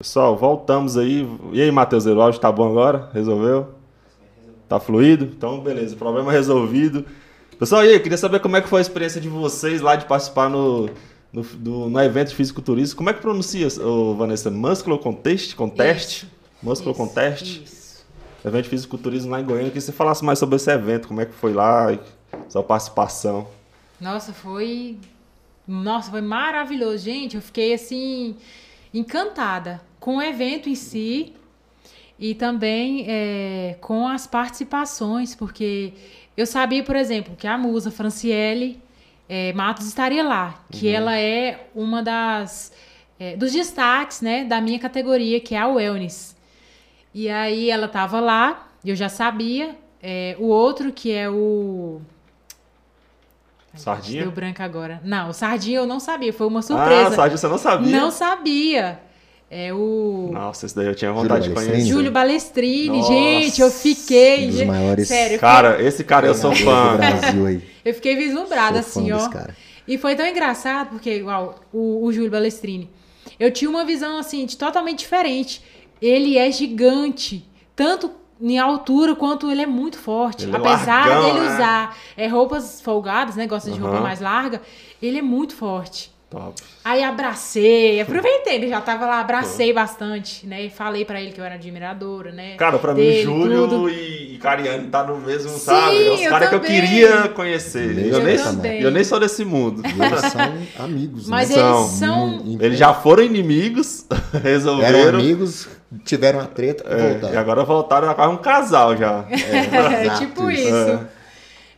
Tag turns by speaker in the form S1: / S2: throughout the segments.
S1: Pessoal, voltamos aí. E aí, Matheus, o áudio tá bom agora? Resolveu? Tá fluido? Então, beleza, problema resolvido. Pessoal, e aí, eu queria saber como é que foi a experiência de vocês lá de participar no, no, do, no evento de fisiculturismo. Como é que pronuncia, ô, Vanessa? Muscular Contest? Contest? Muscular
S2: Isso,
S1: Contest?
S2: Isso.
S1: Evento de fisiculturismo lá em Goiânia. Eu queria que você falasse mais sobre esse evento, como é que foi lá, sua participação.
S2: Nossa, foi. Nossa, foi maravilhoso. Gente, eu fiquei assim, encantada com o evento em si e também é, com as participações, porque eu sabia, por exemplo, que a musa Franciele é, Matos estaria lá, que ela é uma das. é, dos destaques né, da minha categoria, que é a Wellness. E aí ela estava lá, eu já sabia. É, o outro, que é o.
S1: Sardinha?
S2: Deu branco agora. Não, o Sardinha eu não sabia, foi uma surpresa.
S1: Ah, Sardinha, você não sabia?
S2: Não sabia. É o
S1: Nossa, esse daí eu tinha vontade de
S3: Júlio
S1: conhecer.
S3: Balestrini?
S2: Júlio Balestrini.
S1: Nossa.
S2: Gente, eu fiquei.
S3: Um dos maiores
S2: Sério,
S1: Cara, esse cara eu sou fã.
S3: Brasil aí.
S2: fiquei, eu fiquei vislumbrada assim, ó. E foi tão engraçado, porque, igual, o, o Júlio Balestrini. Eu tinha uma visão, assim, de totalmente diferente. Ele é gigante. Tanto em altura quanto ele é muito forte.
S1: Ele é
S2: Apesar
S1: largão,
S2: dele
S1: né?
S2: usar é, roupas folgadas, né? Gosta de roupa
S1: Aham.
S2: mais larga. Ele é muito forte.
S1: Top.
S2: Aí abracei, aproveitei, ele já tava lá, abracei bastante, né? E falei pra ele que eu era admiradora, né?
S1: Cara, pra mim,
S2: dele,
S1: Júlio
S2: tudo.
S1: e, e Cariani tá no mesmo,
S2: Sim,
S1: sabe? É os caras que eu queria conhecer.
S3: Eu
S1: Eu, nem,
S2: também.
S1: eu nem sou desse mundo.
S3: Eles são amigos,
S2: Mas
S3: né?
S1: São.
S2: eles são.
S1: Eles já foram inimigos,
S3: Eram
S1: resolveram.
S3: amigos, tiveram a treta e
S1: é,
S3: voltaram.
S1: e agora voltaram a quase um casal já.
S2: É,
S3: Exato,
S2: tipo
S3: isso.
S1: É.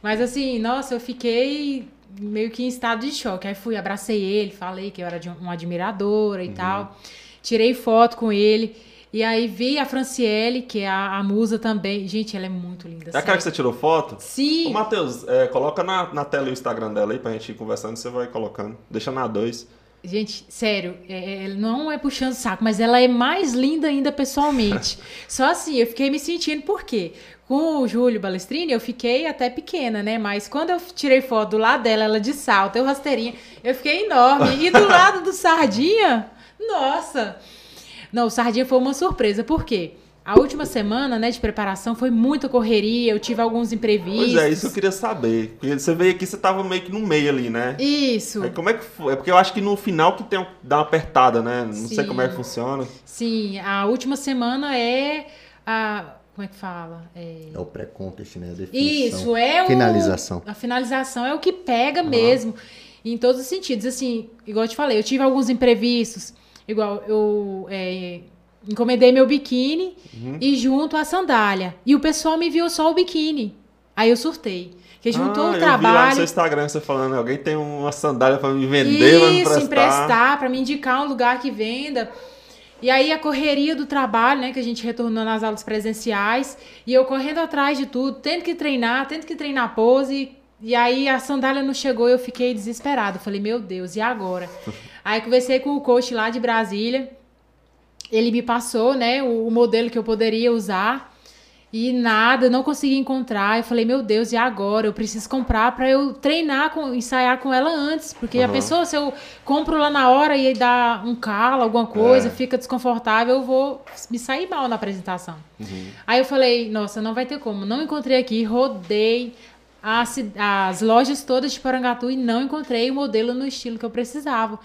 S2: Mas assim, nossa, eu fiquei meio que em estado de choque. Aí fui, abracei ele, falei que eu era de uma admiradora e
S1: Uhum.
S2: tal. Tirei foto com ele. E aí vi a Franciele, que é a, a musa também. Gente, ela é muito linda.
S1: É aquela que você tirou foto? Ô,
S2: Sim,
S1: Matheus, é, coloca na, na tela o Instagram dela aí pra gente ir conversando, você vai colocando. Deixa na 2.
S2: Gente, sério, é- é- não é puxando saco, mas ela é mais linda ainda pessoalmente. Só assim, eu fiquei me sentindo, por quê? Com o Júlio Balestrini, eu fiquei até pequena, né? Mas quando eu tirei foto do lado dela, ela de salto, eu rasteirinha, eu fiquei enorme. E do lado do Sardinha, nossa! Não, o Sardinha foi uma surpresa, por quê? A última semana, né, de preparação foi muita correria, eu tive alguns imprevistos.
S1: Pois é, isso que eu queria saber. Porque você veio aqui, você tava meio que no meio ali, né?
S2: Isso.
S1: Aí como é que foi? É porque eu acho que no final que tem um- dá uma apertada, né? Não sei
S2: Sim.
S1: como é que funciona.
S2: Sim, a última semana é a. Como é que fala? É...
S3: É o pré-contest, né? A definição.
S2: Isso, é o.
S3: Finalização.
S2: A finalização é o que pega mesmo. Em todos os sentidos. Assim, igual eu te falei, eu tive alguns imprevistos. Igual eu é, encomendei meu biquíni
S1: Uhum.
S2: e junto a sandália. E o pessoal me viu só o biquíni. Aí eu surtei. Porque juntou
S1: ah,
S2: o
S1: eu vi lá no
S2: trabalho.
S1: seu Instagram você falando, alguém tem uma sandália pra me vender, pra me
S2: Isso,
S1: emprestar.
S2: emprestar, para me indicar um lugar que venda. E aí a correria do trabalho, né, que a gente retornou nas aulas presenciais, e eu correndo atrás de tudo, tendo que treinar, tendo que treinar pose, e aí a sandália não chegou e eu fiquei desesperada. Falei, meu Deus, e agora? aí conversei com o coach lá de Brasília, ele me passou, né, o, o modelo que eu poderia usar. E nada, não consegui encontrar. Eu falei, meu Deus, e agora? Eu preciso comprar pra eu treinar, com, ensaiar com ela antes. Porque a
S1: Aham.
S2: pessoa, se eu compro lá na hora e dá um calo, alguma coisa,
S1: É.
S2: fica desconfortável, eu vou me sair mal na apresentação.
S1: Uhum.
S2: Aí eu falei, nossa, não vai ter como. Não encontrei aqui, rodei as, as lojas todas de Porangatu e não encontrei o modelo no estilo que eu precisava.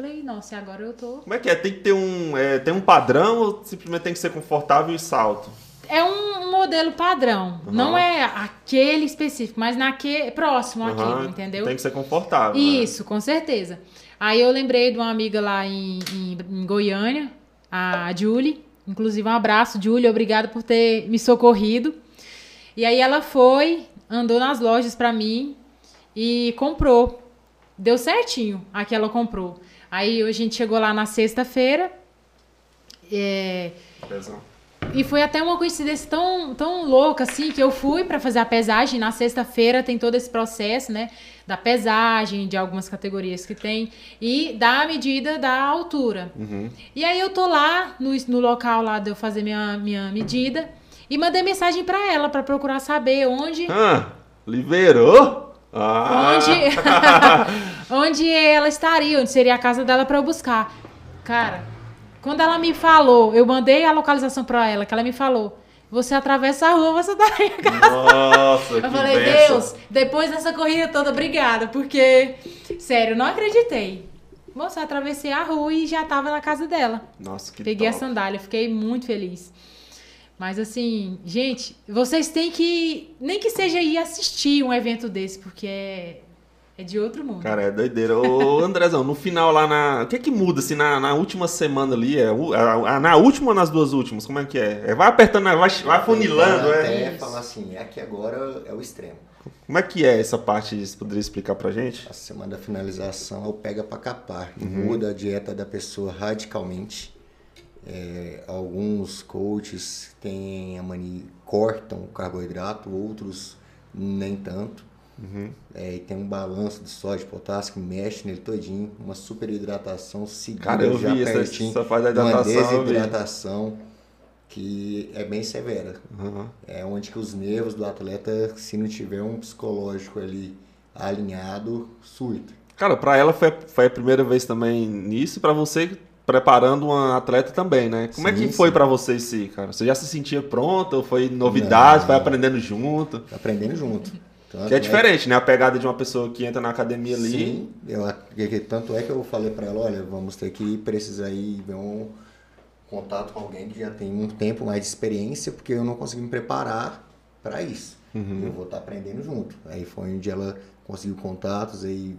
S2: Falei, nossa, e agora eu tô.
S1: Como é que é? Tem que ter um, é, tem um padrão ou simplesmente tem que ser confortável e salto?
S2: É um modelo padrão.
S1: Aham.
S2: Não é aquele específico, mas naquele próximo
S1: Aham,
S2: àquele, entendeu?
S1: Tem que ser confortável. né?
S2: Isso, com certeza. Aí eu lembrei de uma amiga lá em, em- em Goiânia, a Julie. Inclusive, um abraço, Julie. Obrigada por ter me socorrido. E aí ela foi, andou nas lojas pra mim e comprou. Deu certinho a que ela comprou. Aí a gente chegou lá na sexta-feira. É,
S1: Pesão.
S2: e foi até uma coincidência tão, tão louca, assim, que eu fui pra fazer a pesagem. Na sexta-feira tem todo esse processo, né? Da pesagem, de algumas categorias que tem. E da medida da altura.
S1: Uhum.
S2: E aí eu tô lá, no, no local lá de eu fazer minha, minha medida. E mandei mensagem pra ela, pra procurar saber onde...
S1: Ah, liberou? Ah.
S2: Onde, onde ela estaria, onde seria a casa dela pra eu buscar. Cara, Quando ela me falou, eu mandei a localização pra ela, que ela me falou. Você atravessa a rua, você tá minha casa.
S1: Nossa,
S2: Eu
S1: que
S2: falei,
S1: benção.
S2: Deus, depois dessa corrida toda, obrigada, porque, sério, não acreditei. Moça, atravessei a rua e já tava na casa dela.
S1: Nossa, que
S2: Peguei a
S1: top.
S2: sandália, fiquei muito feliz. Mas assim, gente, vocês têm que, nem que seja ir assistir um evento desse, porque é, é de outro mundo.
S1: Cara, é doideira. Ô, Andrezão, no final lá na. O que é que muda, assim, na, na última semana ali? É, u- a- a- na última ou nas duas últimas? Como é que é? É, vai apertando, vai, vai funilando,
S3: Até
S1: é?
S3: falar assim, é que agora é o extremo.
S1: Como é que é essa parte? Você poderia explicar pra gente?
S3: A semana da finalização é o pega para capar.
S1: Uhum.
S3: Muda a dieta da pessoa radicalmente. É, alguns coaches têm a mania, cortam o carboidrato, outros nem tanto.
S1: Uhum.
S3: É, e tem um balanço de sódio e potássio que mexe nele todinho. Uma super hidratação seguida
S1: Cara, eu
S3: já
S1: vi essa,
S3: pertinho.
S1: essa fase da
S3: uma
S1: hidratação.
S3: desidratação que é bem severa.
S1: Uhum.
S3: É onde que os nervos do atleta, se não tiver um psicológico ali alinhado, surta.
S1: Cara, pra ela foi, foi a primeira vez também nisso, pra você preparando uma atleta também, né? Como é
S3: Sim,
S1: que foi pra você em si, cara? Você já se sentia pronta ou foi novidade,
S3: Não.
S1: vai aprendendo junto?
S3: Tá aprendendo junto. Tanto
S1: Que é diferente, né? A pegada de uma pessoa que entra na academia ali.
S3: Sim, eu, tanto é que eu falei pra ela, olha, vamos ter que precisar ir ver um contato com alguém que já tem um tempo mais de experiência, porque eu não consegui me preparar para isso.
S1: Uhum.
S3: Eu vou estar aprendendo junto. Aí foi onde ela conseguiu contatos, aí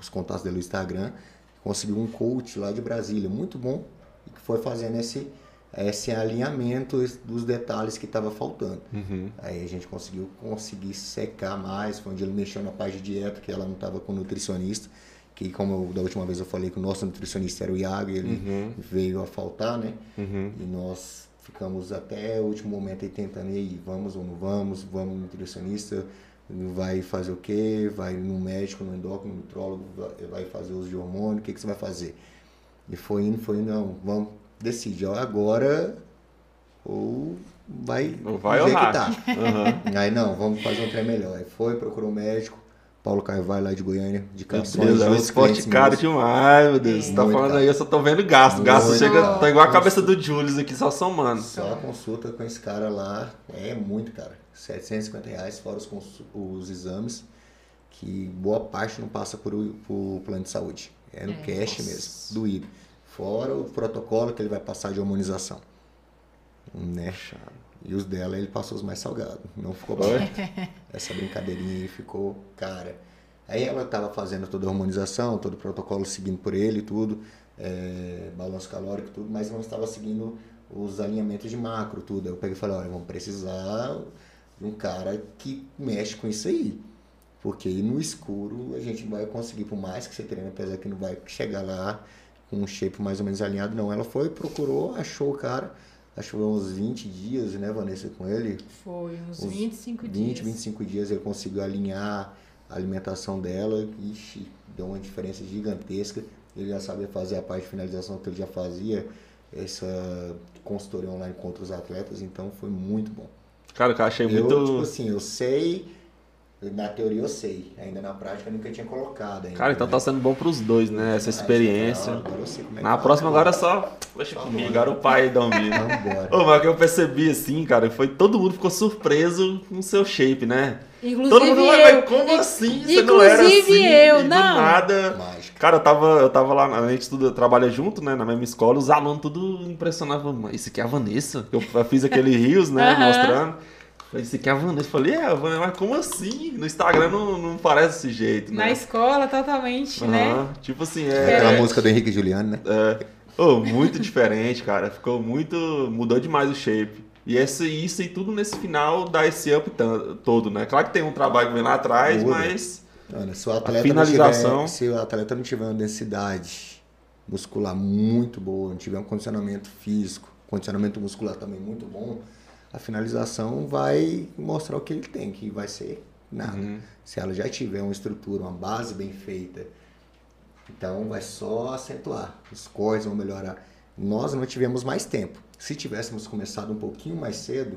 S3: os contatos dela no Instagram, conseguiu um coach lá de Brasília, muito bom, e que foi fazendo esse, esse alinhamento dos detalhes que estava faltando.
S1: Uhum.
S3: Aí a gente conseguiu conseguir secar mais, foi onde ele mexeu na parte de dieta, que ela não estava com nutricionista, que como eu- da última vez eu falei que o nosso nutricionista era o Iago, ele veio a faltar, né?
S1: Uhum.
S3: E nós ficamos até o último momento aí tentando, e aí, vamos ou não vamos, vamos nutricionista, vai fazer o quê? Vai no médico, no endócrino, no nutrólogo, vai- fazer uso de hormônio, o que, que você vai fazer? E foi indo, foi indo, não, vamos, decide, agora ou vai,
S1: Ou vai
S3: jeito que tá.
S1: Uhum.
S3: Aí não, vamos fazer um trem melhor. Aí foi, procurou um médico, Paulo Carvalho lá de Goiânia, de
S1: Deus, é um esporte caro demais, meu Deus. Você tá
S3: Muito
S1: falando
S3: caro.
S1: aí, eu só tô vendo gasto. Gasto
S3: Muito
S1: chega,
S3: caro.
S1: tá igual a cabeça do Julius aqui, só somando.
S3: Só a consulta com esse cara lá é muito caro. 750 reais, fora os, os exames, que boa parte não passa por, o- por plano de saúde. É no
S2: É.
S3: cash
S1: Nossa.
S3: mesmo, doído. Fora o protocolo que ele vai passar de hormonização. Né? E os dela ele passou os mais salgados. Não ficou bom. Essa brincadeirinha aí ficou cara. Aí ela tava fazendo toda a harmonização, todo o protocolo seguindo por ele e tudo, é, balanço calórico tudo, mas não estava seguindo os alinhamentos de macro, tudo. Aí eu peguei e falei, olha, vamos precisar um cara que mexe com isso aí. Porque aí no escuro a gente vai conseguir, por mais que você treine, apesar que não vai chegar lá com um shape mais ou menos alinhado, não. Ela foi, procurou, achou o cara, achou uns 20 dias, né, Vanessa, com ele.
S2: Foi uns
S3: Uns
S2: 25
S3: 20,
S2: dias.
S3: 25 dias ele conseguiu alinhar a alimentação dela. Ixi, deu uma diferença gigantesca. Ele já sabia fazer a parte de finalização que ele já fazia, essa consultoria online contra os atletas, então foi muito bom.
S1: Cara, eu achei
S3: Eu,
S1: muito.
S3: tipo assim, eu sei, na teoria eu sei, ainda na prática eu nunca tinha colocado. Ainda,
S1: Cara, então
S3: né?
S1: tá sendo bom pros dois, né? Essa
S3: Mas,
S1: experiência.
S3: agora eu sei como é
S1: Na
S3: faz,
S1: próxima agora é só. Deixa
S3: Só
S1: comigo, agora o pai dá um.
S3: Vambora.
S1: Ô, mas o que eu percebi assim, cara, foi todo mundo ficou surpreso com o seu shape, né?
S2: Inclusive
S1: todo mundo, "Ué,
S2: eu.
S1: mas como assim? Você não era
S2: Inclusive
S1: assim,
S2: eu,
S1: e do
S2: não.
S1: nada.
S3: Mágica.
S1: Cara, eu tava, eu tava lá, a gente tudo trabalha junto, né, na mesma escola, os alunos tudo impressionavam, "Mas isso aqui é a Vanessa? Eu fiz aquele rios, né,
S2: Aham.
S1: mostrando. Falei, isso aqui é a Vanessa. Falei, é, a Vanessa, mas como assim? No Instagram não, não parece desse jeito,
S2: Na
S1: né?
S2: escola, totalmente, né?
S1: Aham, Tipo assim,
S3: É
S1: é...
S3: aquela música do Henrique e Juliano, né?
S1: É. Ô, muito diferente, cara. Ficou muito. Mudou demais o shape. E esse, isso e tudo nesse final dá esse up todo, né? Claro que tem um trabalho que vem lá atrás, mas.
S3: Olha, se o atleta
S1: finalização-
S3: Não tiver, se o atleta não tiver uma densidade muscular muito boa, não tiver um condicionamento físico, condicionamento muscular também muito bom, a finalização vai mostrar o que ele tem, que vai ser nada.
S1: Uhum.
S3: Se ela já tiver uma estrutura, uma base bem feita, então vai só acentuar. Os cortes vão melhorar. Nós não tivemos mais tempo. Se tivéssemos começado um pouquinho mais cedo,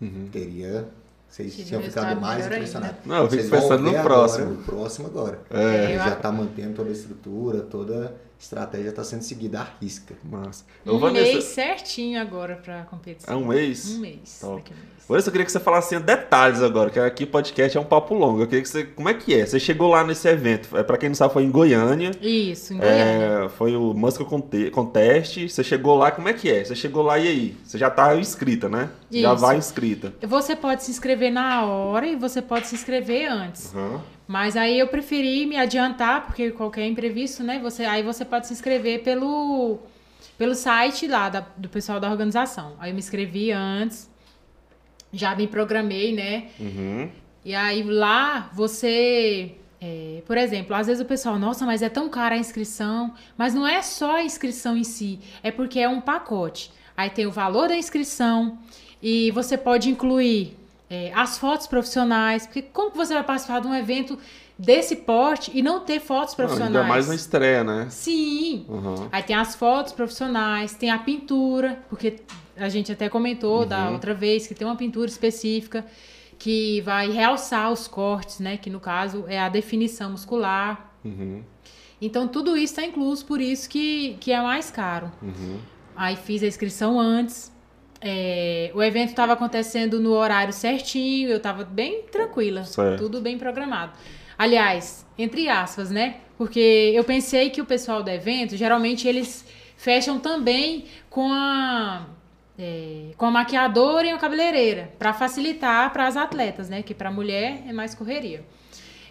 S1: Uhum.
S3: teria. Vocês tinham ficado mais
S2: ainda.
S3: impressionados.
S1: Não, eu fico
S3: Vocês vão
S1: pensando no
S3: ver
S1: próximo.
S3: Agora, o próximo agora.
S2: É,
S3: já está mantendo toda a estrutura, toda estratégia está sendo seguida à risca.
S1: Massa.
S2: Um
S1: Ô, Vanessa,
S2: mês certinho agora pra competição.
S1: É um mês?
S2: Um mês.
S1: Top.
S2: daqui a um mês.
S1: Vanessa, eu queria que você falasse assim, detalhes agora, que aqui o podcast é um papo longo. Eu queria que você. Como é que é? Você chegou lá nesse evento. É, pra quem não sabe, foi em Goiânia.
S2: Isso, em Goiânia.
S1: É, foi o Muscle Conte- Contest. Você chegou lá, como é que é? Você chegou lá e aí? Você já tá inscrita, né? Já
S2: Isso.
S1: vai inscrita.
S2: Você pode se inscrever na hora e você pode se inscrever antes.
S1: Aham.
S2: Mas aí eu preferi me adiantar, porque qualquer imprevisto, né? Você, aí você pode se inscrever pelo, pelo site lá da- do pessoal da organização. Aí eu me inscrevi antes, já me programei, né?
S1: Uhum.
S2: E aí lá você. é, por exemplo, às vezes o pessoal, nossa, mas é tão cara a inscrição. Mas não é só a inscrição em si, é porque é um pacote. Aí tem o valor da inscrição e você pode incluir é, as fotos profissionais. Porque como que você vai participar de um evento desse porte e não ter fotos
S1: Não,
S2: profissionais?
S1: ainda mais na estreia, né?
S2: Sim.
S1: Uhum.
S2: Aí tem as fotos profissionais, tem a pintura, porque a gente até comentou da
S1: Uhum.
S2: outra vez que tem uma pintura específica que vai realçar os cortes, né? Que no caso é a definição muscular.
S1: Uhum.
S2: Então tudo isso está incluso, por isso que, que é mais caro.
S1: Uhum.
S2: Aí fiz a inscrição antes. É, o evento estava acontecendo no horário certinho, eu estava bem tranquila,
S1: Certo.
S2: tudo bem programado. Aliás, entre aspas, né? Porque eu pensei que o pessoal do evento, geralmente eles fecham também com a é, com a maquiadora e a cabeleireira, para facilitar para as atletas, né? Que para mulher é mais correria.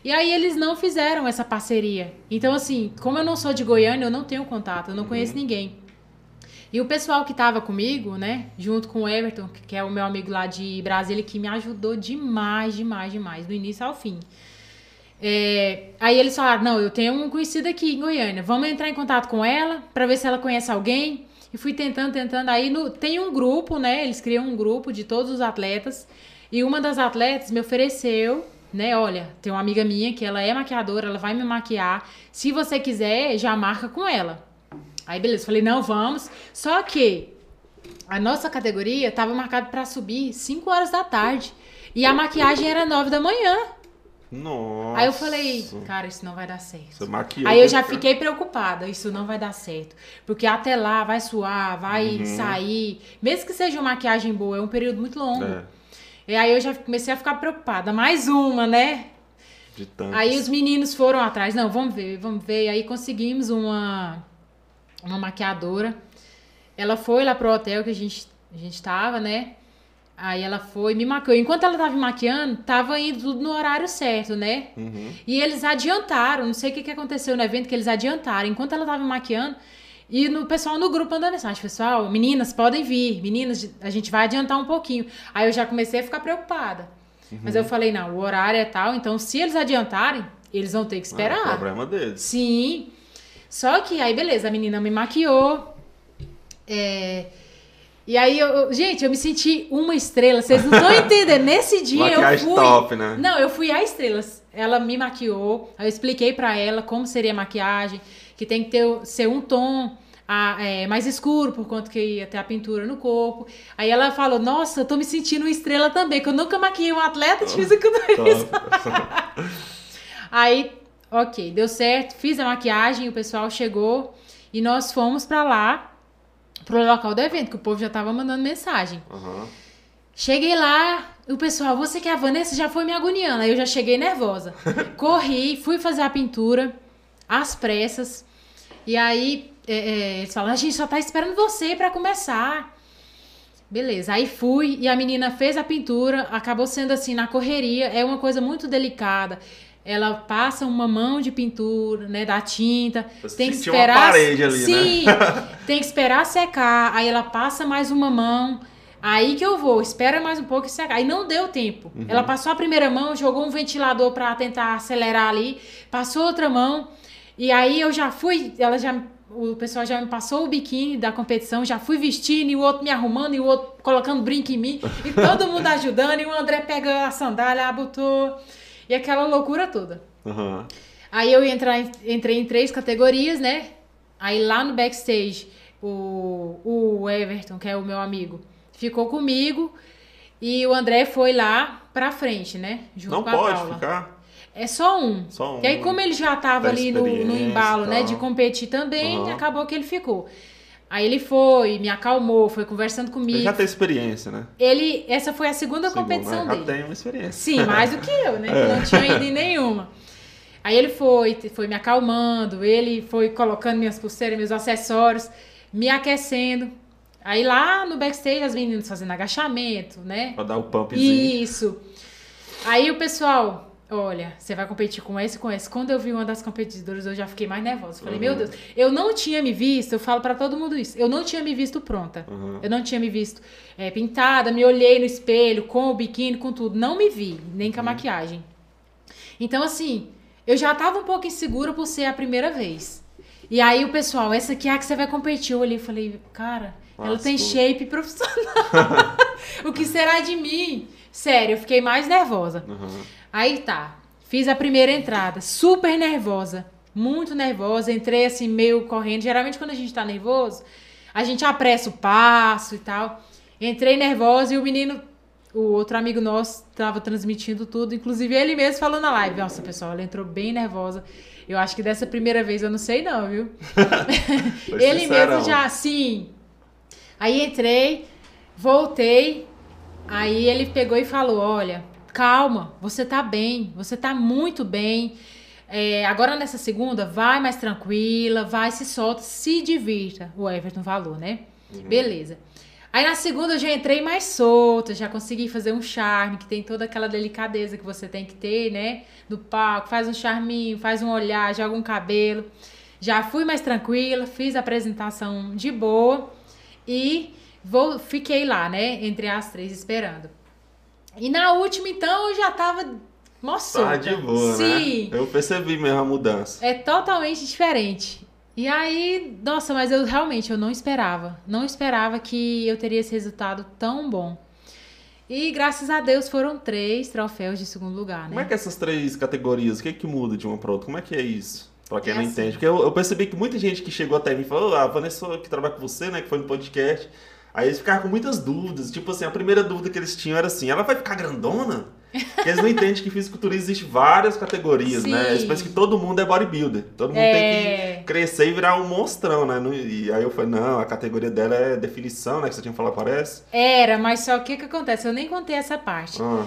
S2: E aí eles não fizeram essa parceria. Então, assim, como eu não sou de Goiânia, eu não tenho contato, eu não conheço ninguém. E o pessoal que tava comigo, né, junto com o Everton, que é o meu amigo lá de Brasília, que me ajudou demais, demais, demais, do início ao fim. É, aí eles falaram: não, eu tenho um conhecido aqui em Goiânia, vamos entrar em contato com ela para ver se ela conhece alguém. E fui tentando, tentando. Aí no- tem um grupo, né? Eles criam um grupo de todos os atletas. E uma das atletas me ofereceu, né? Olha, tem uma amiga minha que ela é maquiadora, ela vai me maquiar. Se você quiser, já marca com ela. Aí beleza, falei, não, vamos. Só que a nossa categoria tava marcada para subir 5 horas da tarde. E a maquiagem era 9 da manhã.
S1: Nossa.
S2: Aí eu falei, cara, isso não vai dar certo. Aí eu já
S1: né?
S2: fiquei preocupada, isso não vai dar certo. Porque até lá vai suar, vai
S1: Uhum.
S2: sair. Mesmo que seja uma maquiagem boa, é um período muito longo.
S1: É,
S2: E aí eu já comecei a ficar preocupada. Mais uma, né?
S1: de tanto.
S2: Aí os meninos foram atrás. Não, vamos ver, vamos ver. Aí conseguimos uma, uma maquiadora. Ela foi lá pro hotel que a gente, a gente tava, né? Aí ela foi e me maquiou. Enquanto ela tava me maquiando, tava indo tudo no horário certo, né?
S1: Uhum.
S2: E eles adiantaram, não sei o que, que aconteceu no evento, que eles adiantaram. Enquanto ela tava me maquiando, e no pessoal no grupo mandando mensagem, pessoal, meninas, podem vir, meninas, a gente vai adiantar um pouquinho. Aí eu já comecei a ficar preocupada. Mas eu falei, não, o horário é tal, então se eles adiantarem, eles vão ter que
S1: Ah,
S2: esperar.
S1: problema deles.
S2: Sim. Só que aí, beleza, a menina me maquiou. É, E aí, eu, eu- gente, eu me senti uma estrela. Vocês não estão entendendo. Nesse dia eu
S1: Maquiagem
S2: fui.
S1: top, né?
S2: Não, eu fui a estrelas. Ela me maquiou. aí Eu expliquei pra ela como seria a maquiagem, que tem que ter, ser um tom ah, é, mais escuro, por conta que ia ter a pintura no corpo. Aí ela falou: Nossa, eu tô me sentindo uma estrela também, que eu nunca maquiei um atleta de fisiculturismo. Aí, ok, deu certo, fiz a maquiagem, o pessoal chegou e nós fomos pra lá, pro local do evento, que o povo já tava mandando mensagem.
S1: Aham.
S2: Cheguei lá, o pessoal, você que é a Vanessa já foi me agoniando. Aí eu já cheguei nervosa. Corri, fui fazer a pintura, às pressas. E aí é, é, eles falaram, a gente só tá esperando você pra começar. Beleza, aí fui e a menina fez a pintura, acabou sendo assim, na correria, é uma coisa muito delicada. Ela passa uma mão de pintura, né, da tinta,
S1: Você
S2: tem que
S1: sentiu uma
S2: esperar.
S1: parede ali, né?
S2: Sim, tem que esperar secar, aí ela passa mais uma mão. Aí que eu vou, espera mais um pouco e secar. Aí não deu tempo.
S1: Uhum.
S2: Ela passou a primeira mão, jogou um ventilador pra tentar acelerar ali, passou outra mão. E aí eu já fui, ela já o pessoal já me passou o biquíni da competição, já fui vestindo e o outro me arrumando e o outro colocando brinco em mim e todo mundo ajudando e o André pega a sandália, botou e aquela loucura toda.
S1: Aham.
S2: Aí eu entrar em- entrei em três categorias, né? Aí lá no backstage, o, o Everton, que é o meu amigo, ficou comigo e o André foi lá pra frente, né? Junto
S1: Não
S2: com a
S1: pode
S2: Paula.
S1: ficar.
S2: É só um.
S1: Só um.
S2: E aí, como ele já tava ali no, no embalo, né, de competir também,
S1: Aham.
S2: acabou que ele ficou. Aí ele foi, me acalmou, foi conversando
S1: Ele
S2: comigo.
S1: já tem experiência, né?
S2: Ele, essa foi a segunda competição
S1: né?
S2: dele.
S1: Já tem uma experiência.
S2: Sim, mais do que eu, né? Que não tinha ido em nenhuma. Aí ele foi, foi me acalmando, ele foi colocando minhas pulseiras, meus acessórios, me aquecendo. Aí lá no backstage, as meninas fazendo agachamento, né?
S1: Pra dar o pumpzinho.
S2: Isso. Aí o pessoal, olha, você vai competir com esse e com esse. Quando eu vi uma das competidoras, eu já fiquei mais nervosa. Falei,
S1: Uhum.
S2: meu Deus, eu não tinha me visto, eu falo pra todo mundo isso, eu não tinha me visto pronta.
S1: Uhum.
S2: Eu não tinha me visto é, pintada, me olhei no espelho, com o biquíni, com tudo. Não me vi, nem
S1: Uhum.
S2: com a maquiagem. Então, assim, eu já tava um pouco insegura por ser a primeira vez. E aí o pessoal, essa aqui é a que você vai competir. Eu olhei e falei, cara, ela tem shape profissional. o que será de mim? Sério, eu fiquei mais nervosa.
S1: Uhum.
S2: Aí tá, fiz a primeira entrada, super nervosa, muito nervosa, entrei assim meio correndo. Geralmente quando a gente tá nervoso, a gente apressa o passo e tal. Entrei nervosa e o menino, o outro amigo nosso, tava transmitindo tudo, inclusive ele mesmo falou na live. Nossa, pessoal, ela entrou bem nervosa. Eu acho que dessa primeira vez eu não sei não, viu? Ele mesmo já, sim. Aí entrei, voltei, aí ele pegou e falou: Olha, calma, você tá bem, você tá muito bem. É, agora nessa segunda, vai mais tranquila, vai, se solta, se divirta. O Everton falou, né? Beleza. Aí na segunda eu já entrei mais solta, já consegui fazer um charme, que tem toda aquela delicadeza que você tem que ter, né? No palco, faz um charminho, faz um olhar, joga um cabelo. Já fui mais tranquila, fiz a apresentação de boa e vou, fiquei lá, né? Entre as três esperando. E na última, então, eu já tava moçota.
S1: Tá de boa,
S2: Sim.
S1: né? Eu percebi mesmo a mudança.
S2: É totalmente diferente. E aí, nossa, mas eu realmente eu não esperava. Não esperava que eu teria esse resultado tão bom. E graças a Deus foram três troféus de segundo lugar,
S1: Como é
S2: né?
S1: que essas três categorias, o que é que muda de uma pra outra? Como é que é isso? Pra quem
S2: É
S1: não
S2: assim.
S1: entende. Porque eu, eu percebi que muita gente que chegou até mim falou, ah, a Vanessa que trabalha com você, né, que foi no podcast. Aí eles ficaram com muitas dúvidas. Tipo assim, a primeira dúvida que eles tinham era assim, ela vai ficar grandona? Porque eles não entendem que fisiculturismo existe várias categorias,
S2: Sim.
S1: né? Eles pensam que todo mundo é bodybuilder. Todo mundo
S2: É.
S1: tem que crescer e virar um monstrão, né? E aí eu falei, não, a categoria dela é definição, né? Que você tinha falado, parece.
S2: Era, mas só o que que acontece? Eu nem contei essa parte.
S1: Ah,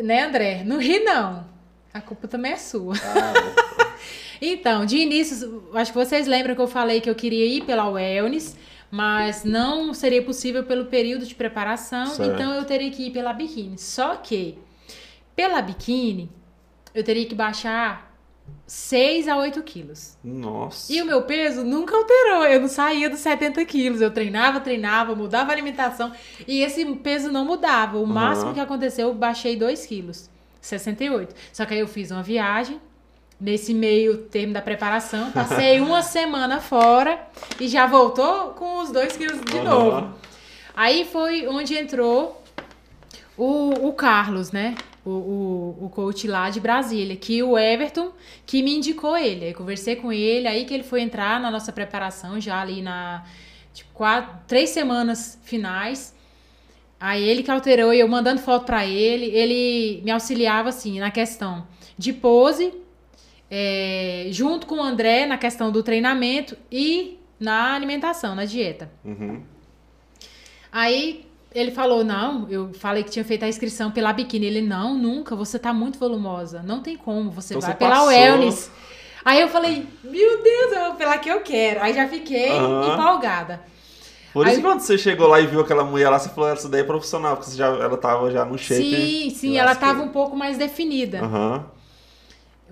S2: Né, André? Não ri, não. A culpa também é sua.
S3: Ah,
S2: Então, de início, acho que vocês lembram que eu falei que eu queria ir pela wellness, mas não seria possível pelo período de preparação,
S1: Certo.
S2: então eu teria que ir pela biquíni. Só que, pela biquíni, eu teria que baixar 6 a 8 quilos.
S1: nossa.
S2: E o meu peso nunca alterou, eu não saía dos 70 quilos. Eu treinava, treinava, mudava a alimentação e esse peso não mudava. O
S1: Aham.
S2: máximo que aconteceu, eu baixei 2 quilos, 68. Só que aí eu fiz uma viagem, nesse meio termo da preparação, passei uma semana fora e já voltou com os 2 quilos de
S1: Aham.
S2: novo. Aí foi onde entrou o, o Carlos, né? O, o, o coach lá de Brasília, que o Everton que me indicou ele. Aí conversei com ele, aí que ele foi entrar na nossa preparação, já ali na tipo, quatro, três semanas finais. Aí ele que alterou e eu mandando foto pra ele, ele me auxiliava assim na questão de pose, é, junto com o André na questão do treinamento e na alimentação, na dieta.
S1: Uhum.
S2: Aí ele falou: Não, eu falei que tinha feito a inscrição pela biquíni. Ele: Não, nunca, você tá muito volumosa. Não tem como, você
S1: Então
S2: vai
S1: você
S2: pela
S1: passou.
S2: wellness. Aí eu falei: Meu Deus, eu vou pela que eu quero. Aí já fiquei
S1: Aham.
S2: empolgada.
S1: Por
S2: Aí-
S1: isso que quando você chegou lá e viu aquela mulher lá, você falou, essa daí é profissional, porque você já, ela tava já no shape.
S2: sim, sim, ela tava um pouco mais definida.
S1: Aham.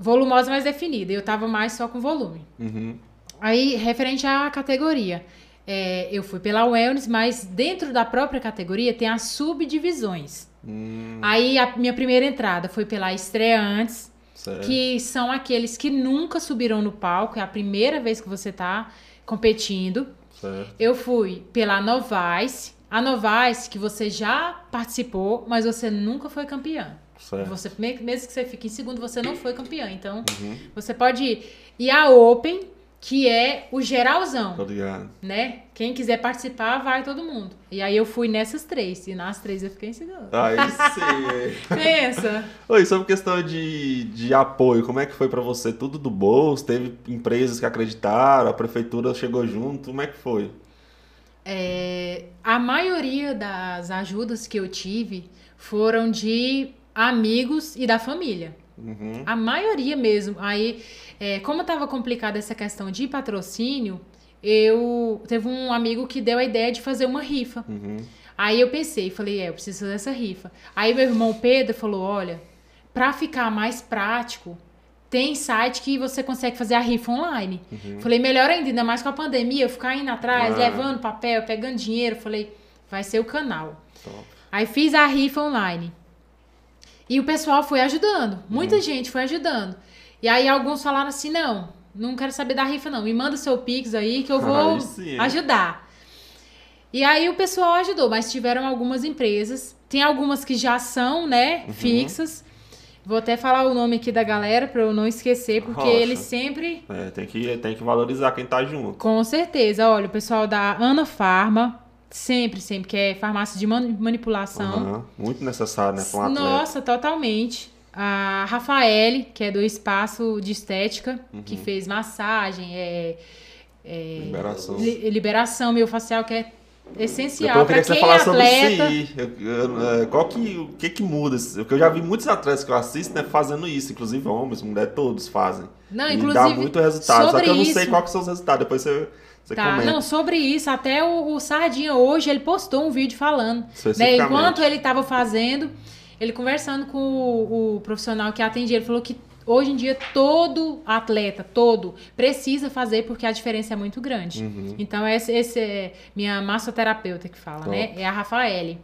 S2: Volumosa, mais definida. Eu tava mais só com volume.
S1: Uhum.
S2: Aí, referente à categoria, é, eu fui pela wellness, mas dentro da própria categoria tem as subdivisões.
S1: Hum,
S2: Aí a minha primeira entrada foi pela estreantes,
S1: certo.
S2: que são aqueles que nunca subiram no palco, é a primeira vez que você tá competindo.
S1: certo.
S2: Eu fui pela Novice, a Novice que você já participou, mas você nunca foi campeã.
S1: certo.
S2: Você, me- mesmo que você fique em segundo, você não foi campeã. Então,
S1: Uhum.
S2: você pode ir. E a Open, que é o geralzão,
S1: Tô ligado.
S2: né? Quem quiser participar, vai todo mundo. E aí eu fui nessas três, e nas três eu fiquei em segundo.
S1: Aí sim.
S2: Pensa.
S1: Oi, sobre questão de, de apoio, como é que foi pra você? Tudo do bolso? Teve empresas que acreditaram? A prefeitura chegou junto? Como é que foi?
S2: É, a maioria das ajudas que eu tive foram de amigos e da família.
S1: Uhum.
S2: A maioria mesmo. Aí, é, como estava complicada essa questão de patrocínio, eu teve um amigo que deu a ideia de fazer uma rifa.
S1: Uhum.
S2: Aí eu pensei, falei, é, eu preciso fazer essa rifa. Aí meu irmão Pedro falou, olha, para ficar mais prático, tem site que você consegue fazer a rifa online. Falei, melhor ainda, ainda mais com a pandemia, eu ficar indo atrás,
S1: Ah.
S2: levando papel, pegando dinheiro. Falei, vai ser o canal.
S1: Top.
S2: Aí fiz a rifa online. E o pessoal foi ajudando. Muita
S1: Uhum.
S2: gente foi ajudando. E aí alguns falaram assim: não, não quero saber da rifa, não. Me manda seu Pix aí que eu vou
S1: Aí
S2: ajudar. E aí o pessoal ajudou, mas tiveram algumas empresas. Tem algumas que já são, né,
S1: Uhum.
S2: fixas. Vou até falar o nome aqui da galera pra eu não esquecer, porque
S1: Rocha.
S2: eles sempre
S1: É, tem, que, tem que valorizar quem tá junto.
S2: com certeza. Olha, o pessoal da Ana Farma, sempre, sempre, que é farmácia de man- manipulação.
S1: Aham. Muito necessário, né? Um.
S2: Nossa, totalmente. A Rafaele, que é do Espaço de Estética, que
S1: Uhum.
S2: fez massagem, é, é,
S1: Liberação.
S2: li- liberação miofascial, que é essencial para quem é atleta.
S1: Eu- eu- é, qual que, o que que muda? Porque eu já vi muitos atletas que eu assisto né, fazendo isso, inclusive homens, mulheres, todos fazem.
S2: Não,
S1: e
S2: inclusive,
S1: dá muito resultado. Só que eu não sei
S2: isso-
S1: qual que são os resultados. Depois você, você
S2: Tá,
S1: comenta.
S2: não, sobre isso, até o, o Sardinha hoje, ele postou um vídeo falando. Né, enquanto ele estava fazendo, ele conversando com o, o profissional que atendia, ele falou que hoje em dia todo atleta, todo, precisa fazer porque a diferença é muito grande.
S1: Uhum.
S2: Então, esse, esse é minha massoterapeuta que fala,
S1: Top.
S2: né? É a Rafaele.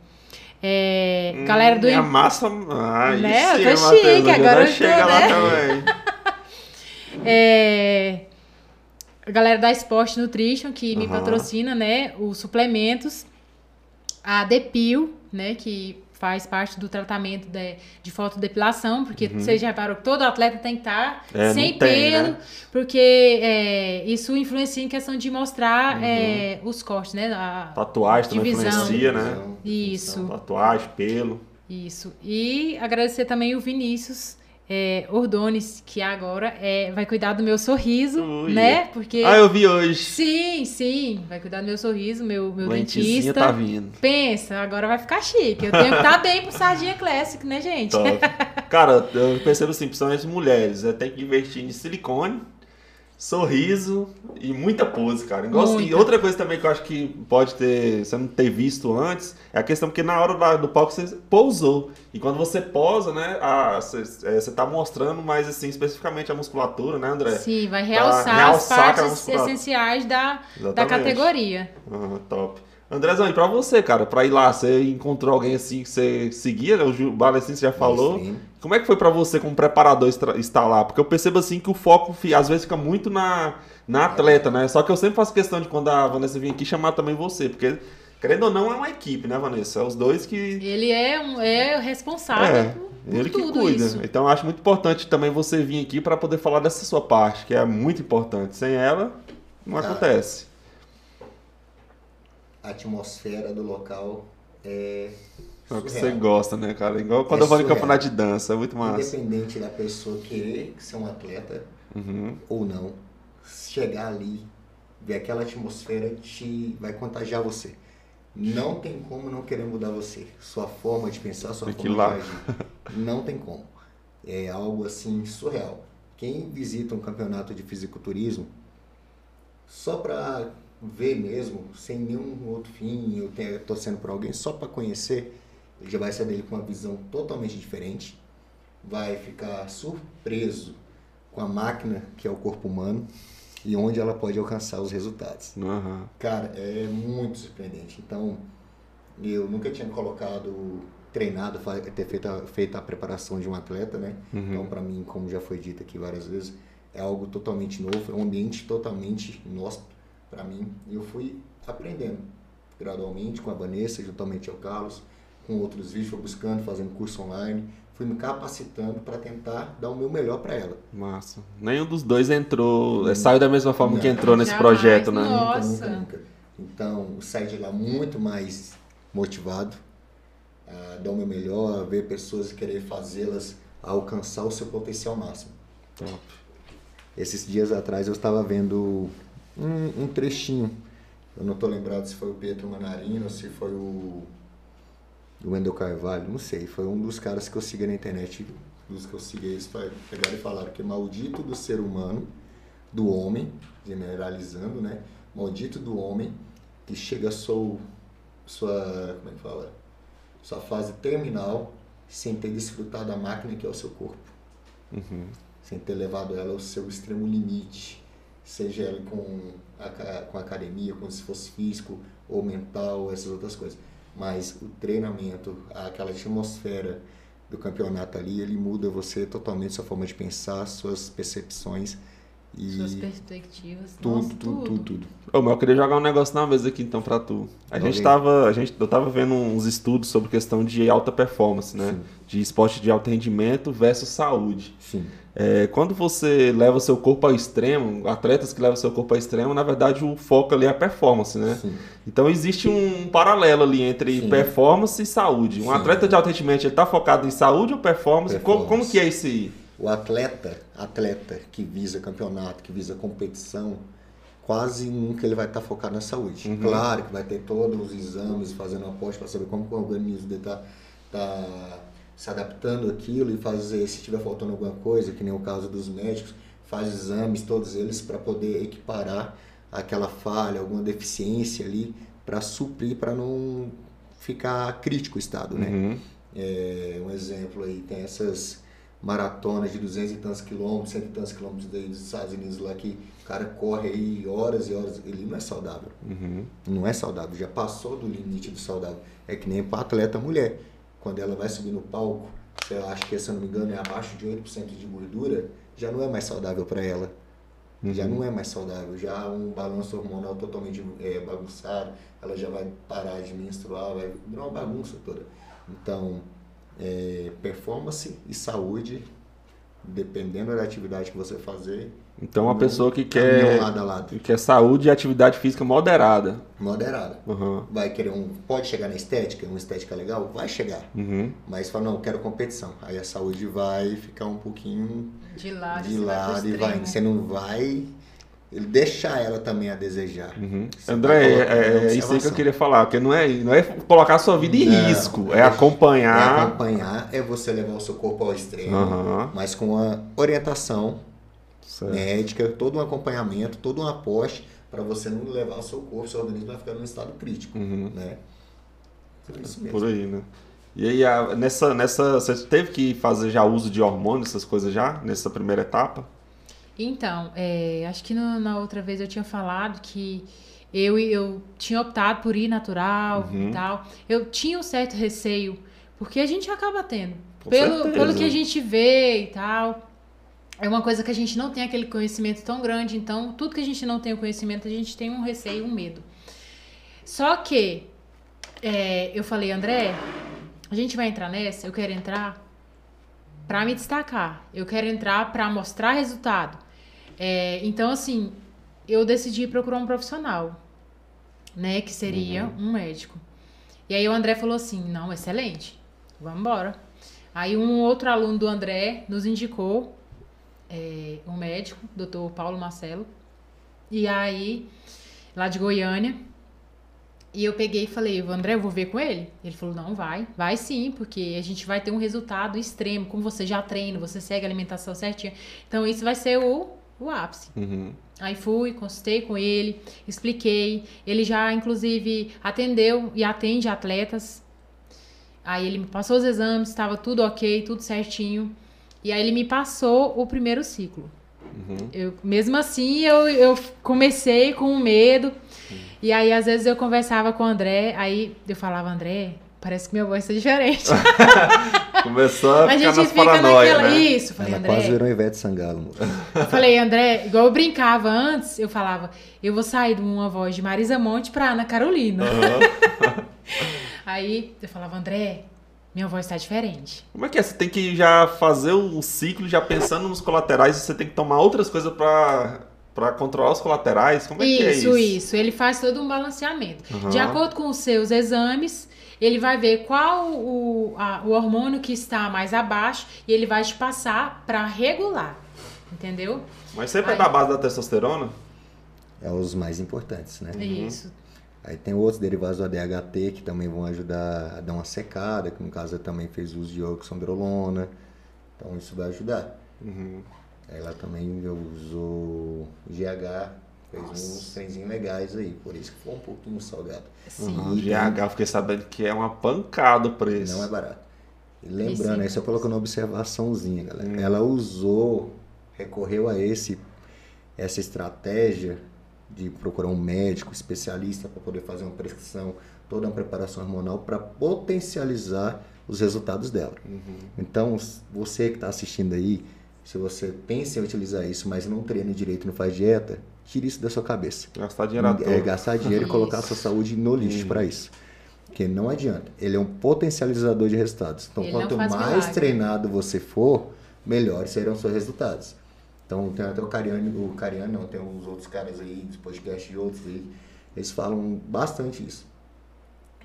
S2: É,
S1: Hum,
S2: galera do
S1: e a massa. Ah,
S2: Né?
S1: sim,
S2: Eu tô
S1: Matheus,
S2: chique, agora eu tô,
S1: chega lá
S2: né?
S1: também.
S2: É, a galera da Sport Nutrition, que me
S1: Aham.
S2: patrocina, né? Os suplementos. A Depil, né? Que faz parte do tratamento de, de fotodepilação, porque você já reparou que todo atleta tem que estar
S1: Uhum. É,
S2: sem pelo,
S1: né?
S2: porque é, isso influencia em questão de mostrar
S1: Uhum.
S2: é, os cortes, né? A-
S1: Tatuagem também influencia, né?
S3: Então,
S2: Isso.
S1: Tatuagem, pelo.
S2: Isso. E agradecer também o Vinícius é, Ordones, que agora é, vai cuidar do meu sorriso,
S1: Ui.
S2: né? Porque.
S1: Ah, eu vi hoje.
S2: Sim, sim. Vai cuidar do meu sorriso, meu, meu
S1: Lentezinha
S2: dentista.
S1: tá vindo.
S2: Pensa, agora vai ficar chique. Eu tenho que estar bem pro Sardinha Classic, né, gente?
S1: Cara, eu percebo assim, principalmente mulheres, é, tem que investir em silicone, sorriso e muita pose, cara. Igual-
S2: Muita.
S1: E outra coisa também que eu acho que pode ter, você não ter visto antes, é a questão porque na hora do palco você pousou. E quando você posa, né, a- você, é, você tá mostrando mais assim, especificamente a musculatura, né, André?
S2: Sim, vai realçar,
S1: Pra realçar
S2: as
S1: aquela
S2: partes essenciais da, da categoria.
S1: Aham, top. Andrezão, e pra você, cara, pra ir lá, você encontrou alguém assim que você seguia, né? O Gil você já falou.
S3: Mainstream.
S1: Como é que foi pra você como preparador estar lá? Porque eu percebo assim que o foco às vezes fica muito na, na atleta, né? Só que eu sempre faço questão de quando a Vanessa vir aqui chamar também você, porque querendo ou não é uma equipe, né, Vanessa? É os dois que
S2: Ele é, um, é o responsável
S1: é,
S2: por, por
S1: ele que
S2: tudo
S1: cuida.
S2: isso.
S1: Então eu acho muito importante também você vir aqui pra poder falar dessa sua parte, que é muito importante. Sem ela não
S3: Cara,
S1: acontece.
S3: A atmosfera do local é.
S1: É o que você gosta, né, cara? Igual quando
S3: É
S1: eu vou em campeonato de dança, é muito massa.
S3: Independente da pessoa querer ser um atleta
S1: Uhum.
S3: ou não, chegar ali, ver aquela atmosfera, te vai contagiar você. Não tem como não querer mudar você. Sua forma de pensar, sua
S1: Tem que ir
S3: forma
S1: lá.
S3: de agir. Não tem como. É algo assim surreal. Quem visita um campeonato de fisiculturismo, só para ver mesmo, sem nenhum outro fim, eu tenho- torcendo por alguém, só para conhecer, ele já vai sair dele com uma visão totalmente diferente. Vai ficar surpreso com a máquina que é o corpo humano e onde ela pode alcançar os resultados.
S1: Aham.
S3: Cara, é muito surpreendente. Então, eu nunca tinha colocado, treinado, ter feito a, feito a preparação de um atleta, né? Então, para mim, como já foi dito aqui várias vezes, é algo totalmente novo, é um ambiente totalmente nosso para mim. E eu fui aprendendo gradualmente com a Vanessa, juntamente ao Carlos, com outros vídeos, fui buscando, fazendo curso online, fui me capacitando para tentar dar o meu melhor para ela.
S1: Massa. Nenhum dos dois entrou, saiu da mesma forma
S3: Não.
S1: que entrou nesse
S2: Jamais,
S1: projeto, né?
S2: não.
S3: Nunca,
S2: Nossa.
S3: nunca, nunca. Então, eu saí de lá muito mais motivado, a dar o meu melhor, a ver pessoas e querer fazê-las alcançar o seu potencial máximo.
S1: Top.
S3: Esses dias atrás eu estava vendo um, um trechinho. Eu não estou lembrado se foi o Pietro Manarino se foi o, o Wendel Carvalho, não sei. Foi um dos caras que eu sigo na internet, dos que eu sigo, eles pegaram e falaram que maldito do ser humano, do homem, generalizando, né? Maldito do homem que chega a sua, sua, como é que fala? Sua fase terminal sem ter desfrutado da máquina que é o seu corpo
S1: Uhum.
S3: sem ter levado ela ao seu extremo limite, seja ela com, a, com a academia, com esforço físico ou mental, essas outras coisas. Mas o treinamento, aquela atmosfera do campeonato ali, ele muda você totalmente, sua forma de pensar, suas percepções e
S2: Suas perspectivas.
S3: tudo,
S2: Nossa,
S3: tudo, tudo, tudo.
S1: Ô, mas eu queria jogar um negócio na mesa aqui então pra tu. A
S3: Joga
S1: gente tava. A gente, eu tava vendo uns estudos sobre questão de alta performance, né?
S3: Sim.
S1: De esporte de alto rendimento versus saúde.
S3: Sim,
S1: É, quando você leva seu corpo ao extremo, atletas que levam seu corpo ao extremo, na verdade o foco ali é a performance, né?
S3: sim.
S1: Então existe um paralelo ali entre
S3: Sim.
S1: performance e saúde. Um
S3: Sim.
S1: atleta de alto rendimento, ele tá focado em saúde ou performance? Como,
S3: Performance.
S1: como que é esse...
S3: O atleta, atleta que visa campeonato, que visa competição, quase nunca ele vai estar focado na saúde.
S1: Uhum.
S3: Claro que vai ter todos os exames, fazendo aposta para saber como o organismo dele está tá se adaptando àquilo e fazer, se tiver faltando alguma coisa, que nem o caso dos médicos, faz exames, todos eles, para poder equiparar aquela falha, alguma deficiência ali, para suprir, para não ficar crítico o estado, né?
S1: Uhum.
S3: É, um exemplo aí, tem essas maratonas de 200 e tantos quilômetros, 100 e tantos quilômetros daí dos Estados Unidos lá que o cara corre aí horas e horas, ele não é saudável.
S1: Uhum.
S3: Não é saudável, já passou do limite do saudável. É que nem para atleta mulher. Quando ela vai subir no palco, eu acho que, se eu não me engano, é abaixo de 8% de gordura, já não é mais saudável para ela. Já não é mais saudável, já um balanço hormonal totalmente é, bagunçado, ela já vai parar de menstruar, vai virar uma bagunça toda. Então, é, performance e saúde, dependendo da atividade que você fazer,
S1: Então uma pessoa que quer,
S3: lado a lado,
S1: que quer saúde e atividade física moderada.
S3: moderada.
S1: Uhum.
S3: Vai querer um. Pode chegar na estética, uma estética legal? Vai chegar.
S1: Uhum.
S3: Mas fala, não, eu quero competição. Aí a saúde vai ficar um pouquinho
S2: De lado,
S3: de
S2: você vai
S3: lado e vai. Você não vai deixar ela também a desejar.
S1: Uhum.
S3: Você
S1: André,
S3: vai
S1: é, é
S3: em
S1: isso aí que eu queria falar, porque não é, não é colocar a sua vida em
S3: Não,
S1: risco, é
S3: é-
S1: acompanhar.
S3: É acompanhar, é você levar o seu corpo ao extremo,
S1: Aham.
S3: mas com a orientação
S1: Certo.
S3: médica, todo um acompanhamento, todo um aposte para você não levar o seu corpo, seu organismo vai ficar num estado crítico,
S1: Uhum.
S3: né? Então, é isso mesmo.
S1: Por aí, né? E aí, a- nessa, nessa, você teve que fazer já uso de hormônios, essas coisas já, nessa primeira etapa?
S2: Então, é, acho que no- na outra vez eu tinha falado que eu, eu tinha optado por ir natural
S1: Uhum.
S2: e tal. Eu tinha um certo receio, porque a gente acaba tendo.
S1: Com
S2: Pelo,
S1: certeza.
S2: pelo que a gente vê e tal. É uma coisa que a gente não tem aquele conhecimento tão grande, então tudo que a gente não tem o conhecimento, a gente tem um receio, um medo. Só que é, eu falei, André, a gente vai entrar nessa, eu quero entrar para me destacar. Eu quero entrar para mostrar resultado. É, então, assim, eu decidi procurar um profissional, né? Que seria um médico. E aí o André falou assim: não, excelente, vamos embora. Aí um outro aluno do André nos indicou é, um médico, doutor Paulo Marcelo. E aí, lá de Goiânia. E eu peguei e falei, André, eu vou ver com ele? Ele falou, não, vai. Vai sim, porque a gente vai ter um resultado extremo. Como você já treina, você segue a alimentação certinha. Então, isso vai ser o, o ápice.
S1: Uhum.
S2: Aí fui, consultei com ele, expliquei. Ele já, inclusive, atendeu e atende atletas. Aí ele me passou os exames, estava tudo ok, tudo certinho. E aí ele me passou o primeiro ciclo.
S1: Uhum.
S2: Eu, mesmo assim, eu, eu comecei com medo. E aí, às vezes, eu conversava com o André, aí eu falava, André, parece que minha voz tá diferente.
S1: Começou a
S2: a
S1: ficar
S2: gente
S1: nas
S2: fica
S1: paranoias,
S2: naquela.
S1: né?
S2: Isso, falei,
S3: Ela
S2: André.
S3: quase virou Ivete Sangalo.
S2: Eu falei, André, igual eu brincava antes, eu falava, eu vou sair de uma voz de Marisa Monte pra Ana Carolina.
S1: Aham.
S2: Aí eu falava, André, minha voz tá diferente.
S1: Como é que é? Você tem que já fazer o ciclo já pensando nos colaterais você tem que tomar outras coisas pra, pra controlar os colaterais? Como é
S2: isso,
S1: que é isso?
S2: isso. Ele faz todo um balanceamento.
S1: Aham.
S2: De acordo com os seus exames, ele vai ver qual o, a- o hormônio que está mais abaixo e ele vai te passar para regular. Entendeu?
S1: Mas sempre é
S2: Aí-
S1: da base da testosterona?
S3: É os mais importantes, né?
S2: Isso.
S3: Aí tem outros derivados do ADHT que também vão ajudar a dar uma secada, que no caso ela também fez uso de oxandrolona. Então isso vai ajudar.
S1: Uhum.
S3: Ela também usou GH, fez uns trenzinhos legais aí, por isso que foi um pouquinho salgado.
S2: Sim.
S1: Uhum. GH, eu fiquei sabendo que é uma pancada o preço.
S3: Não é barato. E lembrando, aí só colocando uma observaçãozinha,
S1: Hum.
S3: galera. Ela usou, recorreu a esse essa estratégia de procurar um médico especialista para poder fazer uma prescrição, toda uma preparação hormonal para potencializar os resultados dela.
S1: Uhum.
S3: Então, você que está assistindo aí, se você pensa em utilizar isso, mas não treina direito, não faz dieta, tire isso da sua cabeça.
S1: Gastar dinheiro à toa.
S3: É, gastar dinheiro e colocar a sua saúde no lixo
S1: Uhum.
S3: para isso. Porque não adianta. Ele é um potencializador de resultados. Então,
S2: Ele
S3: quanto mais
S2: milagre.
S3: treinado você for, melhores serão os seus resultados. Então, tem até o Cariano, o Cariano, não, tem uns outros caras aí, dos podcasts de outros aí, eles falam bastante isso.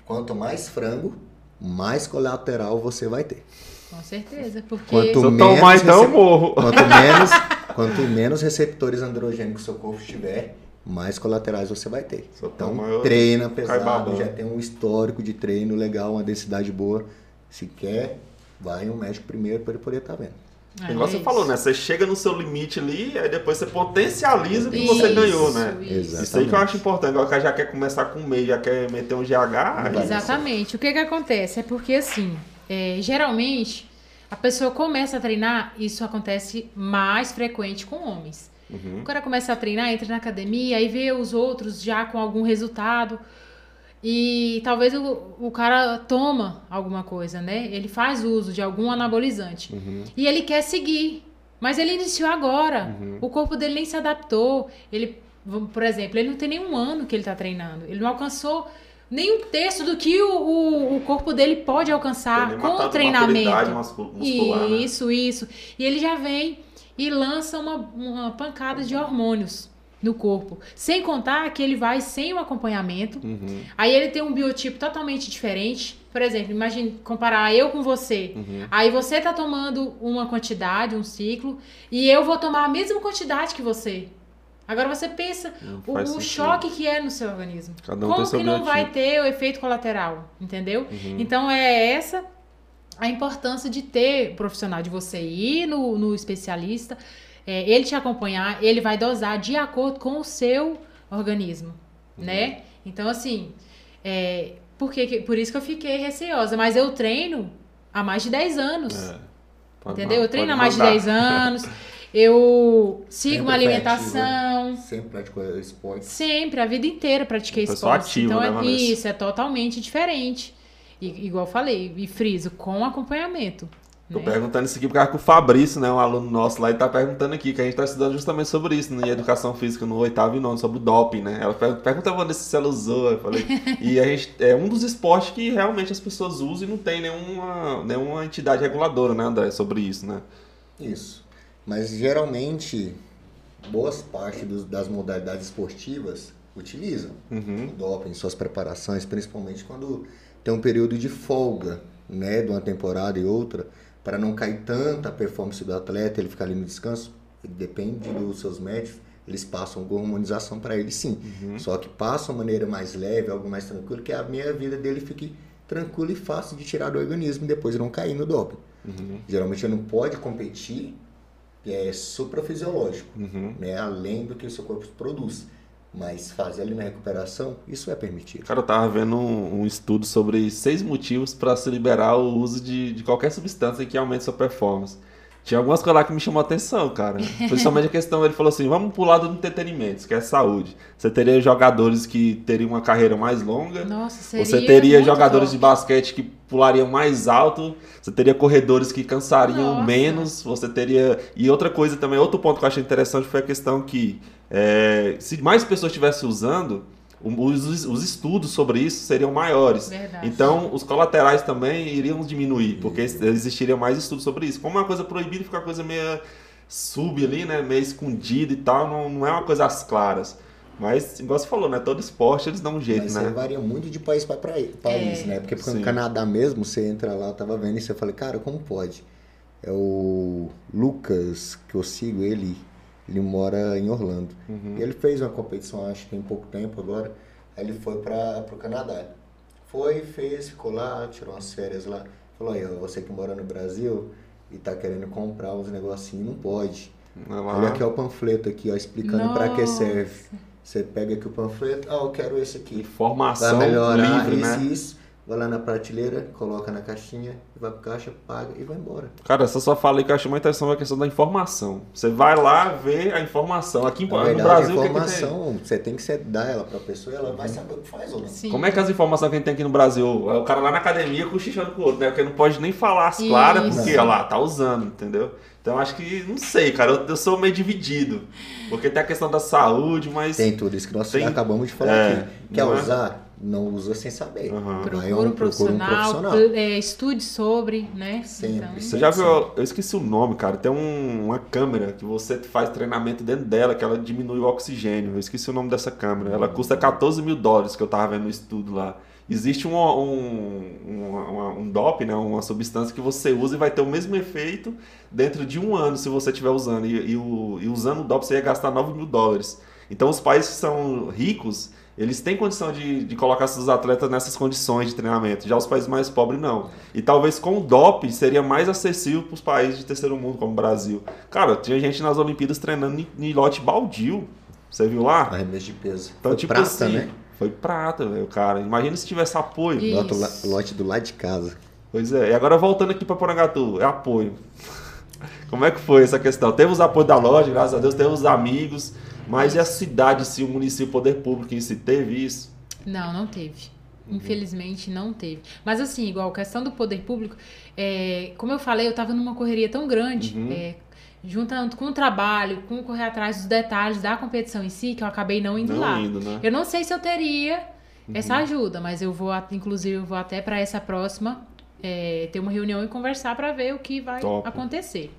S3: Quanto mais frango, mais colateral você vai ter.
S2: Com certeza. Porque.
S3: Quanto-
S1: Se eu
S3: menos
S1: tomar, então eu morro.
S3: Quanto menos, quanto menos receptores androgênicos seu corpo tiver, mais colaterais você vai ter.
S1: Eu
S3: Então, treina pesado, já tem um histórico de treino legal, uma densidade boa. Se quer, vai um médico primeiro para ele poder estar vendo.
S2: É
S1: Igual você
S2: isso.
S1: falou, né? Você chega no seu limite ali, aí depois você potencializa o que você
S2: Isso,
S1: ganhou, né?
S2: isso.
S1: Isso aí que eu acho importante. Agora que já quer começar com meio, já quer meter um GH.
S2: Exatamente. O que que acontece? É porque, assim, é, geralmente, a pessoa começa a treinar, isso acontece mais frequente com homens.
S1: Uhum.
S2: O cara começa a treinar, entra na academia, aí vê os outros já com algum resultado. E talvez o, o cara toma alguma coisa, né? Ele faz uso de algum anabolizante.
S1: Uhum.
S2: E ele quer seguir. Mas ele iniciou agora. O corpo dele nem se adaptou. Ele, por exemplo, ele não tem nenhum ano que ele está treinando. Ele não alcançou nem um terço do que o, o, o corpo dele pode alcançar
S1: nem
S2: com o treinamento.
S1: muscular, né?
S2: Isso, isso. E ele já vem e lança uma, uma pancada de hormônios no corpo. Sem contar que ele vai sem o acompanhamento.
S1: Uhum.
S2: Aí ele tem um biotipo totalmente diferente. Por exemplo, imagine comparar eu com você.
S1: Uhum.
S2: Aí você tá tomando uma quantidade, um ciclo, e eu vou tomar a mesma quantidade que você. Agora você pensa o, o choque que é no seu organismo.
S1: Cada um
S2: Como que não vai ter o efeito colateral, entendeu?
S1: Uhum.
S2: Então é essa a importância de ter profissional, de você ir no, no especialista, é, ele te acompanhar, ele vai dosar de acordo com o seu organismo,
S1: Uhum.
S2: né? Então, assim, é, por, que, por isso que eu fiquei receosa, mas eu treino há mais de 10 anos.
S1: É.
S2: Entendeu? Eu treino há mais de
S1: mandar.
S2: 10 anos. Eu sigo
S3: Sempre
S2: uma alimentação.
S3: Sempre praticou esporte.
S2: Sempre, a vida inteira pratiquei esporte.
S1: ativa,
S2: então
S1: né,
S2: é
S1: Vanessa?
S2: isso, é totalmente diferente. E, igual eu falei, e friso, com acompanhamento.
S1: Tô
S2: né?
S1: perguntando isso aqui por causa que o Fabrício, né, um aluno nosso lá, ele tá perguntando aqui, que a gente tá estudando justamente sobre isso, né, em educação física no oitavo e nono, sobre o doping, né? Ela pergunta, pergunta a Vanessa se ela usou, eu falei. e a gente, é um dos esportes que realmente as pessoas usam e não tem nenhuma, nenhuma entidade reguladora, né, André, sobre isso, né?
S3: Isso. Mas geralmente, boas partes dos- das modalidades esportivas utilizam
S1: Uhum.
S3: o doping em suas preparações, principalmente quando tem um período de folga, né, de uma temporada e outra, para não cair tanta a performance do atleta, ele ficar ali no descanso. Depende dos seus médicos, eles passam alguma hormonização para ele sim. Só que passam de maneira mais leve, algo mais tranquilo, que a meia vida dele fique tranquila e fácil de tirar do organismo e depois não cair no doping.
S1: Uhum.
S3: Geralmente ele não pode competir, é suprafisiológico,
S1: Uhum.
S3: né? além do que o seu corpo produz. Mas fazer ali na recuperação, isso é permitido.
S1: Cara, eu tava vendo um, um estudo sobre seis motivos para se liberar o uso de, de qualquer substância que aumente sua performance. Tinha algumas coisas lá que me chamou a atenção, cara. Principalmente a questão, ele falou assim, vamos pro lado do entretenimento, que é saúde. Você teria jogadores que teriam uma carreira mais longa,
S2: Nossa, seria
S1: você teria jogadores de basquete que pulariam mais alto, você teria corredores que cansariam
S2: Nossa.
S1: menos, você teria. E outra coisa também, outro ponto que eu achei interessante foi a questão que é, se mais pessoas estivessem usando, os, os estudos sobre isso seriam maiores.
S2: Verdade.
S1: Então, os colaterais também iriam diminuir, porque existiria mais estudos sobre isso. Como é uma coisa proibida, fica uma coisa meio sub ali, né? Meio escondida e tal, não, não é uma coisa às claras. Mas, igual você falou, né? Todo esporte eles dão um jeito,
S3: Mas
S1: né?
S3: varia muito de país para país,
S2: É.
S3: né? Porque, porque no Canadá mesmo, você entra lá, eu tava vendo isso, eu falei, cara, como pode? É o Lucas, que eu sigo ele, ele mora em Orlando.
S1: Uhum.
S3: E ele fez uma competição, acho que tem pouco tempo agora, aí ele foi para o Canadá. Foi, fez, ficou lá, tirou umas férias lá. Falou, aí, você que mora no Brasil e tá querendo comprar uns negocinhos, não pode. Olha aqui ó, o panfleto aqui, ó, explicando para que serve. Você pega aqui o panfleto, ah, eu quero esse aqui.
S1: Informação
S3: melhorar
S1: livre,
S3: isso
S1: né?
S3: e isso. Vai lá na prateleira, coloca na caixinha, vai pro caixa, paga e vai embora.
S1: Cara, essa só fala aí que eu acho muito interessante a questão da informação. Você vai lá ver a informação. Aqui em-
S3: Na
S1: no
S3: verdade,
S1: Brasil,
S3: a
S1: o que, que tem?
S3: informação, você tem que dar ela pra pessoa e ela vai saber o que faz ou não.
S2: Sim.
S1: Como é que as informações que a gente tem aqui no Brasil? É o cara lá na academia cochichando com o outro, né? Porque não pode nem falar as claras,
S2: Isso.
S1: porque, olha lá, tá usando, entendeu? Então acho que, não sei, cara, eu, eu sou meio dividido. Porque tem a questão da saúde, mas.
S3: Tem tudo isso que nós
S1: Tem-
S3: acabamos de falar
S1: é,
S3: aqui. Quer
S1: não é?
S3: Não usa sem saber. Vai
S2: Procura
S3: um-
S2: um profissional, é, estude sobre, né?
S3: Sempre.
S2: Então,
S1: Você já viu? Eu esqueci o nome, cara. Tem um- uma câmera que você faz treinamento dentro dela, que ela diminui o oxigênio. Eu esqueci o nome dessa câmera. Ela custa 14 mil dólares, que eu tava vendo no estudo lá. Existe um, um, um, um DOP, né? uma substância que você usa e vai ter o mesmo efeito dentro de um ano se você estiver usando. E, e o- e usando o DOP você ia gastar 9 mil dólares. Então os países que são ricos, eles têm condição de, de colocar seus atletas nessas condições de treinamento. Já os países mais pobres não. E talvez com o DOP seria mais acessível para os países de terceiro mundo, como o Brasil. Cara, tinha gente nas Olimpíadas treinando em, em lote baldio. Você viu lá?
S3: Arremesso de peso.
S1: Então,
S3: Foi
S1: tipo
S3: prata,
S1: assim,
S3: né?
S1: foi prata, velho, cara. Imagina se tivesse apoio.
S3: Lote,
S2: Isso.
S3: lote do lado de casa.
S1: Pois é. E agora voltando aqui para Porangatu, é apoio. Como é que foi essa questão? Teve os apoios da loja, graças a Deus, teve os amigos, mas e a cidade, se o município, o poder público em si teve isso?
S2: Não, não teve.
S1: Uhum.
S2: Infelizmente não teve. Mas assim, igual a questão do poder público, é, como eu falei, eu tava numa correria tão grande,
S1: Uhum.
S2: é, juntando com o trabalho, com correr atrás dos detalhes da competição em si, que eu acabei não indo
S1: Não
S2: lá.
S1: indo, né?
S2: Eu não sei se eu teria
S1: Uhum.
S2: essa ajuda, mas eu vou, inclusive, eu vou até para essa próxima é, ter uma reunião e conversar para ver o que vai
S1: Top.
S2: acontecer.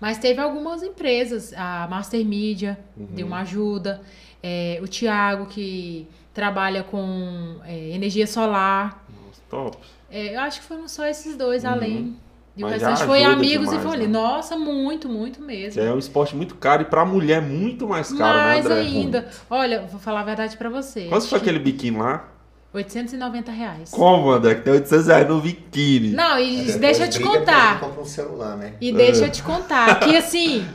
S2: Mas teve algumas empresas, a Master Media
S1: Uhum.
S2: deu uma ajuda, é, o Thiago que trabalha com é, energia solar.
S1: Nossa, top.
S2: É, eu acho que foram só esses dois, além. E o
S1: Uhum. Mas
S2: restante foi amigos
S1: demais,
S2: e família.
S1: né?
S2: Nossa, muito, muito mesmo.
S1: É um esporte muito caro e pra mulher muito mais caro,
S2: Mais
S1: né, André?
S2: ainda. Olha, vou falar a verdade pra você.
S1: Quanto foi aquele biquíni lá?
S2: 890 reais.
S1: Como, André? Que tem 800 reais no biquíni.
S2: Não, e
S3: Depois
S2: deixa eu te contar.
S3: compra um celular, né?
S2: E deixa
S1: É.
S2: eu te contar que assim,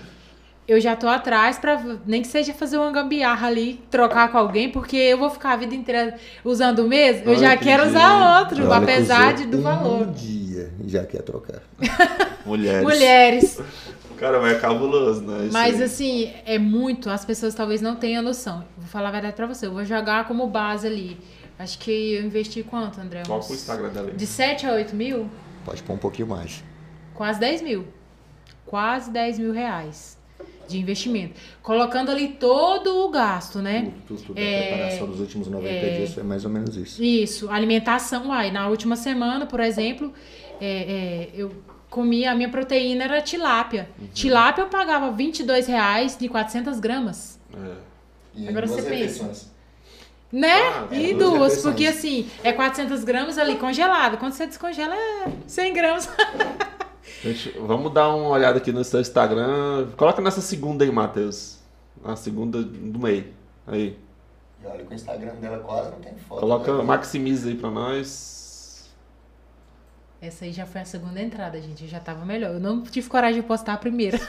S2: eu já tô atrás pra nem que seja fazer uma gambiarra ali, trocar com alguém, porque eu vou ficar a vida inteira usando o mesmo, eu
S1: Ai,
S2: já
S1: que
S2: quero
S1: jeito.
S2: usar outro,
S3: Olha
S2: apesar de, do
S3: um
S2: valor.
S3: dia já quer trocar.
S1: Mulheres.
S2: Mulheres.
S1: Cara, mas é cabuloso, né? Isso
S2: Mas
S1: aí.
S2: assim, é muito, as pessoas talvez não tenham noção. Vou falar a verdade pra você, eu vou jogar como base ali. Acho que eu investi quanto, André?
S1: Qual o Instagram dela?
S2: De 7 a 8 mil?
S3: Pode pôr um pouquinho mais.
S2: Quase 10 mil. Quase 10 mil reais de investimento. Colocando ali todo o gasto, né?
S3: Tudo, tudo,
S2: É,
S3: A preparação dos últimos 90 dias foi mais ou menos isso.
S2: Isso, alimentação. Aí, na última semana, por exemplo, é, é, eu comi, a minha proteína era tilápia.
S1: Uhum.
S2: Tilápia eu pagava 22 reais de 400 gramas.
S1: É.
S3: E
S2: Agora você pensa.
S3: refeições.
S2: Né?
S1: Ah,
S2: e
S3: é, duas refeições.
S2: porque assim, é 400 gramas ali congelado. Quando você descongela, é 100 gramas.
S1: Gente, vamos dar uma olhada aqui no seu Instagram. Coloca nessa segunda aí, Matheus. Na segunda do meio. Aí.
S3: E olha que o Instagram dela quase não tem foto.
S1: Coloca,
S3: né?
S1: maximiza aí pra nós.
S2: Essa aí já foi a segunda entrada, gente. Já tava melhor. Eu não tive coragem de postar a primeira.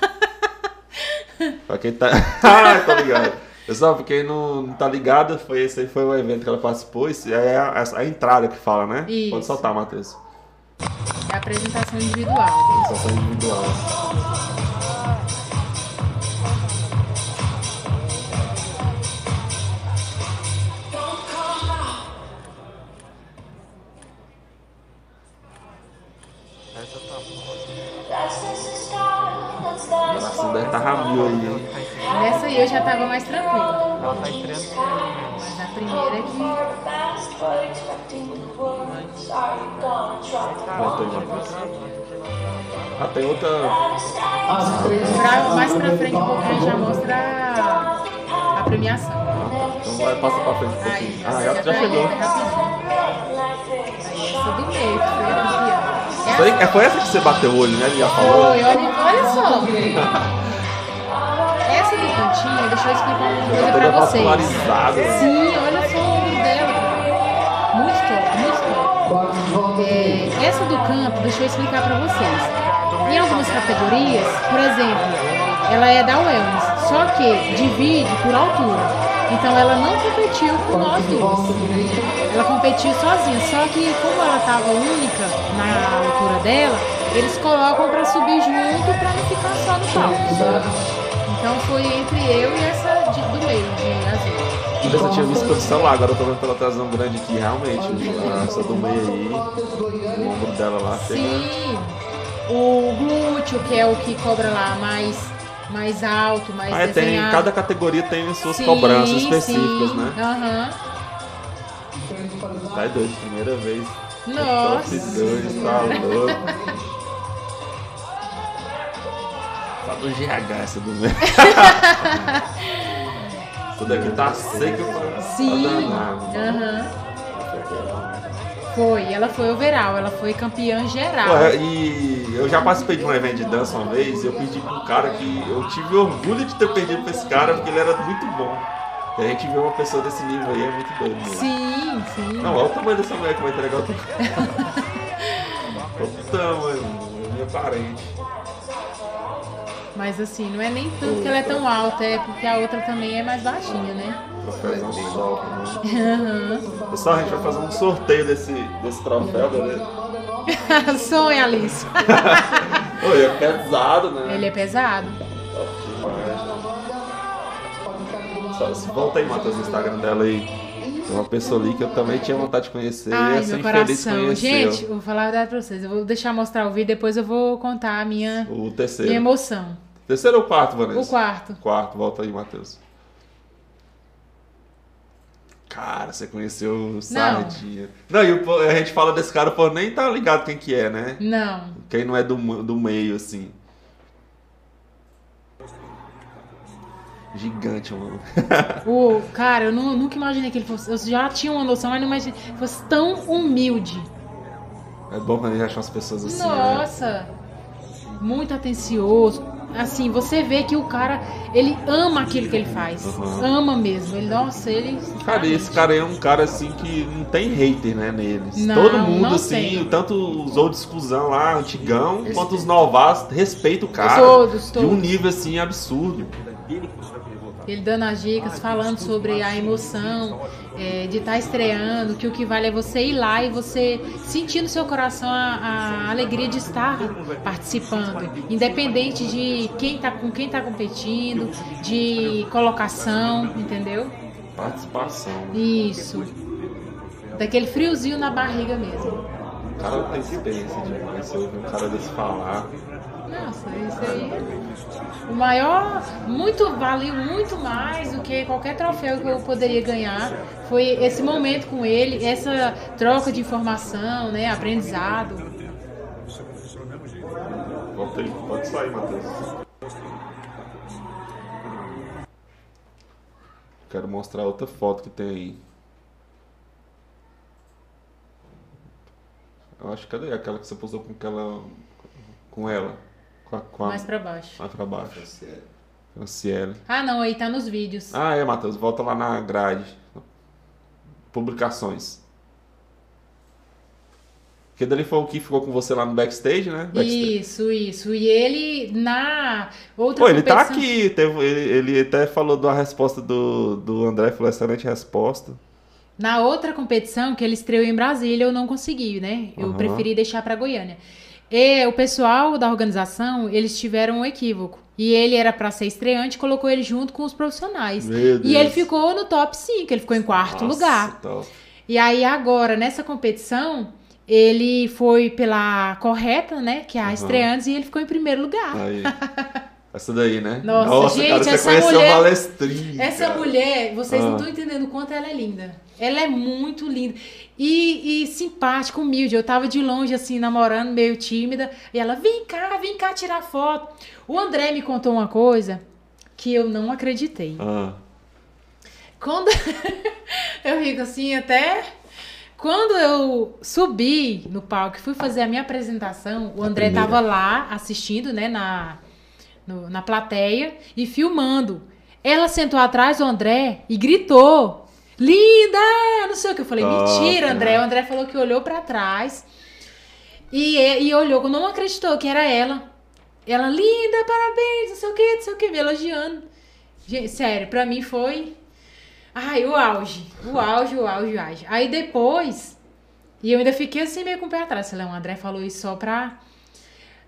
S1: Pra quem tá. ah, tô ligado. Pessoal, pra quem não, não tá ligado, foi esse aí foi o evento que ela participou. Esse é a, a entrada que fala, né?
S2: Isso.
S1: Pode soltar, Matheus.
S2: É a apresentação individual.
S1: Sensação individual. Ah, tem outra.
S2: Pra, mais pra frente um pouquinho já mostra a, premiação.
S1: Então vai, passa pra frente um pouquinho.
S2: Aí,
S1: Ah, já,
S2: é
S1: já
S2: pra
S1: chegou.
S2: foi
S1: é, foi essa que você bateu o olho, né? Já falou.
S2: Foi, olha, olha só. Essa do cantinho, deixa eu explicar uma coisa pra vocês. Sim, olha só o ombro dela. Muito top, muito top. É, essa do campo, deixa eu explicar pra vocês. Em algumas categorias, por exemplo, ela é da Wellness, só que divide por altura. Então ela não competiu com nós duas. Ela competiu sozinha, só que como ela estava única na altura dela, eles colocam pra subir junto pra não ficar só no palco. Então foi entre eu e essa de- do meio, de azul.
S1: Eu tinha visto pelo celular, agora eu tô vendo pela televisão grande aqui, realmente. Essa do meio aí, o ombro dela lá.
S2: Sim, o glúteo, que é o que cobra lá mais, mais alto, mais
S1: Ah, é, tem, cada categoria tem as suas
S2: Sim,
S1: cobranças específicas,
S2: sim.
S1: né?
S2: Aham.
S1: Tá doido, primeira vez.
S2: Nossa.
S1: 2, tá louco. Tá no GH essa do meio. Tudo aqui tá seco pra
S2: Sim.
S1: pra danado.
S2: Aham. Foi, ela foi overall, ela foi campeã geral.
S1: É, e eu já participei de um evento de dança uma vez e eu pedi pra um cara que eu tive orgulho de ter perdido pra esse cara porque ele era muito bom. E a gente vê uma pessoa desse nível aí, é muito doido mesmo.
S2: Sim, sim.
S1: Não, olha o tamanho dessa mulher que vai entregar o tamanho. Olha o tamanho, é minha parente.
S2: Mas assim, não é nem tanto que ela é tão alta, é porque a outra também é mais baixinha, né?
S1: Pra fazer um sol. Né? Pessoal, a gente vai fazer um sorteio desse, desse troféu, beleza?
S2: Sonha, Alice.
S1: Oi, é pesado, né?
S2: Ele é pesado.
S1: Top demais. Volta aí, Matheus, no Instagram dela aí. Uma pessoa ali que eu também tinha vontade de conhecer. e
S2: Ai,
S1: essa
S2: meu coração. Gente, vou falar a verdade pra vocês. Eu vou deixar mostrar o vídeo, depois eu vou contar a minha,
S1: O terceiro.
S2: minha emoção.
S1: Terceiro ou quarto, Vanessa?
S2: O quarto.
S1: Quarto, volta aí, Matheus. Cara, você conheceu o Sardinha. Não, e o po- a gente fala desse cara, povo nem tá ligado quem que é, né?
S2: Não.
S1: Quem não é do, do meio, assim. Gigante, mano.
S2: O, cara, eu nu- nunca imaginei que ele fosse. Eu já tinha uma noção, mas não imaginei que fosse tão humilde.
S1: É bom quando a gente acha umas pessoas assim, né?
S2: Nossa! Muito atencioso. Assim, você vê que o cara, ele ama aquilo que ele faz.
S1: Uhum.
S2: Ama mesmo. Ele, nossa, ele.
S1: Cara, e esse cara aí é um cara assim que não tem hater, né, neles.
S2: Não,
S1: Todo mundo,
S2: não
S1: assim,
S2: tem.
S1: tanto os old discussão lá, antigão, quanto os novatos, respeita o cara.
S2: Todos,
S1: De um
S2: todos.
S1: nível assim absurdo.
S2: Ele dando as dicas, falando sobre a emoção é, de estar estreando, que o que vale é você ir lá e você sentir no seu coração a, a alegria de estar participando, independente de quem tá com quem tá competindo, de colocação, entendeu?
S1: Participação.
S2: Isso. Daquele friozinho na barriga mesmo.
S1: O cara tem experiência demais. Eu ouvir um cara desse falar.
S2: Nossa, isso aí. O maior, muito, valeu muito mais do que qualquer troféu que eu poderia ganhar. Foi esse momento com ele, essa troca de informação, né? Aprendizado.
S1: Volta aí, pode sair, Matheus. Quero mostrar outra foto que tem aí. Eu acho que cadê aquela que você posou com aquela. com ela? Com a. Com a
S2: Mais pra baixo.
S1: mais pra baixo.
S3: Sério.
S1: Franciele.
S2: Ah, não, aí tá nos vídeos.
S1: Ah, é, Matheus, volta lá na grade. Publicações. Porque dali foi o que ficou com você lá no backstage, né? Backstage.
S2: Isso, isso. E ele na outra
S1: Pô, ele tá
S2: competição-
S1: aqui. Teve, ele, ele até falou da resposta do, do André, falou excelente resposta.
S2: Na outra competição que ele estreou em Brasília, eu não consegui, né? Eu
S1: Aham.
S2: preferi deixar para Goiânia. E o pessoal da organização, eles tiveram um equívoco. E ele era para ser estreante, colocou ele junto com os profissionais. E ele ficou no top 5, ele ficou em quarto
S1: Nossa,
S2: lugar.
S1: top.
S2: E aí agora, nessa competição, ele foi pela correta, né? Que é a estreantes, e ele ficou em primeiro lugar.
S1: Aí. Essa daí, né?
S2: Nossa, gente,
S1: cara, você
S2: essa
S1: conheceu
S2: mulher-. Essa mulher, vocês
S1: Ah.
S2: não estão entendendo o quanto ela é linda. Ela é muito linda. E, e simpática, humilde. Eu tava de longe, assim, namorando, meio tímida. E ela, vem cá, vem cá tirar foto. O André me contou uma coisa que eu não acreditei.
S1: Ah,
S2: Quando eu fico assim, até. Quando eu subi no palco e fui fazer a minha apresentação, o André
S3: primeira.
S2: tava lá assistindo, né, na, no- na plateia e filmando. Ela sentou atrás do André e gritou: Linda! Não sei o que. Eu falei: Mentira, André.
S1: né?
S2: O André falou que olhou pra trás e, e olhou, não acreditou que era ela. Ela, linda, parabéns, não sei o que, não sei o que, me elogiando. Gente, sério, pra mim foi. Ai, o auge. O auge, o auge, o auge. Aí depois. E eu ainda fiquei assim meio com o pé atrás. Falei, o André falou isso só pra.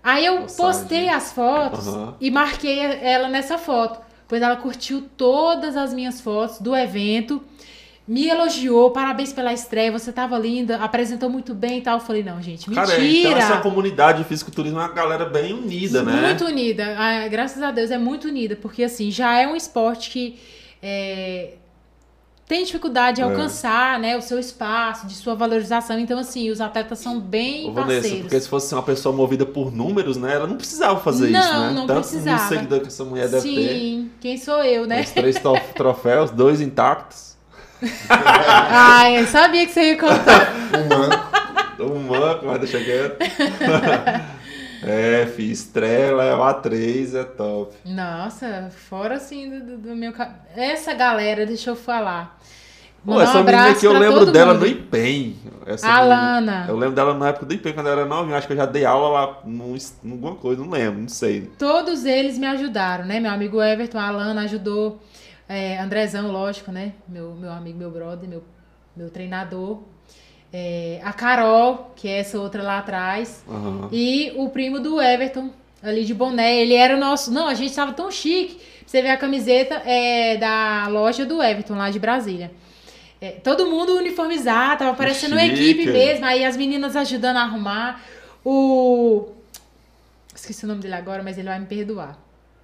S2: Aí eu postei as fotos
S1: Aham.
S2: e marquei ela nessa foto. Pois ela curtiu todas as minhas fotos do evento. Me elogiou, parabéns pela estreia, você tava linda, apresentou muito bem e tal. Eu falei, não, gente, mentira.
S1: Cara, então essa comunidade de fisiculturismo é uma galera bem unida, né?
S2: Muito unida. Ah, graças a Deus é muito unida, porque assim, já é um esporte que é, tem dificuldade de
S1: É.
S2: alcançar né, o seu espaço, de sua valorização. Então, assim, os atletas são bem
S1: Ô, Vanessa,
S2: parceiros.
S1: porque se fosse uma pessoa movida por números, né? Ela não precisava fazer
S2: Não,
S1: isso, né?
S2: não
S1: Tanto
S2: precisava.
S1: seguidor que essa mulher deve ter.
S2: Sim, quem sou eu, né?
S1: Os três troféus, dois intactos.
S2: Ai, eu sabia que você ia contar.
S3: Um manco.
S1: Um manco, mas deixa quieto. é, fiz estreia, levar três é top.
S2: Nossa, fora assim do, do- meu. Essa galera, deixa eu falar.
S1: Pô, essa
S2: um
S1: menina aqui eu lembro dela
S2: mundo.
S1: no empenho. Essa
S2: A
S1: menina-
S2: Lana.
S1: Eu lembro dela na época do empenho, quando ela era novinha. Acho que eu já dei aula lá em alguma coisa, não lembro, não sei.
S2: Todos eles me ajudaram, né? Meu amigo Everton, a Alana ajudou. É, Andrezão, lógico, né? Meu, meu amigo, meu brother, meu, meu treinador. É, a Carol, que é essa outra lá atrás.
S1: Aham.
S2: E o primo do Everton, ali de boné. Ele era o nosso. Não, a gente tava tão chique. Você vê a camiseta é, da loja do Everton, lá de Brasília. É, todo mundo uniformizado, tava parecendo uma equipe mesmo. Aí as meninas ajudando a arrumar. O. Esqueci o nome dele agora, mas ele vai me perdoar.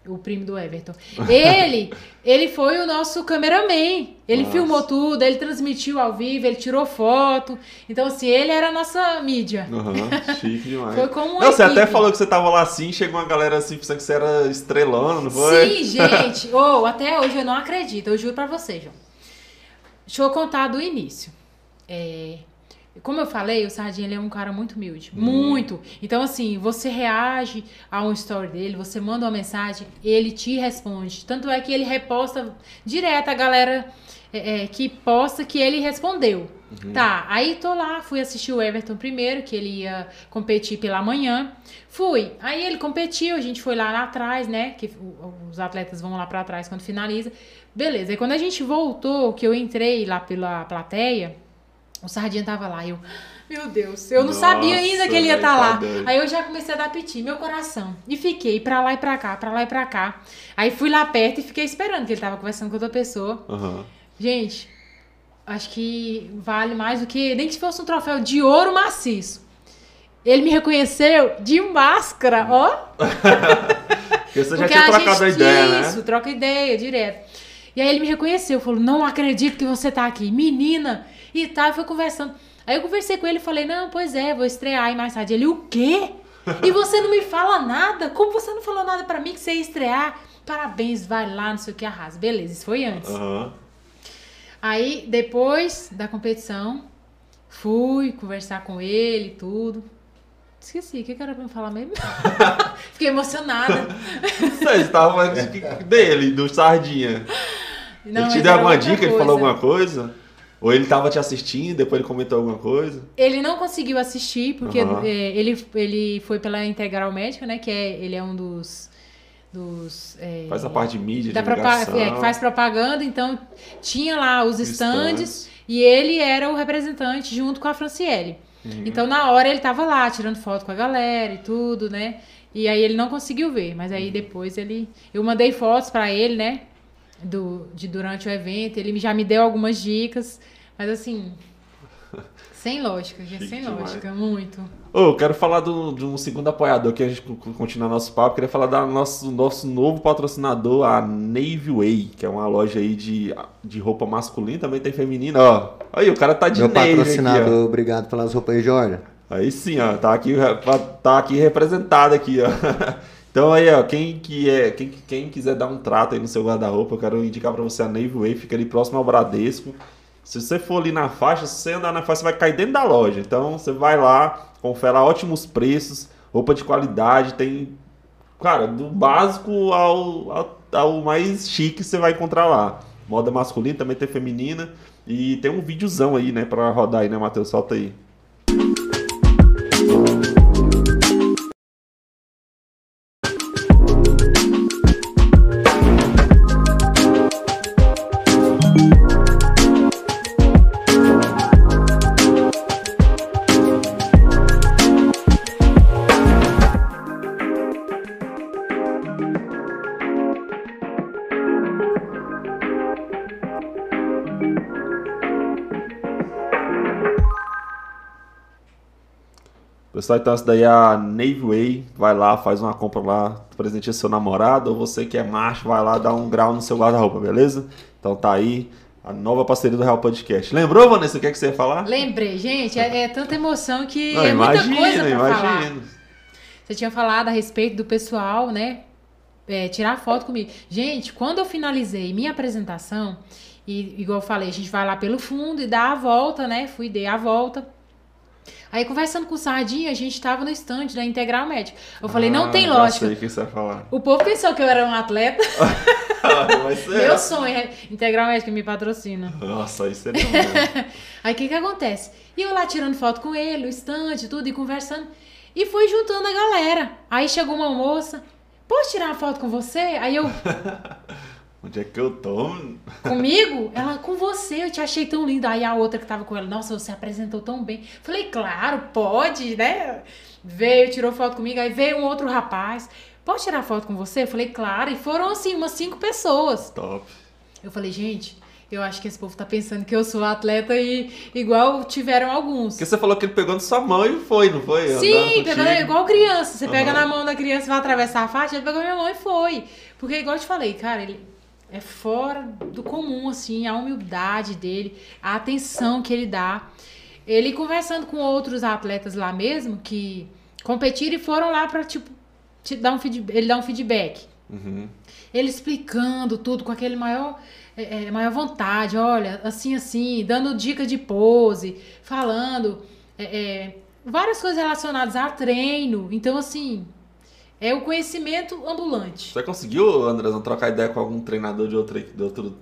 S2: O primo do Everton. Ele, ele foi o nosso cameraman. Ele
S1: Nossa.
S2: filmou tudo, ele transmitiu ao vivo, ele tirou foto. Então, assim, ele era a nossa mídia.
S1: Aham, chique demais.
S2: Foi como
S1: Não, você
S2: equipe.
S1: até falou que você tava lá assim, chegou uma galera assim, pensando que você era estrelando, não foi?
S2: Sim, gente. Ou até hoje eu não acredito, eu juro pra você, João. Deixa eu contar do início. É, como eu falei, o Sardinha ele é um cara muito humilde. Muito. Então, assim, você reage a um story dele, você manda uma mensagem, ele te responde. Tanto é que ele reposta direto a galera é, é, que posta que ele respondeu. Tá, aí tô lá, fui assistir o Everton primeiro, que ele ia competir pela manhã. Fui. Aí ele competiu, a gente foi lá, lá atrás, né? Que os atletas vão lá pra trás quando finaliza. Beleza. Aí quando a gente voltou, que eu entrei lá pela plateia, o Sardinha tava lá. Eu, meu Deus, eu não
S1: Nossa,
S2: sabia ainda que ele ia estar
S1: tá
S2: lá. Aí eu já comecei a dar piti, meu coração. E fiquei pra lá e pra cá, pra lá e pra cá. Aí fui lá perto e fiquei esperando, que ele tava conversando com outra pessoa.
S1: Aham.
S2: Gente, acho que vale mais do que. Nem que se fosse um troféu de ouro maciço. Ele me reconheceu de máscara, ó.
S1: Porque você já
S2: Porque
S1: tinha
S2: a
S1: trocado a
S2: gente-
S1: ideia,
S2: Isso,
S1: né?
S2: troca ideia direto. E aí ele me reconheceu, falou: Não acredito que você tá aqui, menina. E tá, foi conversando. Aí eu conversei com ele e falei: Não, pois é, vou estrear aí mais tarde. Ele: O quê? E você não me fala nada? Como você não falou nada pra mim que você ia estrear? Parabéns, vai lá, não sei o que, arrasa. Beleza, isso foi antes.
S1: Aham.
S2: Aí, depois da competição, fui conversar com ele e tudo. Esqueci, o que que era pra me falar mesmo? Fiquei emocionada.
S1: Você tava falando de- dele, do Sardinha.
S2: Não,
S1: ele te deu alguma dica? Ele falou
S2: coisa.
S1: alguma coisa? Ou ele tava te assistindo, depois ele comentou alguma coisa?
S2: Ele não conseguiu assistir, porque é, ele, ele foi pela Integral Médica, né? Que é, ele é um dos. dos é,
S1: Faz a parte de mídia,
S2: da propa-
S1: divulgação.
S2: é, que faz propaganda, então tinha lá os stands
S1: Stands.
S2: e ele era o representante junto com a Franciele.
S1: Uhum.
S2: Então na hora ele tava lá tirando foto com a galera e tudo, né? E aí ele não conseguiu ver, mas
S1: Uhum.
S2: aí depois ele eu mandei fotos pra ele, né? Do de durante o evento, ele já me deu algumas dicas, mas assim, Sem lógica, gente, sem
S1: demais.
S2: lógica, muito.
S1: Ô, eu quero falar do- de um segundo apoiador que a gente co- continua nosso papo. Queria falar do nosso, nosso novo patrocinador, a Navy Way, que é uma loja aí de, de roupa masculina, também tem feminina. Ó, aí o cara tá de
S3: Meu
S1: Navy
S3: patrocinador,
S1: aqui,
S3: obrigado pelas roupas aí, Jordan.
S1: ó. Aí sim, ó, tá aqui, tá aqui representado aqui, ó. Então aí, ó, quem, que é, quem, quem quiser dar um trato aí no seu guarda-roupa, eu quero indicar pra você a Navy Way, fica ali próximo ao Bradesco. Se você for ali na faixa, se você andar na faixa, você vai cair dentro da loja. Então você vai lá, confere lá ótimos preços, roupa de qualidade, tem. Cara, do básico ao, ao, ao mais chique você vai encontrar lá. Moda masculina, também tem feminina. E tem um videozão aí, né, pra rodar aí, né, Matheus? Solta aí. Pessoal, então essa daí é a Navy Way. Vai lá, faz uma compra lá, presenteia seu namorado, ou você que é macho, vai lá dar um grau no seu guarda-roupa, beleza? Então tá aí a nova parceria do Real Podcast. Lembrou, Vanessa, o que, é que você ia falar?
S2: Lembrei, gente, é, é tanta emoção que
S1: Não,
S2: é muita
S1: imagina,
S2: coisa pra falar.
S1: imagina.
S2: Você tinha falado a respeito do pessoal, né? é, tirar foto comigo. Gente, quando eu finalizei minha apresentação, e igual eu falei, a gente vai lá pelo fundo e dá a volta, né? Fui, dei a volta. Aí, conversando com o Sardinha, a gente tava no stand da Integral Médica. Eu falei, não
S1: Ah,
S2: tem lógica.
S1: sei o que você vai falar.
S2: O povo pensou que eu era um atleta.
S1: É.
S2: Meu sonho é Integral Médica me patrocina.
S1: Nossa, isso seria bom.
S2: Aí o que que acontece? E eu lá tirando foto com ele, o estande, tudo, e conversando. E fui juntando a galera. Aí chegou uma moça, posso tirar uma foto com você? Aí eu,
S1: Onde é que eu tô?
S2: comigo? Ela, com você, eu te achei tão linda. Aí a outra que tava com ela, nossa, você apresentou tão bem. Falei, claro, pode, né? Veio, tirou foto comigo. Aí veio um outro rapaz, posso tirar foto com você? Falei, claro. E foram assim, umas cinco pessoas.
S1: Top.
S2: Eu falei, gente, eu acho que esse povo tá pensando que eu sou atleta e igual tiveram alguns.
S1: Porque você falou que ele pegou na sua mão e foi, não foi?
S2: Sim, pegou igual criança. Você pega
S1: Aham.
S2: na mão da criança e vai atravessar a faixa, ele pegou minha mão e foi. Porque, igual eu te falei, cara, ele é fora do comum, assim, a humildade dele, a atenção que ele dá. Ele conversando com outros atletas lá mesmo, que competiram e foram lá pra, tipo, te dar um feedback, ele dá um feedback.
S1: Uhum.
S2: Ele explicando tudo com aquele maior, é, é, maior vontade, olha, assim, assim, dando dicas de pose, falando é, é, várias coisas relacionadas a treino. Então, assim, é o conhecimento ambulante.
S1: Você conseguiu, Andrezão, trocar ideia com algum treinador de outro, de outro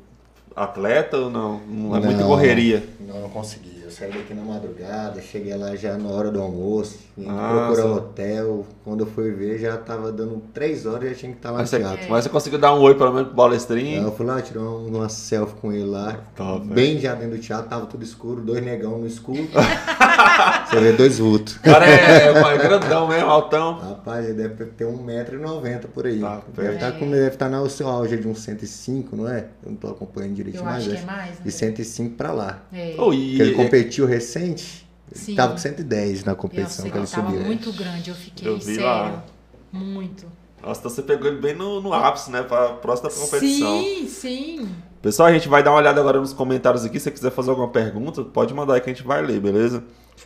S1: atleta ou não? Não é muita
S3: Não.
S1: correria.
S3: Não, não consegui. Eu saí daqui na madrugada, cheguei lá já na hora do almoço, vim
S1: Ah,
S3: procurar um hotel. Quando eu fui ver, já tava dando três horas e já tinha que estar lá no
S1: Mas você,
S3: teatro.
S1: mas você conseguiu dar um oi pelo menos pro Balestrinho?
S3: eu fui lá, tirei uma, selfie com ele lá.
S1: Top,
S3: bem já dentro do teatro, tava tudo escuro, dois negão no escuro. Você vê dois vultos.
S1: O cara é, é grandão mesmo, altão.
S3: Rapaz, ele deve ter 1,90m por aí.
S1: Tá,
S3: deve estar com, deve estar no seu auge de uns 105, não é? Eu não tô acompanhando direitinho,
S2: Eu
S3: mas
S2: acho que é
S3: acho.
S2: mais, né?
S3: De 105 pra lá.
S2: É.
S1: Oh, e,
S3: Porque ele competiu recente,
S2: Sim.
S3: tava com 110 na
S2: Eu
S3: competição
S2: sei
S3: que ele
S2: tava
S3: subiu.
S2: muito grande, eu fiquei
S1: Eu vi
S2: sério.
S1: lá.
S2: Muito.
S1: Nossa, então você pegou ele bem no, no ápice, né? Pra próxima competição.
S2: Sim, sim.
S1: Pessoal, a gente vai dar uma olhada agora nos comentários aqui. Se você quiser fazer alguma pergunta, pode mandar aí que a gente vai ler, beleza?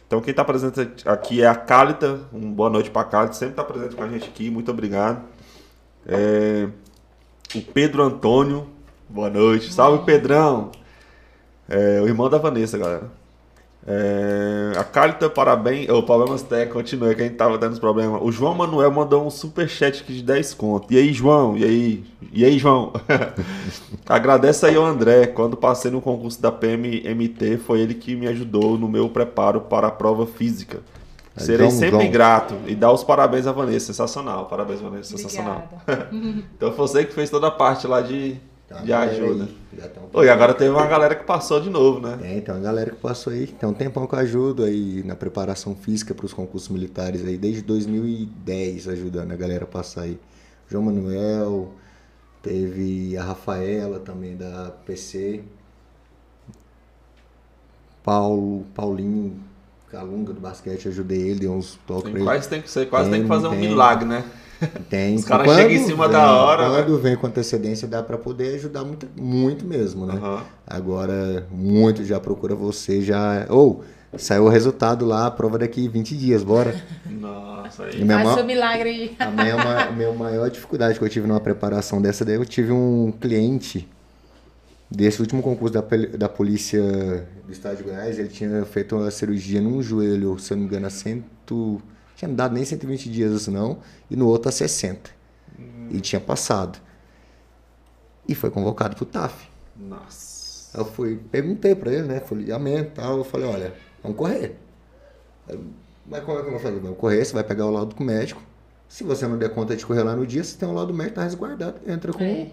S1: Então, quem tá presente aqui é a Cálita. Um boa noite pra Cálita. Sempre tá presente com a gente aqui. Muito obrigado. É, O Pedro Antônio. Boa noite. Salve, Pedrão. É, o irmão da Vanessa, galera. É, a Cálita, parabéns. O problemas técnicos, continua, que a gente tava dando os problemas. O João Manuel mandou um superchat aqui de 10 conto. E aí, João? E aí? E aí, João? Agradece aí ao André. Quando passei no concurso da PMMT, foi ele que me ajudou no meu preparo para a prova física.
S3: É,
S1: Serei
S3: João,
S1: sempre
S3: João.
S1: grato. E dá os parabéns à Vanessa. Sensacional. Parabéns, Vanessa. Sensacional. Então foi você que fez toda a parte lá de,
S3: Tá,
S1: de ajuda.
S3: aí, tem um
S1: Oi, agora teve uma galera que passou de novo, né?
S3: Tem, tem uma galera que passou aí. Tem um tempão que eu ajudo aí na preparação física para os concursos militares aí, desde 2010 ajudando a galera a passar aí. João Manuel, teve a Rafaela também da PC. Paulo, Paulinho, Calunga do basquete, ajudei ele, dei uns toques
S1: quase tem que, você quase tem,
S3: Tem,
S1: que fazer um
S3: tem.
S1: milagre, né?
S3: Tem.
S1: Os caras
S3: Quando
S1: chegam em cima
S3: vem-
S1: da hora, né?
S3: Quando vem com antecedência, dá pra poder ajudar muito, muito mesmo, né?
S1: Aham.
S3: Agora, muito já procura você, já. Ou, saiu o resultado lá, a prova daqui 20 dias, bora.
S1: Nossa, aí.
S2: Faz seu milagre aí.
S3: A minha, ma- a minha maior dificuldade que eu tive numa preparação dessa daí, eu tive um cliente desse último concurso da, da polícia do estado de Goiás, ele tinha feito uma cirurgia num joelho, se eu não me engano, a cento... tinha dado nem 120 dias assim não, e no outro a 60. E tinha passado. E foi convocado pro TAF.
S1: Nossa.
S3: Eu fui, perguntei pra ele, né? Folheamento e tal. Eu falei, olha, vamos correr. Mas como é que eu vou fazer? Vamos correr, você vai pegar o laudo com o médico. Se você não der conta de correr lá no dia, você tem o laudo médico, tá resguardado. Entra com,
S2: É.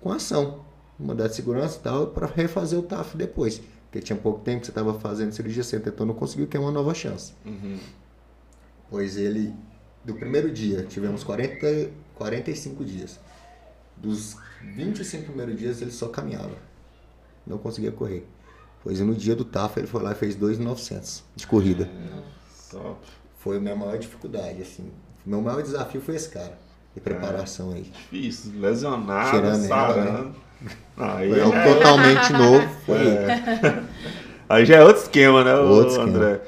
S3: com ação. Mandado de segurança e tal, pra refazer o TAF depois. Porque tinha pouco tempo que você tava fazendo cirurgia, você tentou, não conseguiu, que é uma nova chance.
S1: Uhum.
S3: Pois ele, do primeiro dia, tivemos 40, 45 dias. Dos 25 primeiros dias, ele só caminhava. Não conseguia correr. Pois no dia do TAF, ele foi lá e fez 2,900 de corrida. Foi a minha maior dificuldade, assim. Meu maior desafio foi esse cara, de preparação aí.
S1: Difícil. Lesionado,
S3: Cheirando ela,
S1: sarando. Aí,
S3: Foi algo
S1: é,
S3: totalmente novo. Foi
S1: aí já é outro esquema, né,
S3: Outro esquema.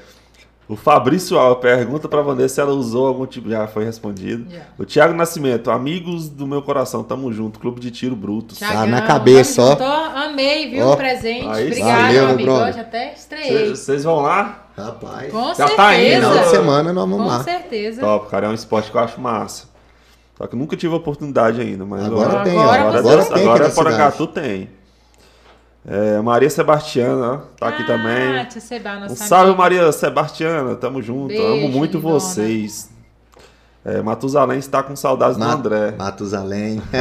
S1: O Fabrício Alves pergunta pra Vanessa se ela usou algum tipo. Já foi respondido.
S2: Já.
S1: O Thiago Nascimento, amigos do meu coração, tamo junto. Clube de Tiro Brutos.
S3: Tá na cabeça, ó.
S2: Tô, amei, viu?
S3: Ó.
S2: o presente.
S1: Aí,
S2: Obrigada,
S3: valeu,
S2: amigo.
S3: brother.
S2: Hoje até estreiei.
S1: Vocês vão lá?
S3: Rapaz,
S2: Com
S1: Já
S2: certeza.
S1: tá indo,
S3: final de semana nós vamos
S2: Com
S3: lá.
S2: certeza.
S1: Top, cara. É um esporte que eu acho massa. Só que eu nunca tive a oportunidade ainda, mas
S3: Agora
S1: agora,
S3: tem, ó.
S2: Agora
S1: agora, Deus-
S3: tem
S1: agora Porangatu tem. É, Maria Sebastiana, tá aqui
S2: Ah,
S1: também.
S2: tia Seba, nossa
S1: Um salve,
S2: amiga.
S1: Maria Sebastiana. Tamo junto.
S2: Beijo,
S1: Amo muito
S2: lindona.
S1: vocês. É, Matusalém está com saudades
S3: Ma-
S1: do André.
S3: Matusalém.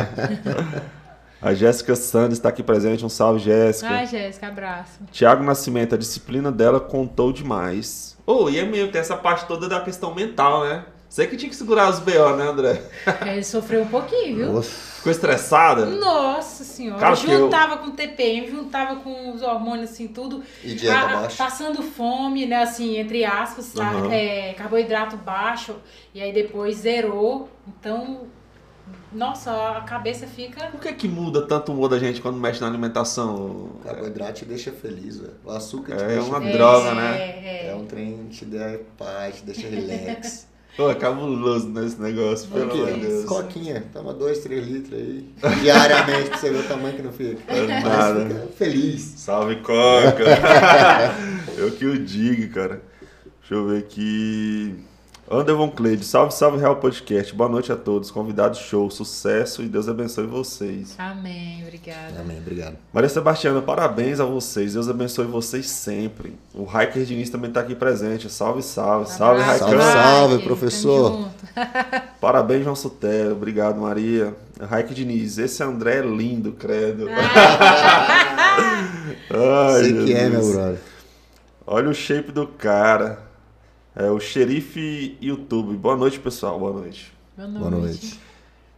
S1: A Jéssica Sandes está aqui presente. Um salve, Jéssica.
S2: Ai, Jéssica, abraço.
S1: Tiago Nascimento, a disciplina dela contou demais. Oh, e é mesmo, tem essa parte toda da questão mental, né? Você que tinha que segurar os BO, né, André?
S2: Ele sofreu um pouquinho, viu?
S3: Nossa,
S1: Ficou estressada?
S2: Nossa senhora,
S1: Cara, que eu-
S2: juntava com TPM, juntava com os hormônios assim, tudo.
S3: E dieta
S2: Ah,
S3: baixa.
S2: Passando fome, né? Assim, entre aspas, tá? É, carboidrato baixo, e aí depois zerou. Então, nossa, a cabeça fica.
S1: Por que que muda tanto o humor da gente quando mexe na alimentação?
S3: O carboidrato te deixa feliz, velho. O açúcar te
S1: É
S3: deixa
S1: uma
S3: feliz.
S1: droga, né?
S2: É,
S3: É
S2: é.
S3: um trem que te dá paz, te deixa relax.
S1: Pô, é cabuloso nesse negócio, pelo amor de Deus.
S3: Coquinha, toma 2, 3 litros aí. Diariamente pra você ver o tamanho que não fica.
S1: É nada.
S3: fica feliz.
S1: Salve, Coca! eu que o digo, cara. Deixa eu ver aqui. Anderson Cleide, salve, salve, Real Podcast. Boa noite a todos. Convidados show, sucesso e Deus abençoe vocês.
S2: Amém, obrigada.
S3: Amém, obrigado.
S1: Maria Sebastiana, parabéns a vocês. Deus abençoe vocês sempre. O Hiker Diniz também está aqui presente. Salve, salve. Salve,
S2: Abraço,
S1: Raikão.
S3: Salve, salve, professor.
S1: Parabéns, João Sotero. Obrigado, Maria. Raik Diniz, esse André é lindo, credo. Ai,
S3: Sei que é, meu brother.
S1: Olha o shape do cara. É o xerife YouTube. Boa noite, pessoal. Boa noite.
S2: Boa noite.
S3: Boa noite.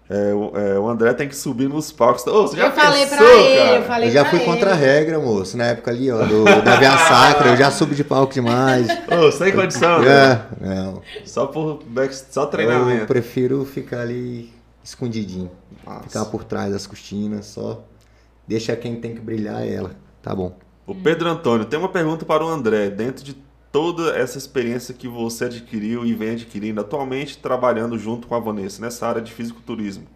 S1: É, o, é, o André tem que subir nos palcos. Ô, você já
S2: Eu falei pra
S1: pensou,
S2: ele,
S1: cara?
S2: eu falei
S3: Eu já
S2: pra
S3: fui
S2: ele.
S3: contra a regra, moço. Na época ali, ó, do, da Via Sacra, eu já subi de palco demais.
S1: Ô, sem condição, né?
S3: É, não.
S1: Só por só
S3: Eu
S1: treinamento.
S3: prefiro ficar ali escondidinho.
S1: Nossa.
S3: Ficar por trás das cortinas, só. Deixa quem tem que brilhar é ela. Tá bom.
S1: O Pedro Antônio, tem uma pergunta para o André. Dentro de toda essa experiência que você adquiriu e vem adquirindo atualmente, trabalhando junto com a Vanessa nessa área de fisiculturismo,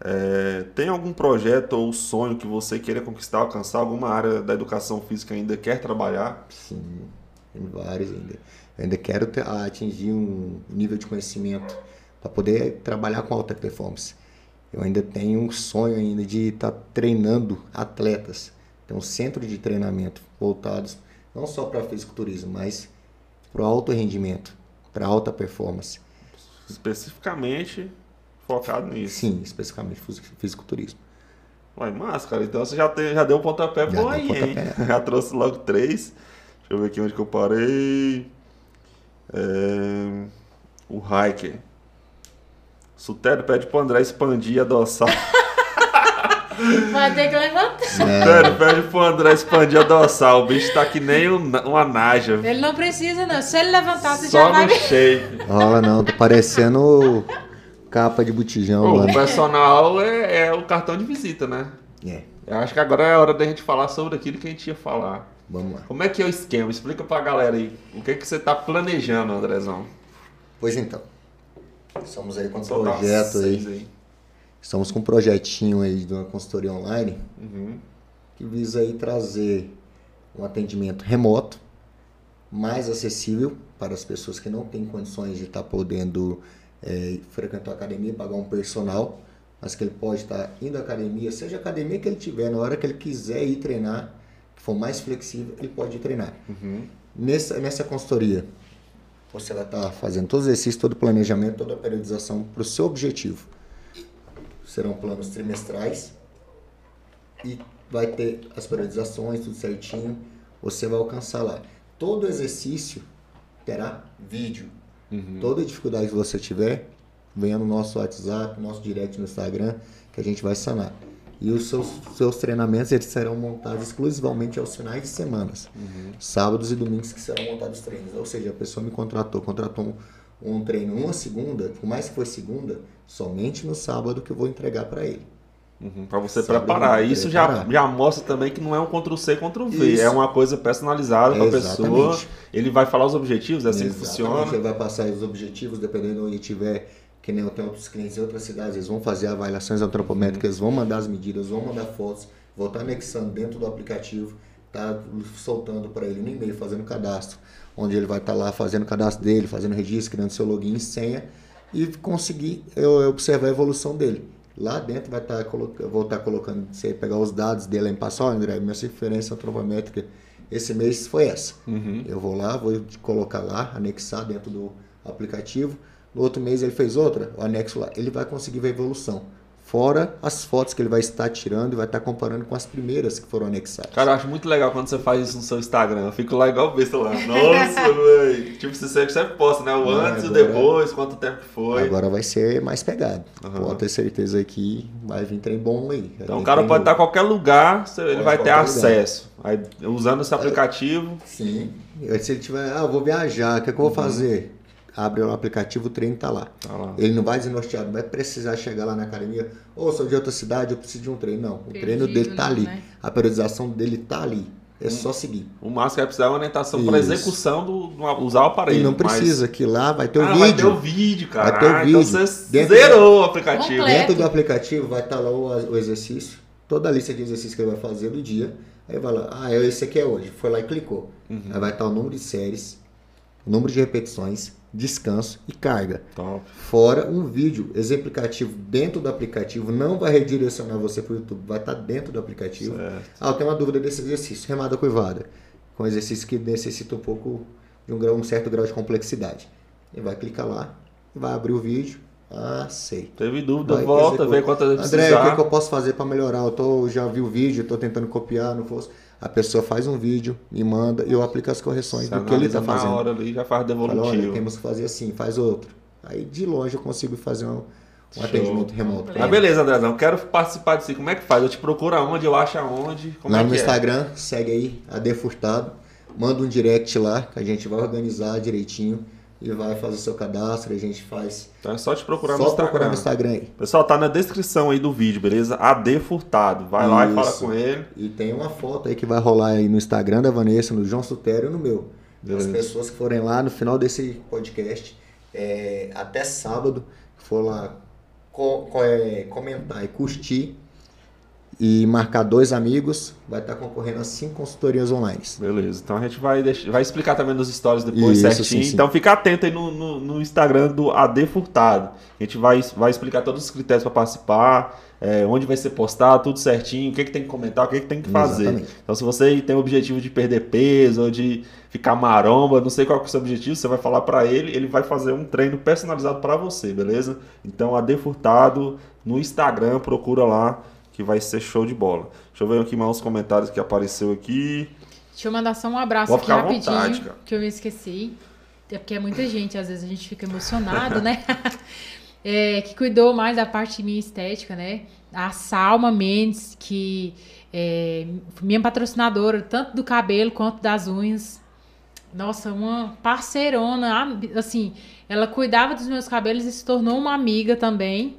S1: é, tem algum projeto ou sonho que você queira conquistar, alcançar? Alguma área da educação física ainda quer trabalhar?
S3: Sim, tem vários ainda. Eu ainda quero ter- atingir um nível de conhecimento para poder trabalhar com alta performance. Eu ainda tenho um sonho ainda de estar treinando atletas. Tem um centro de treinamento voltados não só para fisiculturismo, mas para o alto rendimento, para alta performance.
S1: Especificamente focado nisso.
S3: Sim, especificamente fisi- fisiculturismo.
S1: Ué, mas, cara, então você já, tem, já deu um pontapé
S3: Já
S1: bom aí, hein? Já trouxe logo três. Deixa eu ver aqui onde que eu parei. É, O Hiker. Sutério pede pro André expandir e adoçar.
S2: Vai ter que levantar.
S1: Sério, pede pro André expandir a dorsal. O bicho tá que nem um- uma naja.
S2: Ele não precisa, não. Se ele levantar, você já
S1: Só
S2: vai
S1: no
S2: ver.
S1: shape.
S3: Rola não, tá parecendo capa de botijão,
S1: Pô, o
S3: mano.
S1: personal é, é o cartão de visita, né?
S3: É,
S1: Eu acho que agora é a hora da gente falar sobre aquilo que a gente ia falar.
S3: vamos lá.
S1: Como é que é o esquema? Explica pra galera aí. O que, que você tá planejando, Andrezão?
S3: Pois então. Estamos aí com um projeto
S1: seis
S3: aí. Estamos com um projetinho aí de uma consultoria online
S1: Uhum.
S3: que visa aí trazer um atendimento remoto, mais acessível para as pessoas que não têm condições de estar podendo eh, frequentar a academia, pagar um personal, mas que ele pode estar indo à academia, seja a academia que ele tiver, na hora que ele quiser ir treinar, que for mais flexível, ele pode ir treinar.
S1: Uhum.
S3: Nessa, nessa consultoria, você vai estar fazendo todos os exercícios, todo o planejamento, toda a periodização para o seu objetivo. Serão planos trimestrais e vai ter as periodizações, tudo certinho. Você vai alcançar lá. Todo exercício terá vídeo. Toda dificuldade que você tiver, venha no nosso WhatsApp, no nosso direct no Instagram, que a gente vai sanar. E os seus, seus treinamentos eles serão montados exclusivamente aos finais de semanas. Sábados e domingos que serão montados os treinos. Ou seja, a pessoa me contratou, contratou um, um treino uma segunda, por mais que for segunda, somente no sábado que eu vou entregar para ele.
S1: Uhum, pra você
S3: Sabe
S1: preparar.
S3: preparar.
S1: Isso já, já mostra também que não é um Ctrl-C, Ctrl-V.
S3: Isso.
S1: É uma coisa personalizada pra
S3: Exatamente.
S1: pessoa. Ele vai falar os objetivos, é assim que
S3: Exatamente.
S1: funciona.
S3: Ele vai passar os objetivos, dependendo de onde tiver, que nem eu tenho outros clientes em outras cidades, eles vão fazer avaliações antropométricas, vão mandar as medidas, vão mandar fotos, vou estar anexando dentro do aplicativo, tá soltando para ele no e-mail, fazendo cadastro, onde ele vai estar lá fazendo o cadastro dele, fazendo registro, criando seu login e senha e conseguir eu, observar a evolução dele. Lá dentro vai estar colocando, vou estar colocando, você pegar os dados dele e passar, olha, André, minha referência antropométrica esse mês foi essa.
S1: Uhum.
S3: Eu vou lá, vou colocar lá, anexar dentro do aplicativo. No outro mês ele fez outra, o anexo lá. Ele vai conseguir ver a evolução. Fora as fotos que ele vai estar tirando e vai estar comparando com as primeiras que foram anexadas.
S1: Cara, eu acho muito legal quando você faz isso no seu Instagram. Eu fico lá igual besta lá. Nossa, velho. Tipo, você sempre, sempre posta, né? O
S3: Não,
S1: antes e o depois, quanto tempo foi.
S3: Agora vai ser mais pegado.
S1: Aham.
S3: Pode ter certeza que vai vir trem bom aí. Vai
S1: Então o cara pode
S3: novo.
S1: estar em qualquer lugar, ele
S3: Pode
S1: vai ter acesso. Aí, usando esse aplicativo,
S3: Sim. Se ele tiver, ah, eu vou viajar, o que, é que eu vou fazer? Abre o aplicativo, o treino tá lá.
S1: Tá lá.
S3: Ele não vai desnorteado, não vai precisar chegar lá na academia. Ou sou de outra cidade, eu preciso de um treino. Não, o
S2: Perdido,
S3: treino dele tá
S2: não,
S3: ali.
S2: né?
S3: A periodização dele tá ali. É
S1: Hum.
S3: só seguir.
S1: o máximo que vai precisar é uma orientação para execução do, do usar o aparelho.
S3: E não
S1: mas-
S3: precisa, que lá vai ter o
S1: ah, vai ter
S3: vídeo.
S1: o vídeo, cara.
S3: Vai ter o
S1: Ah, Então
S3: vídeo.
S1: você
S3: Dentro-
S1: zerou o aplicativo.
S2: Completo.
S3: Dentro do aplicativo vai estar lá o, o exercício, toda a lista de exercícios que ele vai fazer do dia. Aí vai lá, ah, esse aqui é hoje. Foi lá e clicou.
S1: Uhum.
S3: Aí vai estar o número de séries, número de repetições, descanso e carga.
S1: Top.
S3: Fora um vídeo exemplificativo dentro do aplicativo, não vai redirecionar você para o YouTube, vai estar dentro do aplicativo.
S1: Certo.
S3: Ah, eu tenho uma dúvida desse exercício, remada curvada, com exercício que necessita um pouco de um, grau, um certo grau de complexidade. Ele vai clicar lá, vai abrir o vídeo, aceito.
S1: Teve dúvida,
S3: Vai
S1: volta,
S3: executar.
S1: vê quantas vezes
S3: André, o que,
S1: precisar.
S3: que eu posso fazer para melhorar? Eu tô, já vi o vídeo, estou tentando copiar, não fosse. A pessoa faz um vídeo, me manda e eu aplico as correções
S1: Você
S3: do que ele está
S1: na
S3: fazendo.
S1: hora ali já faz
S3: Fala, olha,
S1: devolutivo.
S3: temos que fazer assim, faz outro. Aí de longe eu consigo fazer um, um
S1: Show.
S3: atendimento remoto.
S1: Mas beleza, Andrezão, quero participar disso. Como é que faz? Eu te procuro aonde, eu acho aonde. Como
S3: lá
S1: é
S3: no
S1: que é?
S3: Instagram, segue aí, AD Furtado. Manda um direct lá, que a gente vai organizar direitinho e vai fazer o seu cadastro. A gente faz.
S1: Então é só te procurar
S3: Só
S1: no Instagram.
S3: procurar no Instagram aí.
S1: Pessoal, tá na descrição aí do vídeo, beleza? AD Furtado. Vai lá e fala
S3: Isso.
S1: com ele.
S3: E tem uma foto aí que vai rolar aí no Instagram da Vanessa, no João Sutério e no meu.
S1: Beleza.
S3: As pessoas que forem lá no final desse podcast, é, até sábado, for lá co- co- é, comentar e curtir e marcar dois amigos, vai estar concorrendo a cinco consultorias online.
S1: Beleza. Então a gente vai, deixar- vai explicar também nos stories depois
S3: Isso,
S1: certinho.
S3: sim, sim.
S1: Então fica atento aí no, no, no Instagram do AD Furtado. A gente vai, vai explicar todos os critérios para participar, é, onde vai ser postado, tudo certinho, o que, que tem que comentar, o que, que tem que fazer.
S3: Exatamente.
S1: Então se você tem o objetivo de perder peso ou de ficar maromba, não sei qual é o seu objetivo, você vai falar para ele, ele vai fazer um treino personalizado para você, beleza? Então AD Furtado no Instagram, procura lá que vai ser show de bola. Deixa eu ver aqui mais uns comentários que apareceu aqui.
S2: Deixa eu mandar só um abraço aqui rapidinho,
S1: vontade,
S2: que eu me esqueci. É porque é muita gente, às vezes a gente fica emocionado, né? É, que cuidou mais da parte minha estética, né? a Salma Mendes, que é minha patrocinadora, tanto do cabelo quanto das unhas. Nossa, uma parceirona, assim, ela cuidava dos meus cabelos e se tornou uma amiga também.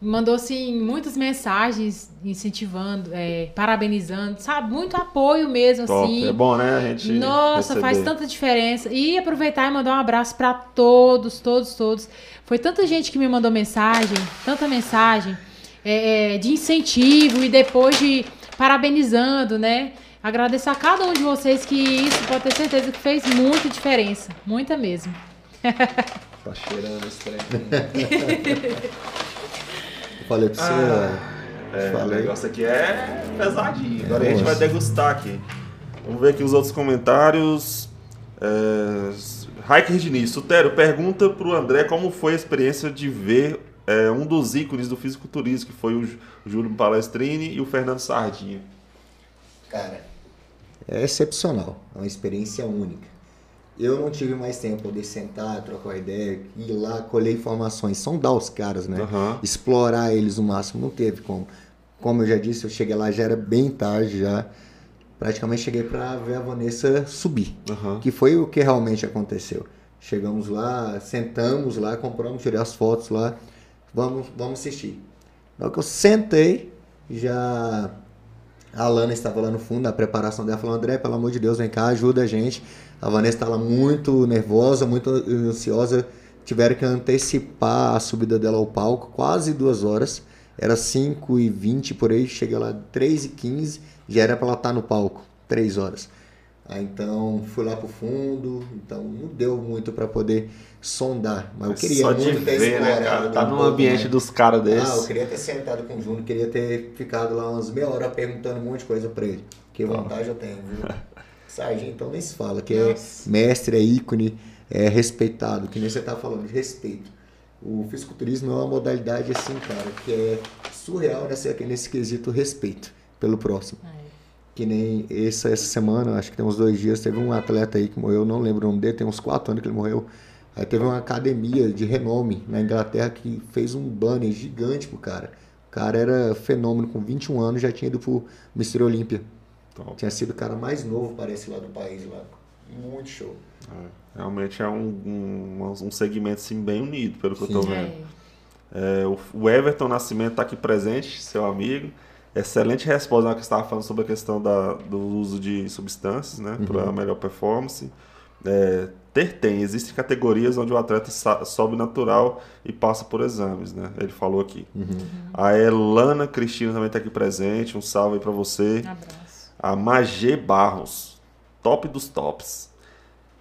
S2: Mandou, assim, muitas mensagens incentivando, é, parabenizando, sabe? Muito apoio mesmo,
S1: Top.
S2: assim.
S1: É bom, né? A gente
S2: Nossa,
S1: receber.
S2: faz tanta diferença. E aproveitar e mandar um abraço para todos, todos, todos. Foi tanta gente que me mandou mensagem, tanta mensagem é, é, de incentivo e depois de parabenizando, né? Agradeço a cada um de vocês que isso pode ter certeza que fez muita diferença. Muita mesmo.
S1: Tá cheirando esse trem.
S3: Falei pra você, ó,
S1: É, o negócio aqui é pesadinho. Agora
S3: É,
S1: a gente vai degustar aqui. Vamos ver aqui os outros comentários. É... Hiker Diniz, Sutero, pergunta pro André como foi a experiência de ver é, um dos ícones do fisiculturismo, que foi o Júlio Palestrini e o Fernando Sardinha.
S3: Cara, é excepcional. É uma experiência única. Eu não tive mais tempo de sentar, trocar ideia, ir lá, colher informações, sondar os caras, né?
S1: Aham.
S3: Explorar eles o máximo. Não teve como. Como eu já disse, eu cheguei lá, já era bem tarde, já. Praticamente cheguei pra ver a Vanessa subir.
S1: Aham.
S3: Que foi o que realmente aconteceu. Chegamos lá, sentamos lá, compramos, tirei as fotos lá. Vamos, vamos assistir. Na hora que eu sentei, já a Alana estava lá no fundo, na preparação dela, falou, André, pelo amor de Deus, vem cá, ajuda a gente. A Vanessa estava muito nervosa, muito ansiosa. Tiveram que antecipar a subida dela ao palco, quase duas horas. Era 5 e 20 por aí, cheguei lá 3 e 15, já era para ela estar no palco, 3 horas. Aí então fui lá pro fundo, então não deu muito para poder sondar, mas eu queria
S1: Só
S3: muito ter
S1: ver, né, cara? Tá
S3: um
S1: num ambiente
S3: mais.
S1: dos caras
S3: Ah, eu
S1: desses.
S3: queria ter sentado com o Júnior, queria ter ficado lá umas meia hora perguntando um monte de coisa pra ele. Que vantagem eu tenho, viu? Sargento, então nem se fala, que
S2: Nossa.
S3: é mestre, é ícone, é respeitado, que nem você tá falando, de respeito. O fisiculturismo é uma modalidade assim, cara, que é surreal nessa, nesse quesito respeito pelo próximo. Que nem essa, essa semana, acho que tem uns dois dias, teve um atleta aí que morreu, não lembro o nome dele, tem uns quatro anos que ele morreu. Aí teve uma academia de renome na Inglaterra que fez um banner gigante pro cara. O cara era fenômeno, com 21 anos já tinha ido pro Mr. Olímpia.
S1: Top.
S3: Tinha sido o cara mais novo, parece, lá do país. lá. Muito show.
S1: É, Realmente é um, um, um segmento assim, bem unido, pelo que eu tô
S3: Sim.
S1: vendo.
S2: É.
S1: É, o, o Everton Nascimento está aqui presente, seu amigo. Excelente resposta na que você estava falando sobre a questão da, do uso de substâncias né, para melhor performance. É, ter tem, existem categorias onde o atleta sobe natural e passa por exames, né? Ele falou aqui. A Elana Cristina também está aqui presente, um salve aí para você.
S2: Um abraço.
S1: A Magê Barros, top dos tops.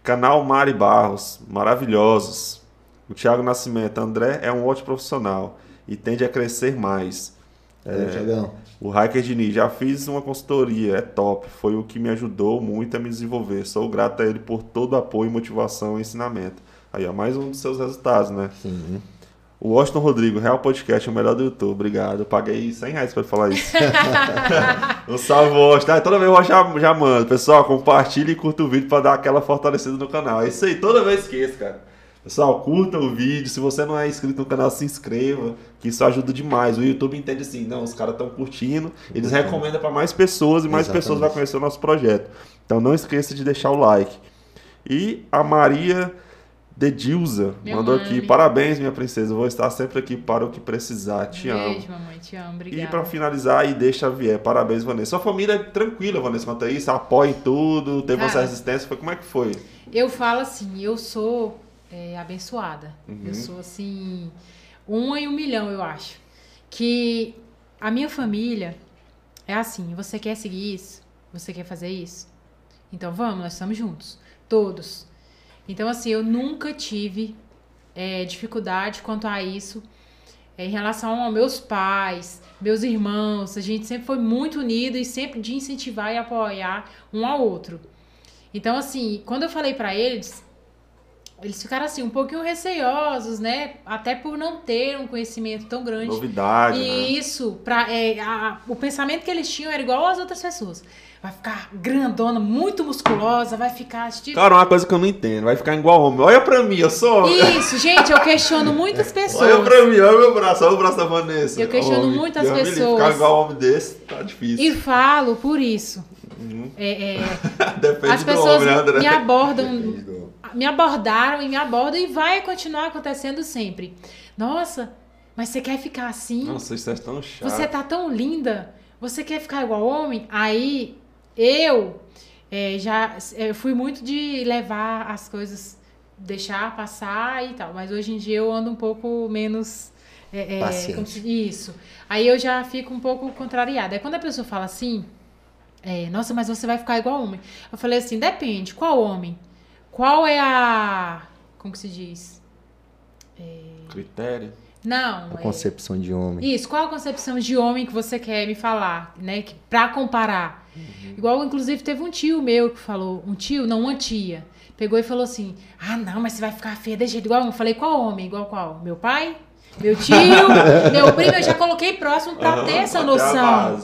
S1: Canal Mari Barros, maravilhosos. O Thiago Nascimento, André é um ótimo profissional e tende a crescer mais.
S3: Thiagão.
S1: O Hiker Diniz, já fiz uma consultoria, é top. Foi o que me ajudou muito a me desenvolver. Sou grato a ele por todo o apoio, motivação e ensinamento. Aí, ó, mais um dos seus resultados, né?
S3: Sim.
S1: O Washington Rodrigo, Real Podcast, o melhor do YouTube. Obrigado. Eu paguei 100 reais pra ele falar isso. um salve, Washington. Ah, toda vez eu já, já mando. Pessoal, compartilhe e curta o vídeo pra dar aquela fortalecida no canal. É isso aí, toda vez esqueço, cara. Pessoal, curta o vídeo. Se você não é inscrito no canal, se inscreva, que isso ajuda demais. O YouTube entende assim, não, os caras estão curtindo, eles recomendam para mais pessoas e mais
S3: Exatamente.
S1: pessoas vão conhecer o nosso projeto. Então não esqueça de deixar o like. E a Maria Dedilza
S2: Minha
S1: mandou aqui, parabéns, minha princesa. Vou estar sempre aqui para o que precisar. Te amo.
S2: Beijo, mamãe. Te amo.
S1: E
S2: Obrigada.
S1: pra finalizar, aí deixa vier. Parabéns, Vanessa. Sua família é tranquila, Vanessa, quanto a isso? Apoia em tudo, teve essa
S2: Cara.
S1: resistência. Foi, como é que foi?
S2: Eu falo assim, eu sou é, abençoada.
S1: Uhum.
S2: Eu sou assim, uma em um milhão, eu acho. Que a minha família é assim, você quer seguir isso? Você quer fazer isso? Então vamos, nós estamos juntos. Todos. Então, assim, eu nunca tive é, dificuldade quanto a isso. é, em relação aos meus pais, meus irmãos, a gente sempre foi muito unido e sempre de incentivar e apoiar um ao outro. Então, assim, quando eu falei pra eles, eles ficaram assim, um pouquinho receiosos, né? Até por não ter um conhecimento tão grande.
S1: Novidade,
S2: E
S1: né?
S2: isso, pra, é, a- o pensamento que eles tinham era igual às outras pessoas. Vai ficar grandona, muito musculosa, vai ficar. Tipo...
S1: Cara, uma coisa que eu não entendo, vai ficar igual homem. Olha pra mim, eu sou.
S2: Isso, gente, eu questiono muitas
S1: Olha
S2: pessoas.
S1: pra mim, olha meu braço, olha o braço da Vanessa.
S2: Eu questiono
S1: Homem.
S2: muitas pessoas.
S1: Ficar igual homem desse, tá difícil.
S2: E falo por isso.
S1: Uhum.
S2: É, é, as pessoas
S1: homem, né,
S2: me abordam me abordaram e me abordam e vai continuar acontecendo sempre. Nossa, mas você quer ficar assim?
S1: Nossa, isso é tão chato.
S2: Você tá tão linda. Você quer ficar igual homem? Aí eu é, já é, fui muito de levar as coisas, deixar passar e tal. Mas hoje em dia eu ando um pouco menos. é, é, isso. Aí eu já fico um pouco contrariada. Aí quando a pessoa fala assim, é, nossa, mas você vai ficar igual homem. Eu falei assim, depende, qual homem? Qual é a. Como que se diz?
S1: Critério.
S2: Não.
S3: A
S2: é-
S3: concepção de homem.
S2: isso, qual a concepção de homem que você quer me falar, né? Que, pra comparar. Igual, inclusive, teve um tio meu que falou, um tio, não, uma tia, pegou e falou assim: Ah, não, mas você vai ficar feia desse jeito igual homem. Eu falei, qual homem? Igual qual? Meu pai? Meu tio? meu primo? Eu já coloquei próximo pra
S1: Aham,
S2: ter essa noção.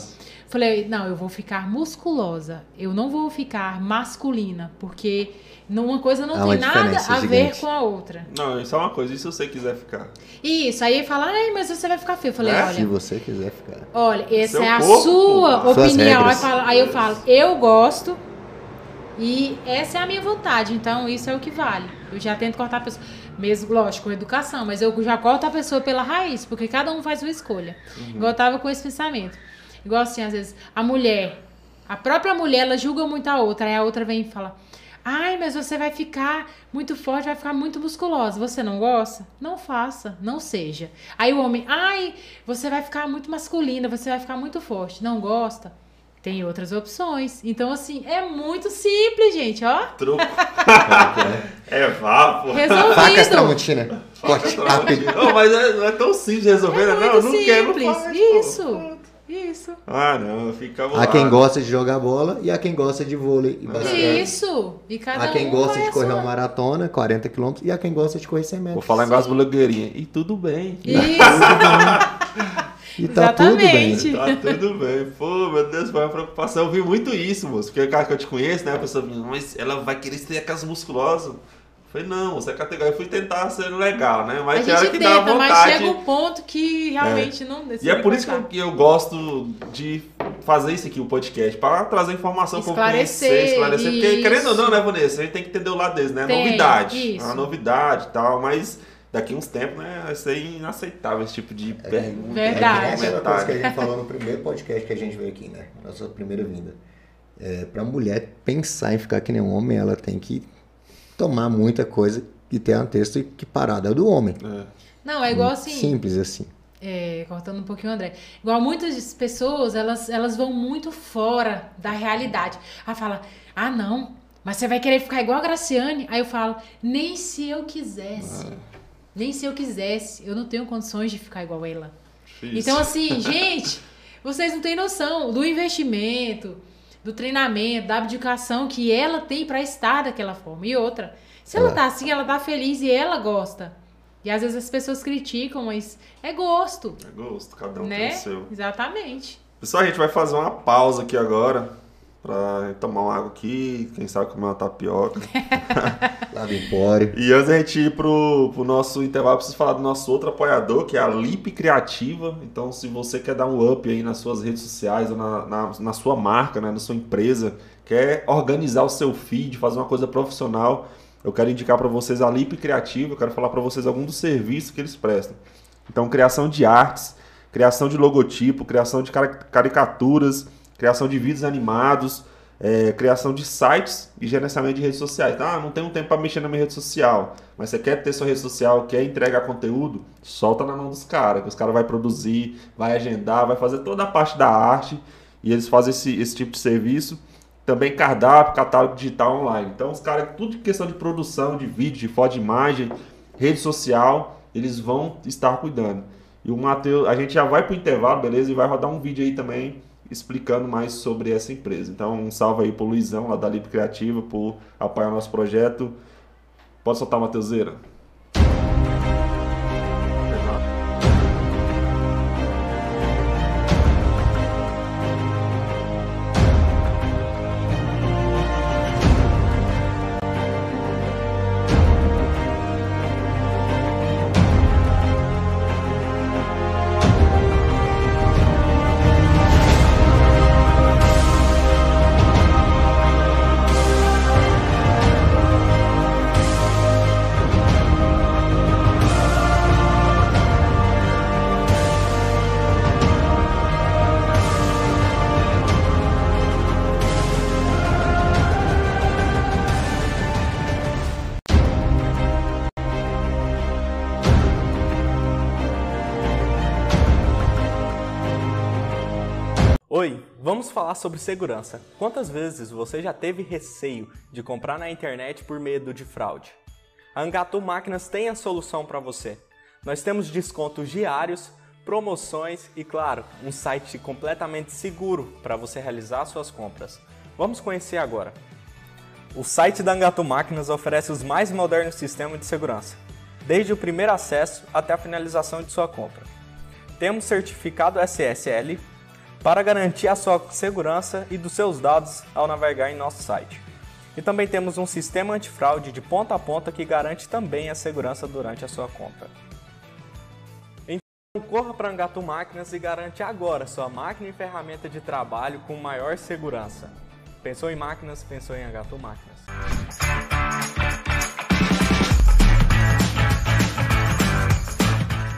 S2: Falei, não, eu vou ficar musculosa. Eu não vou ficar masculina, porque não- uma coisa não
S3: Há
S2: tem nada a ver
S3: gigante.
S2: com a outra.
S1: Não, isso é uma coisa, e se você quiser ficar?
S2: Isso, aí ele fala, ai, mas você vai ficar feio. Eu falei,
S1: É?
S2: olha.
S3: Se você quiser ficar.
S2: Olha, essa
S1: Seu
S2: é a
S1: corpo,
S2: sua
S3: pô. Suas
S2: opinião. Aí, fala- aí eu falo, eu gosto e essa é a minha vontade, então isso é o que vale. Eu já tento cortar a pessoa, mesmo, lógico, com educação, mas eu já corto a pessoa pela raiz, porque cada um faz uma escolha. Igual eu tava com esse pensamento. Igual assim, às vezes, a mulher, a própria mulher, ela julga muito a outra, aí a outra vem e fala. Ai, mas você vai ficar muito forte, vai ficar muito musculosa. Você não gosta? Não faça, não seja. Aí o homem, ai, você vai ficar muito masculina, você vai ficar muito forte. Não gosta? Tem outras opções. Então, assim, é muito simples, gente, ó.
S1: Truco. é vá, pô.
S3: Facas
S2: Resolvido.
S3: Tramontina. Corte rápido.
S1: Não, mas é, não é tão simples de resolver,
S2: É
S1: né?
S2: muito
S1: Não, quer, não
S2: simples.
S1: faz. pô.
S2: Isso.
S1: Ah, não, fica
S3: Há quem gosta de jogar bola e há quem gosta de vôlei e basquete.
S2: Isso. E cada
S3: Há quem
S2: um
S3: gosta de correr uma maratona, 40 km, e há quem gosta de correr 100
S1: Vou
S3: metros.
S1: falar igual as blogueirinhas. E tudo bem.
S2: Isso.
S3: E tá tudo bem.
S2: Exatamente.
S1: Tá tudo bem. Pô, meu Deus, foi uma preocupação. Eu vi muito isso, moço. Porque o cara que eu te conheço, né? A pessoa vinha, mas ela vai querer ter aquelas musculosas. Eu falei, não, você é categoria. Eu fui tentar ser legal, né?
S2: A
S1: Mas hora
S2: gente
S1: que dá
S2: tenta, mas
S1: vontade.
S2: chega um ponto que realmente não
S1: E é por isso que eu, que eu gosto de fazer isso aqui, o podcast, para trazer informação para conhecer, esclarecer. Porque,
S2: isso.
S1: querendo ou não, né, Vanessa? A gente tem que entender o lado deles, né?
S2: Tem,
S1: novidade.
S2: isso.
S1: É uma novidade e tal, mas daqui uns tempos, né, vai ser inaceitável esse tipo de pergunta.
S2: Verdade.
S3: É aquela coisa que a
S1: comentário.
S3: gente falou no primeiro podcast que a gente veio aqui, né? Nossa primeira vinda. É, pra mulher pensar em ficar que nem um homem, ela tem que tomar muita coisa e ter um texto que parada é do homem.
S1: É.
S2: Não, é igual assim.
S3: Simples assim.
S2: é, cortando um pouquinho o André. Igual muitas pessoas, elas, elas vão muito fora da realidade. Aí fala, ah, não, mas você vai querer ficar igual a Graciane? Aí eu falo, nem se eu quisesse. Nem se eu quisesse. Eu não tenho condições de ficar igual ela.
S1: Difícil.
S2: Então, assim, gente, vocês não têm noção do investimento, do treinamento, da abdicação que ela tem pra estar daquela forma. E outra, se ela
S3: É.
S2: tá assim, ela tá feliz e ela gosta. E às vezes as pessoas criticam, mas é gosto,
S1: É gosto, cada um
S2: né?
S1: tem o seu.
S2: Exatamente.
S1: Pessoal, a gente vai fazer uma pausa aqui agora. Pra tomar uma água aqui, quem sabe comer uma tapioca.
S3: Lá do Empório.
S1: E antes da gente ir pro, pro nosso intervalo, eu preciso falar do nosso outro apoiador, que é a Lip Criativa. Então, se você quer dar um up aí nas suas redes sociais ou na, na, na sua marca, né, na sua empresa, quer organizar o seu feed, fazer uma coisa profissional, eu quero indicar para vocês a Lip Criativa. Eu quero falar para vocês alguns dos serviços que eles prestam. Então, criação de artes, criação de logotipo, criação de cari- caricaturas, criação de vídeos animados, é, criação de sites e gerenciamento de redes sociais. Ah, não tenho tempo para mexer na minha rede social, mas você quer ter sua rede social, quer entregar conteúdo, solta na mão dos caras, que os caras vai produzir, vai agendar, vai fazer toda a parte da arte e eles fazem esse, esse tipo de serviço. Também cardápio, catálogo digital online. Então, os caras, tudo questão de produção, de vídeo, de foto, de imagem, rede social, eles vão estar cuidando. E o Matheus, a gente já vai pro intervalo, beleza? E vai rodar um vídeo aí também explicando mais sobre essa empresa. Então, um salve aí pro Luizão, lá da Lip Criativa, por apoiar nosso projeto. Pode soltar, Mateuseira.
S4: Vamos falar sobre segurança. Quantas vezes você já teve receio de comprar na internet por medo de fraude? A Angatu Máquinas tem a solução para você. Nós temos descontos diários, promoções e, claro, um site completamente seguro para você realizar suas compras. Vamos conhecer agora. O site da Angatu Máquinas oferece os mais modernos sistemas de segurança, desde o primeiro acesso até a finalização de sua compra. Temos certificado SSL para garantir a sua segurança e dos seus dados ao navegar em nosso site. E também temos um sistema antifraude de ponta a ponta que garante também a segurança durante a sua compra. Então corra para Angato Máquinas e garante agora sua máquina e ferramenta de trabalho com maior segurança. Pensou em máquinas? Pensou em Angato Máquinas.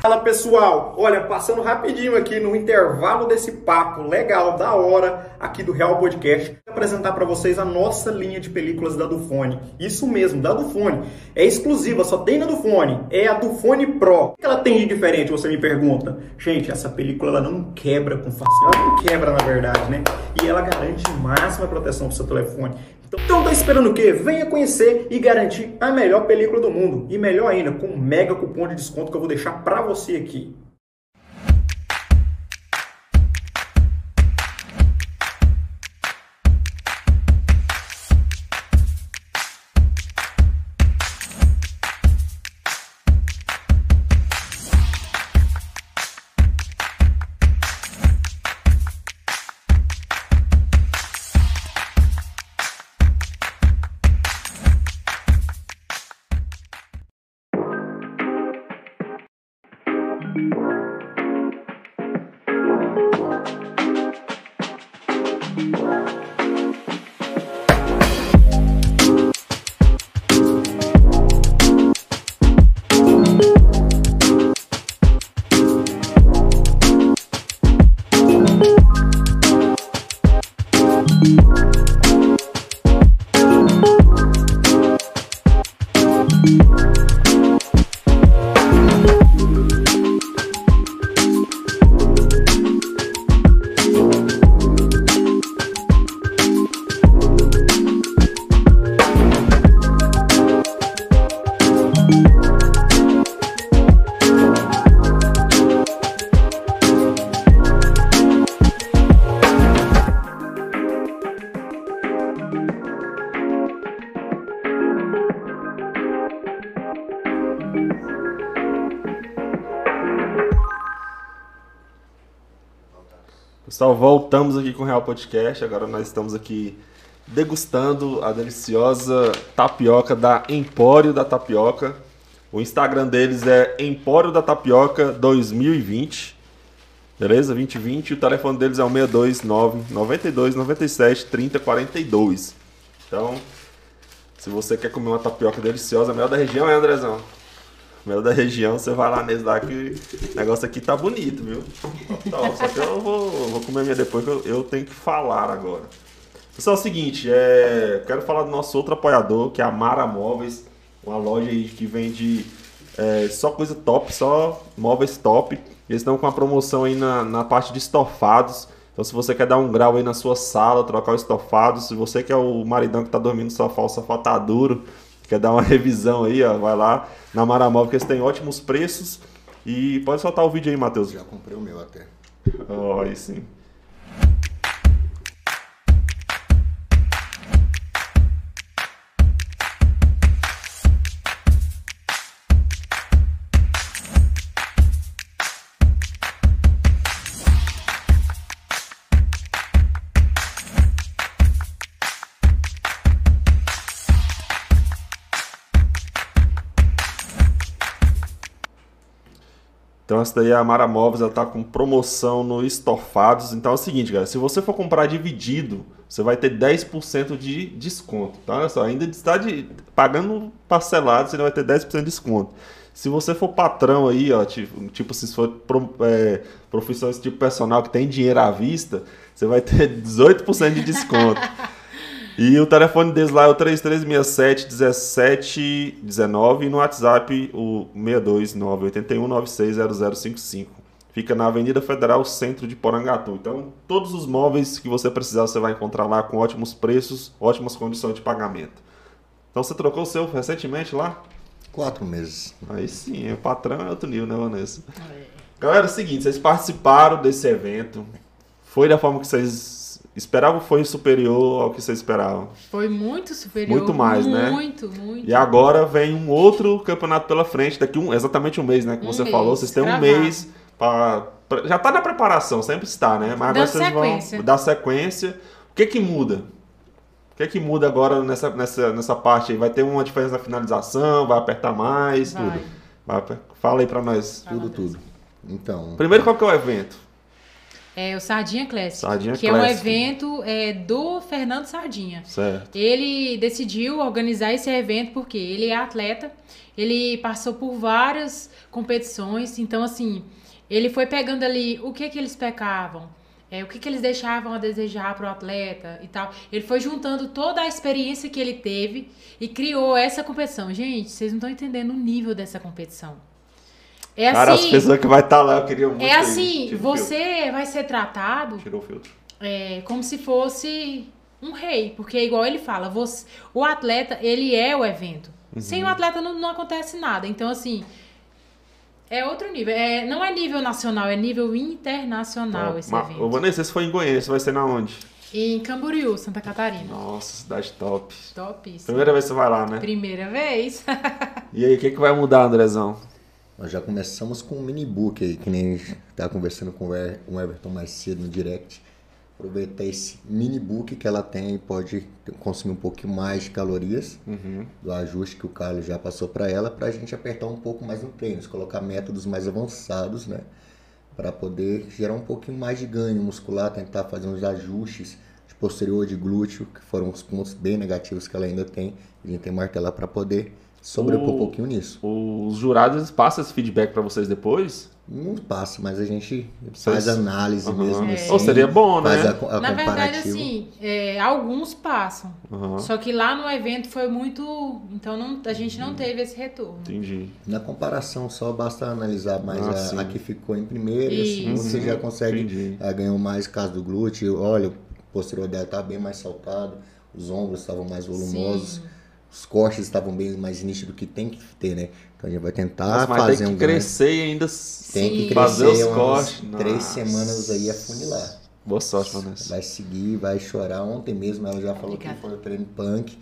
S5: Fala pessoal, olha, passando rapidinho aqui no intervalo desse papo legal, da hora, aqui do Real Podcast, vou apresentar para vocês a nossa linha de películas da Dufone. Isso mesmo, da Dufone. É exclusiva, só tem na Dufone. É a Dufone Pro. O que ela tem de diferente, você me pergunta? Gente, essa película ela não quebra com facilidade. Ela não quebra, na verdade, né? E ela garante máxima proteção pro seu telefone. Então tá esperando o quê? Venha conhecer e garantir a melhor película do mundo. E melhor ainda, com um mega cupom de desconto que eu vou deixar pra você aqui.
S1: Voltamos aqui com o Real Podcast. Agora nós estamos aqui degustando a deliciosa tapioca da Empório da Tapioca. O Instagram deles é Empório da Tapioca 2020. Beleza? 2020. O telefone deles é o 629 92 97 30 42. Então, se você quer comer uma tapioca deliciosa, melhor da região é, Andrezão? Melhor da região, você vai lá nesse lá que o negócio aqui tá bonito, viu? Top, só que eu vou, vou comer minha depois que eu, eu tenho que falar agora. Pessoal, é o seguinte, é, quero falar do nosso outro apoiador, que é a Mara Móveis, uma loja aí que vende é, só coisa top, só móveis top. Eles estão com uma promoção aí na, na parte de estofados. Então, se você quer dar um grau aí na sua sala, trocar o estofado, se você que é o maridão que tá dormindo no sofá, o sofá tá duro, quer dar uma revisão aí, ó, vai lá na Maramóvel, que eles têm ótimos preços. E pode soltar o vídeo aí, Matheus.
S3: Já comprei o meu até.
S1: Ó, aí sim. Então essa daí é a Mara Móveis, ela tá com promoção no estofados. Então é o seguinte, galera, se você for comprar dividido, você vai ter 10% de desconto. Então olha só, ainda está de, pagando parcelado, você vai ter 10% de desconto. Se você for patrão aí, ó, tipo, tipo se for pro, é, profissão tipo personal que tem dinheiro à vista, você vai ter 18% de desconto. E o telefone deles lá é o 3367 1719 e no WhatsApp o 62981960055. Fica na Avenida Federal, centro de Porangatu. Então, todos os móveis que você precisar você vai encontrar lá com ótimos preços, ótimas condições de pagamento. Então, você trocou o seu recentemente lá?
S3: Quatro meses.
S1: Aí sim, o patrão é outro nível, né, Vanessa? Galera, é o seguinte, vocês participaram desse evento. Foi da forma que vocês esperavam ou foi superior ao que vocês esperavam?
S2: Foi muito superior.
S1: Muito mais, né?
S2: Muito, muito.
S1: E agora vem um outro campeonato pela frente, daqui um, exatamente um mês, né? Que
S2: Um
S1: você
S2: mês,
S1: falou, vocês têm um mês para já tá na preparação, sempre está, né? Mas agora vocês
S2: sequência.
S1: vão dar sequência. O que que muda? O que que muda agora nessa, nessa, nessa parte aí? Vai ter uma diferença na finalização? Vai apertar mais?
S2: Vai.
S1: Tudo. Vai Fala aí pra nós.
S3: Tudo, tudo. Então,
S1: Primeiro, qual que é o evento?
S2: É o Sardinha Classic.
S1: Sardinha
S2: que é um
S1: Classic.
S2: evento é, do Fernando Sardinha.
S1: Certo.
S2: Ele decidiu organizar esse evento porque ele é atleta, ele passou por várias competições, então assim, ele foi pegando ali o que que eles pecavam, é, o que que eles deixavam a desejar para o atleta e tal. Ele foi juntando toda a experiência que ele teve e criou essa competição. Gente, vocês não estão entendendo o nível dessa competição. É
S1: Cara, as
S2: assim,
S1: pessoas que vai estar lá, eu queria muito.
S2: é assim, você vai ser tratado
S1: Tirou o filtro.
S2: é, como se fosse um rei, porque igual ele fala, você, o atleta, ele é o evento.
S1: Uhum.
S2: Sem o atleta não, não acontece nada. Então, assim, é outro nível. É, não é nível nacional, é nível internacional esse
S1: Mas,
S2: evento.
S1: Ô, Vanessa, esse foi em Goiânia, esse vai ser na onde?
S2: Em Camboriú, Santa Catarina.
S1: Nossa, cidade top.
S2: Topíssimo.
S1: Primeira vez que você vai lá, né?
S2: Primeira vez.
S1: E aí, o que, que vai mudar, Andrezão?
S3: Nós já começamos com um mini book aí, que nem tá conversando com o Er- com o Everton mais cedo no direct. Aproveitar esse mini book que ela tem e pode consumir um pouquinho mais de calorias
S1: Uhum.
S3: do ajuste que o Carlos já passou para ela, para a gente apertar um pouco mais no treino, colocar métodos mais avançados, né? Para poder gerar um pouquinho mais de ganho muscular, tentar fazer uns ajustes de posterior de glúteo, que foram os pontos bem negativos que ela ainda tem. A gente tem martelar para poder sobrepor
S1: O-
S3: um pouquinho nisso.
S1: Os jurados passam esse feedback pra vocês depois?
S3: Não passa, mas a gente faz análise
S1: Aham.
S3: mesmo
S2: É.
S3: assim.
S1: Ou seria bom, né?
S3: Faz a, a
S2: Na verdade, assim, é, alguns passam.
S1: Aham,
S2: Só que lá no evento foi muito. Então não, a gente
S1: Uhum.
S2: não teve esse retorno.
S1: Entendi.
S3: Na comparação, só basta analisar mais
S1: Ah,
S3: a, a que ficou em primeiro, assim
S2: Isso.
S3: você já consegue
S1: Entendi.
S3: eh, ganhar mais caso do glúteo. Olha, o posterior dela tá bem mais saltado, os ombros estavam mais volumosos,
S2: Sim.
S3: Os cortes estavam bem mais nítidos que tem que ter, né? Então a gente vai tentar
S1: mas
S3: fazer
S1: tem que
S3: um ganho.
S1: crescer e ainda
S3: Tem que crescer
S1: fazer os cortes.
S3: três
S1: Nossa.
S3: semanas aí a funilar.
S1: Boa sorte, Vanessa.
S3: Vai seguir, vai chorar. Ontem mesmo ela já falou
S2: Obrigada.
S3: que foi o treino punk.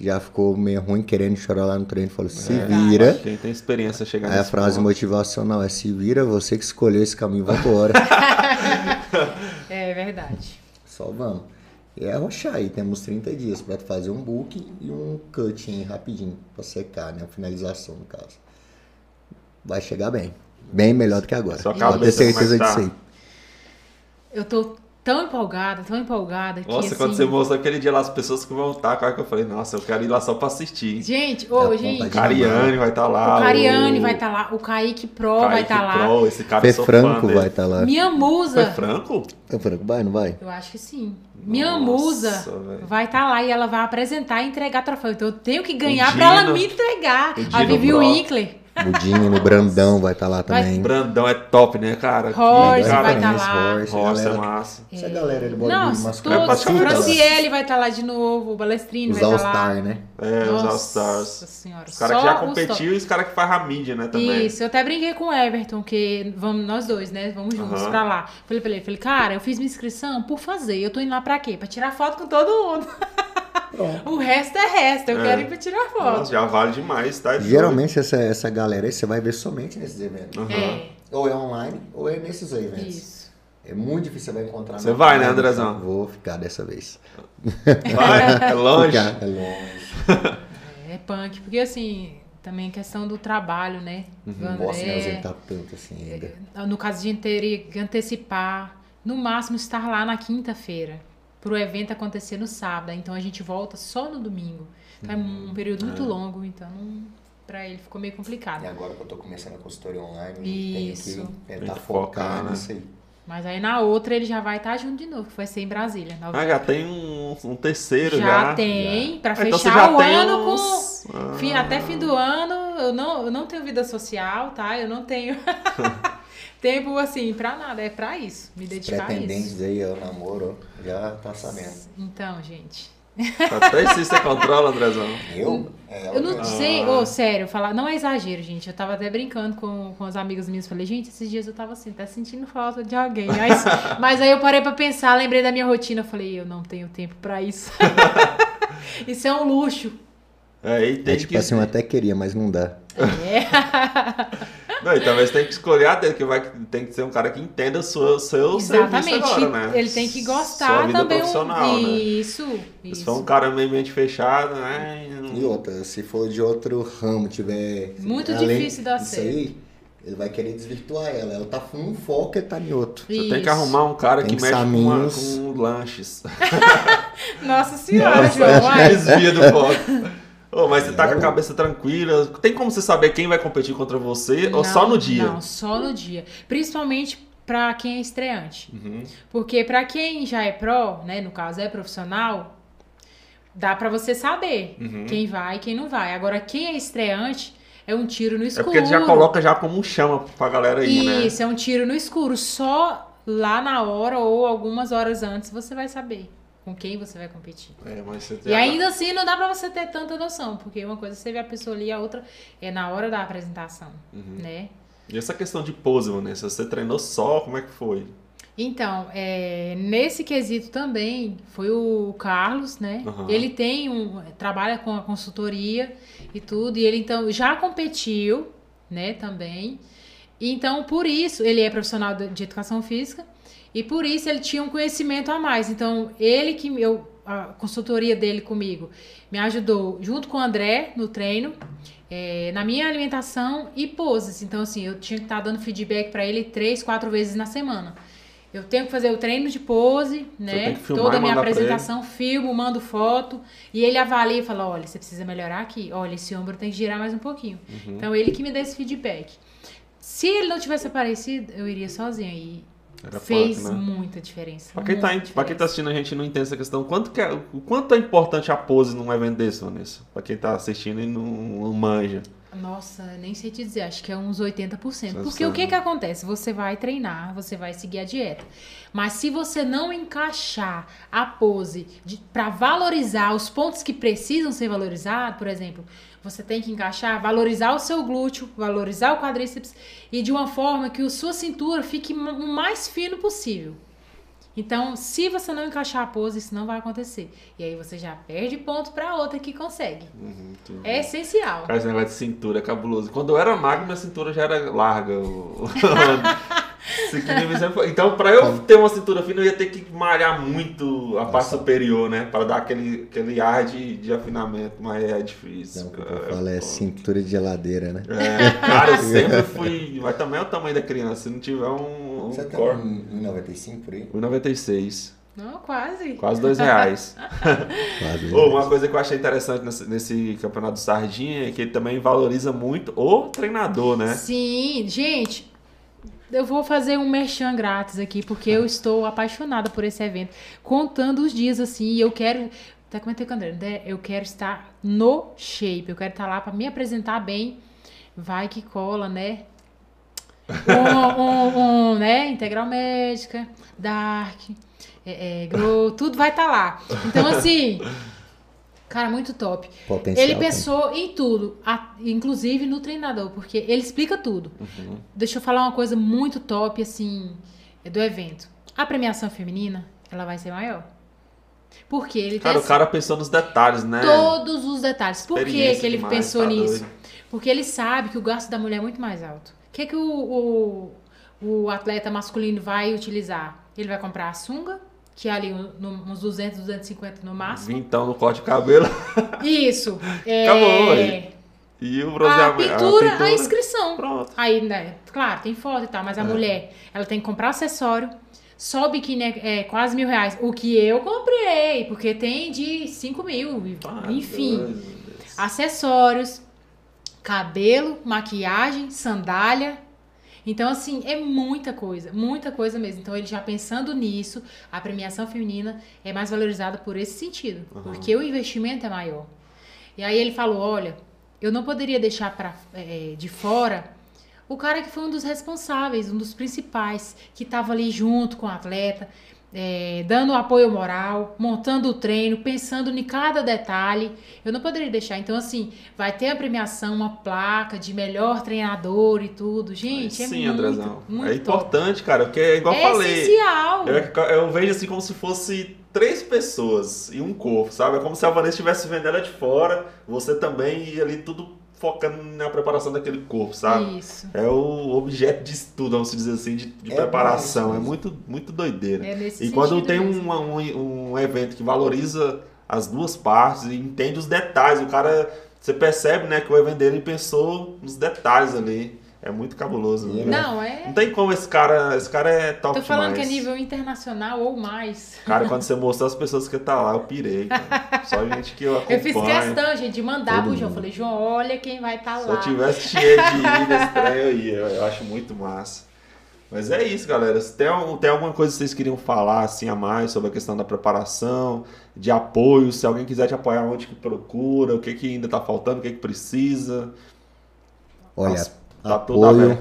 S3: Já ficou meio ruim querendo chorar lá no treino. Falou, se
S1: É,
S3: vira.
S1: Quem tem experiência chega
S3: Aí a frase
S1: ponto.
S3: motivacional é se vira, você que escolheu esse caminho, vai embora.
S2: É verdade.
S3: Só vamos. E é arrochar aí, temos 30 dias para fazer um book e um cutting rapidinho para secar, né? Uma finalização no caso. Vai chegar bem. Bem melhor do que agora.
S1: Sua
S3: Pode ter certeza
S1: tá?
S3: disso aí.
S2: Eu tô tão empolgada, tão empolgada que
S1: Nossa,
S2: assim...
S1: quando você mostrou aquele dia lá, as pessoas que vão estar, quase que eu falei, nossa, eu quero ir lá só pra assistir.
S2: Gente, ô,
S3: vontade
S2: gente,
S3: de-
S1: Cariane vai estar lá.
S2: o Cariane vai estar lá, o Kaique Pro vai
S1: Kaique
S2: estar lá.
S1: Pro, esse cara
S3: Fê Franco vai estar lá.
S2: Minha
S1: Fê
S2: musa,
S1: Franco?
S3: Fê Franco vai, não vai?
S2: eu acho que sim. Minha
S1: Nossa,
S2: musa
S1: velho.
S2: vai estar lá e ela vai apresentar e entregar troféu. Então eu tenho que ganhar
S1: O
S2: pra ela me entregar.
S1: O
S2: A Vivi. Winkler.
S3: O Dinho no Brandão vai estar lá
S2: Vai-
S3: também.
S1: Brandão é top, né, cara?
S2: Horse
S1: cara,
S2: vai tá
S3: Referência,
S2: lá.
S3: Horse,
S1: Roça é
S3: galera-
S1: massa.
S3: Essa galera
S2: Nossa,
S3: masculino.
S1: É
S2: todos.
S1: praticamente
S2: Franciele vai estar lá de novo, o Balestrini
S3: Os
S2: vai estar lá.
S3: All-Star, né?
S1: É, os
S2: Nossa
S1: All-Stars.
S2: senhora.
S1: Os caras que já
S2: os top.
S1: competiam e os caras que fazem a mídia, né, também.
S2: Isso, eu até brinquei com o Everton, que vamos nós dois, né? Vamos juntos
S1: Aham.
S2: pra lá. Falei pra ele, falei, cara, eu fiz minha inscrição por fazer. Eu tô indo lá pra quê? Pra tirar foto com todo mundo. o resto é resto, eu
S1: É.
S2: quero ir pra tirar foto.
S1: Nossa, já vale demais, tá?
S3: Geralmente essa, essa galera aí você vai ver somente nesses eventos.
S1: Aham.
S2: É,
S3: Ou é online, ou é nesses eventos.
S2: isso.
S3: É muito difícil você vai encontrar.
S1: Você vai, né. Andrezão?
S3: Vou ficar dessa vez.
S1: Vai, é longe.
S3: Ficar, é longe.
S2: É punk, porque assim, também a questão do trabalho, né?
S3: Não posso me ausentar tanto assim ainda.
S2: No caso de ter que antecipar, no máximo estar lá na quinta-feira, para o evento acontecer no sábado. Então a gente volta só no domingo. Então é um período muito longo, então para ele ficou meio complicado.
S3: E agora que eu tô começando a consultoria online,
S2: Isso.
S3: tenho que
S1: Tem
S3: tentar
S1: que
S3: focar,
S1: né?
S3: nisso aí.
S2: Mas aí na outra ele já vai estar junto de novo, que vai ser em Brasília. na
S1: Ah, já tem um, um terceiro já.
S2: já tem, para
S1: Ah, então
S2: fechar
S1: já
S2: o ano
S1: uns-
S2: com.
S1: Ah.
S2: Fim, até fim do ano, eu não, eu não tenho vida social, tá? Eu não tenho tempo assim pra nada, é pra isso, me dedicar a isso.
S3: pretendentes aí, ó, namoro, ó, já tá sabendo.
S2: Então, gente.
S1: Até isso você controla, Andrezão.
S3: Eu? É,
S2: Eu não
S3: eu-
S2: sei,
S1: Ah.
S2: ô, sério, falar, não é exagero, gente. Eu tava até brincando com, com os amigos meus. Falei, gente, esses dias eu tava assim, tá sentindo falta de alguém. Mas, mas aí eu parei pra pensar, lembrei da minha rotina. Eu falei, eu não tenho tempo pra isso. isso é um luxo.
S1: É, e tem
S3: É tipo
S1: que...
S3: assim, eu até queria, mas não dá.
S2: É.
S1: Não, e talvez tem que escolher a dele, que vai, tem que ser um cara que entenda o seu, seu
S2: Exatamente.
S1: serviço agora, né?
S2: Ele tem que
S1: Sua
S2: gostar
S1: vida
S2: também.
S1: profissional,
S2: um...
S1: né?
S2: Isso,
S1: Se for um cara meio mente fechada, né?
S3: E outra, se for de outro ramo, tiver.
S2: Muito
S3: além
S2: difícil dar
S3: disso
S2: certo.
S3: aí, ele vai querer desvirtuar ela. Ela tá com um foco e tá em outro.
S1: Você tem que arrumar um cara
S3: Tem
S1: que mexe com, uma- com lanches.
S2: Nossa senhora,
S1: Nossa,
S2: João.
S1: desvia do foco. Ô, mas você tá com a cabeça tranquila. Tem como você saber quem vai competir contra você ou só no dia?
S2: Não, só no dia. Principalmente pra quem é estreante.
S1: Uhum.
S2: Porque pra quem já é pró, né, no caso é profissional, dá pra você saber
S1: Uhum.
S2: quem vai e quem não vai. Agora quem é estreante é um tiro no
S1: É
S2: escuro.
S1: porque ele já coloca já como um chama pra galera aí, né?
S2: Isso, é um tiro no escuro. Só lá na hora ou algumas horas antes você vai saber com quem você vai competir.
S1: É, mas você
S2: E ainda assim não dá pra você ter tanta noção, porque uma coisa é você vê a pessoa ali, a outra é na hora da apresentação,
S1: Uhum.
S2: né?
S1: E essa questão de pose, Vanessa, você treinou só, como é que foi?
S2: Então, é, nesse quesito também foi o Carlos, né?
S1: Aham.
S2: Ele tem um trabalha com a consultoria e tudo, e ele então já competiu, né, também. E, então, por isso, ele é profissional de educação física e por isso ele tinha um conhecimento a mais. Então, ele que eu a consultoria dele comigo me ajudou junto com o André no treino. é, na minha alimentação e poses. Então, assim, eu tinha que estar dando feedback para ele três, quatro vezes na semana. Eu tenho que fazer o treino de pose, né?
S1: filmar
S2: Toda a minha apresentação, filmo, mando foto. E ele avalia e fala: olha, você precisa melhorar aqui. Olha, esse ombro tem que girar mais um pouquinho.
S1: Uhum.
S2: Então, ele que me dá esse feedback. Se ele não tivesse aparecido, eu iria sozinha. E
S1: Era
S2: fez
S1: punk, né?
S2: muita diferença.
S1: Pra quem, tá,
S2: muita
S1: pra quem tá
S2: diferença.
S1: assistindo a gente não entende essa questão, quanto que é, o quanto é importante a pose num evento desse, Vanessa? Pra quem tá assistindo e não, não manja.
S2: Nossa, nem sei te dizer, acho que é uns 80%.
S1: Deve
S2: Porque
S1: ser,
S2: o que que acontece? Você vai treinar, você vai seguir a dieta. Mas se você não encaixar a pose para valorizar os pontos que precisam ser valorizados, por exemplo, você tem que encaixar, valorizar o seu glúteo, valorizar o quadríceps e de uma forma que a sua cintura fique o mais fino possível. Então, se você não encaixar a pose, isso não vai acontecer. E aí você já perde ponto para outra que consegue.
S1: Uhum.
S2: É essencial.
S1: Cara, esse negócio de cintura é cabuloso. Quando eu era magro, minha cintura já era larga. Então, pra eu ter uma cintura fina, eu ia ter que malhar muito a parte superior, né? Pra dar aquele, aquele ar de, de afinamento. Mas é difícil.
S3: Não, o que
S1: cara.
S3: eu falo é cintura de geladeira, né?
S1: É, cara, eu sempre fui. Mas também é o tamanho da criança. Se não tiver um, um
S3: Você tá
S1: corpo.
S3: em 95 por aí?
S1: 1,96.
S2: Não, quase.
S1: Quase dois reais.
S3: Quase.
S1: Ô, uma coisa que eu achei interessante nesse, nesse campeonato do Sardinha é que ele também valoriza muito o treinador, né?
S2: Sim, gente, eu vou fazer um merchan grátis aqui, porque eu estou apaixonada por esse evento. Contando os dias assim, e eu quero. Até comentei com o André, André, eu quero estar no shape, eu quero estar lá para me apresentar bem. Vai que cola, né? Um, um- um, né? Integral médica, Dark, é, é, Grow, tudo vai estar lá. Então, assim, cara, muito top.
S3: Potencial
S2: Ele pensou em tudo, a- inclusive no treinador, porque ele explica tudo.
S1: Uhum.
S2: Deixa eu falar uma coisa muito top, assim, do evento. A premiação feminina, ela vai ser maior. Porque ele
S1: Cara,
S2: tem
S1: o cara pensou nos detalhes, né?
S2: todos os detalhes. Por que, que ele
S1: demais,
S2: pensou
S1: tá
S2: nisso?
S1: doido.
S2: Porque ele sabe que o gasto da mulher é muito mais alto. O que, que o, o, o atleta masculino vai utilizar? Ele vai comprar a sunga, que é ali no- uns 200, 250 no máximo.
S1: Vintão no corte de cabelo.
S2: Isso. É,
S1: Acabou, aí. E o
S2: A
S1: bronzeamento.
S2: pintura, a, inscrição.
S1: Pronto.
S2: Aí, né, claro, tem foto e tal, mas a
S1: É.
S2: mulher, ela tem que comprar acessório. Só o biquíni é, é quase mil reais. O que eu comprei, porque tem de 5 mil.
S1: Ah,
S2: enfim.
S1: Deus.
S2: acessórios, cabelo, maquiagem, sandália. Então, assim, é muita coisa, muita coisa mesmo. Então, ele já pensando nisso, a premiação feminina é mais valorizada por esse sentido, porque o investimento é maior. E aí ele falou: olha, eu não poderia deixar pra, eh, de fora o cara que foi um dos responsáveis, um dos principais, que estava ali junto com o atleta, eh, dando apoio moral, montando o treino, pensando em cada detalhe. Eu não poderia deixar. Então, assim, vai ter a premiação, uma placa de melhor treinador e tudo. Gente, é
S1: Sim,
S2: muito,
S1: Andrezão.
S2: muito
S1: é
S2: top.
S1: importante, cara, porque é igual eu
S2: É
S1: falei.
S2: essencial.
S1: Eu, eu vejo assim como se fosse três pessoas e um corpo, sabe? É como se a Vanessa estivesse vendo ela de fora, você também e ali tudo focando na preparação daquele corpo, sabe?
S2: Isso.
S1: É o objeto de estudo, vamos dizer assim, de, de
S3: É
S1: preparação.
S3: mais
S1: É muito, muito doideira.
S2: É nesse
S1: e quando tem
S2: mesmo.
S1: um, um, um evento que valoriza as duas partes e entende os detalhes, o cara, você percebe, né, que o evento dele pensou nos detalhes ali. É muito cabuloso. Né?
S3: ele-
S2: Não, é.
S1: Não tem como esse cara, esse cara é top
S2: Tô falando que é
S1: demais.
S2: nível internacional ou mais.
S1: Cara, quando você mostrou as pessoas que tá lá, eu pirei, cara. Só gente que eu acompanho.
S2: Eu fiz questão, gente, de mandar pro João.
S3: mundo.
S2: Falei, João, olha quem vai estar
S1: Se
S2: lá.
S1: eu tivesse cheio de ir nesse trem, eu ia. Eu, eu acho muito massa. Mas é isso, galera. Se tem, tem alguma coisa que vocês queriam falar assim a mais sobre a questão da preparação, de apoio, se alguém quiser te apoiar, onde que procura, o que, que ainda tá faltando, o que, que precisa.
S3: Olha,
S1: Nossa, tá
S3: apoio,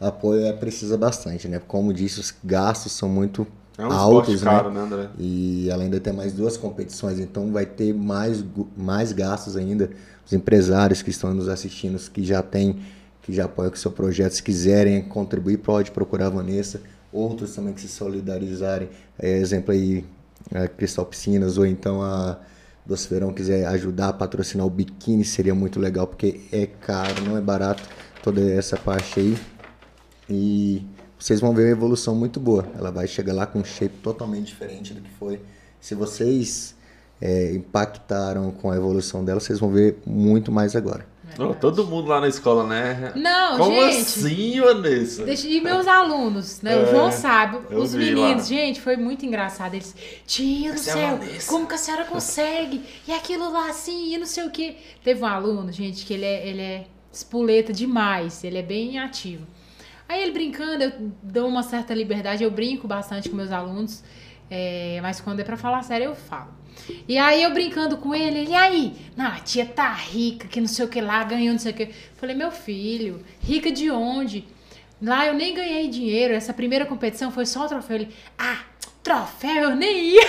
S3: apoio é, precisa bastante, né? Como disse, os gastos são muito
S1: É um
S3: altos, né?
S1: caro, né, André?
S3: E além de ter mais duas competições, então vai ter mais, mais gastos ainda. Os empresários que estão nos assistindo, que já têm, que já apoiam com o seu projeto, se quiserem contribuir, pode procurar a Vanessa. Outros também que se solidarizarem. É, exemplo aí, a Cristal Piscinas, ou então a Doce Verão quiser ajudar a patrocinar o biquíni, seria muito legal, porque é caro, não é barato toda essa parte aí. E vocês vão ver uma evolução muito boa. Ela vai chegar lá com um shape totalmente diferente do que foi. Se vocês é, impactaram com a evolução dela, vocês vão ver muito mais agora.
S1: Ô, todo mundo lá na escola, né?
S2: Não,
S1: Como
S2: gente.
S1: assim, Vanessa?
S2: Deixa, e meus alunos, né?
S1: É,
S2: o João sabe, os meninos,
S1: lá.
S2: gente, foi muito engraçado. Eles, tia do
S1: Essa é
S2: céu,
S1: Vanessa."
S2: como que a senhora consegue? E aquilo lá assim, e não sei o quê. Teve um aluno, gente, que ele é, ele é espoleta demais, ele é bem ativo. Aí ele brincando, eu dou uma certa liberdade, eu brinco bastante com meus alunos, é, mas quando é pra falar sério, eu falo. E aí eu brincando com ele, ele, aí? Não, a tia tá rica, que não sei o que lá, ganhou não sei o que. Falei, meu filho, rica de onde? Lá eu nem ganhei dinheiro, essa primeira competição foi só um troféu. Ele, ah, troféu, eu nem ia.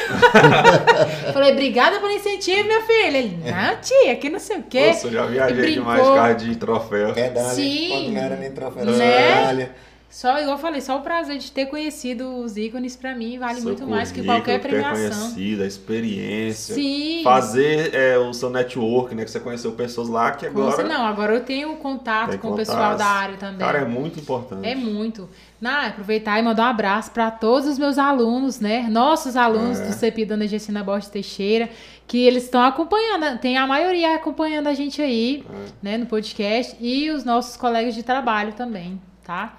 S2: Falei, obrigada pelo incentivo, meu filho. Ele, não, tia, que não sei o quê.
S1: Nossa, eu já viajei demais carro de troféu.
S3: Medalha,
S2: Sim.
S3: quando não era nem troféu,
S2: Né?
S3: medalha.
S2: Só, igual eu falei, só o prazer de ter conhecido os ícones pra mim vale
S1: Seu
S2: muito mais que qualquer
S1: ter
S2: premiação.
S1: conhecido, a experiência.
S2: Sim.
S1: Fazer é, o seu network, né? Que você conheceu pessoas lá que agora.
S2: cer- Não, agora eu tenho contato com o pessoal da área também.
S1: Cara, é muito importante.
S2: É muito. Na, aproveitar e mandar um abraço para todos os meus alunos, né? Nossos alunos
S1: É.
S2: do CEPI Dona Gessina Borges Teixeira, que eles estão acompanhando, tem a maioria acompanhando a gente aí,
S1: É.
S2: né, no podcast, e os nossos colegas de trabalho também, tá?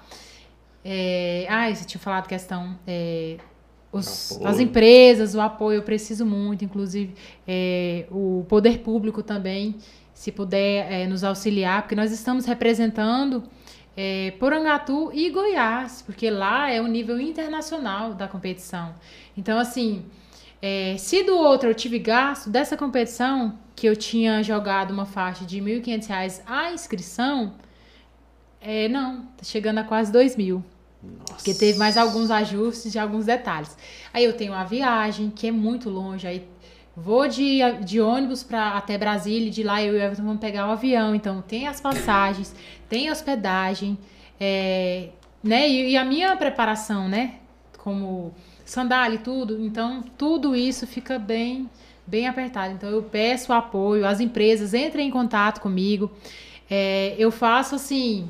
S2: É, ah, você tinha falado questão. é, os- as empresas, o apoio, eu preciso muito, inclusive é, o poder público também, se puder é, nos auxiliar, porque nós estamos representando é, Porangatu e Goiás, porque lá é o nível internacional da competição. Então, assim, é, se do outro eu tive gasto dessa competição, que eu tinha jogado uma faixa de R$ 1.500 a inscrição, é, não, tá chegando a quase R$ 2.000. Porque teve mais alguns ajustes de alguns detalhes. Aí eu tenho a viagem, que é muito longe. Aí vou de, de ônibus para até Brasília, e de lá eu e o Everton vamos pegar o avião. Então tem as passagens, tem hospedagem, é, né? E, e a minha preparação, né? Como sandália e tudo. Então tudo isso fica bem, bem apertado. Então eu peço apoio, as empresas entrem em contato comigo. É, eu faço assim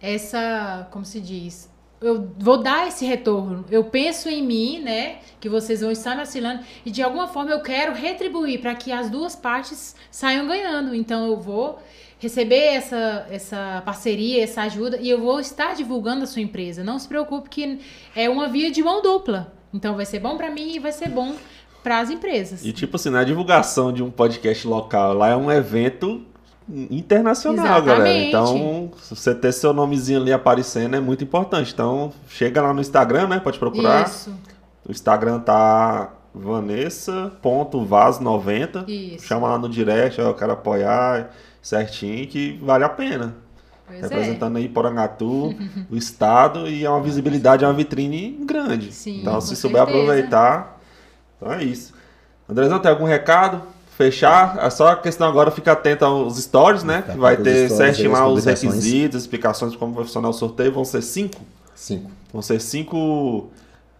S2: essa, como se diz, eu vou dar esse retorno. Eu penso em mim, né, que vocês vão estar me auxiliando e de alguma forma eu quero retribuir para que as duas partes saiam ganhando. Então eu vou receber essa, essa parceria, essa ajuda, e eu vou estar divulgando a sua empresa. Não se preocupe que é uma via de mão dupla. Então vai ser bom para mim e vai ser bom para as empresas.
S1: E tipo assim, na divulgação de um podcast local, lá é um evento internacional,
S2: Exatamente.
S1: galera. Então, você ter seu nomezinho ali aparecendo é muito importante. Então, chega lá no Instagram, né? Pode procurar.
S2: Isso,
S1: O Instagram tá vanessa.vaz90.
S2: isso.
S1: Chama lá no direct, ó, eu quero apoiar certinho, que vale a pena.
S2: Pois é.
S1: Representando aí Porangatu, o estado, e é uma visibilidade, é uma vitrine grande.
S2: Sim,
S1: então, se souber
S2: certeza.
S1: aproveitar, então é isso. Andrezão, tem algum recado? Fechar? É só a questão agora, fica atento aos stories, né? Que vai ter certinho lá os requisitos, explicações de como vai funcionar o sorteio. Vão ser cinco?
S3: Cinco.
S1: Vão ser cinco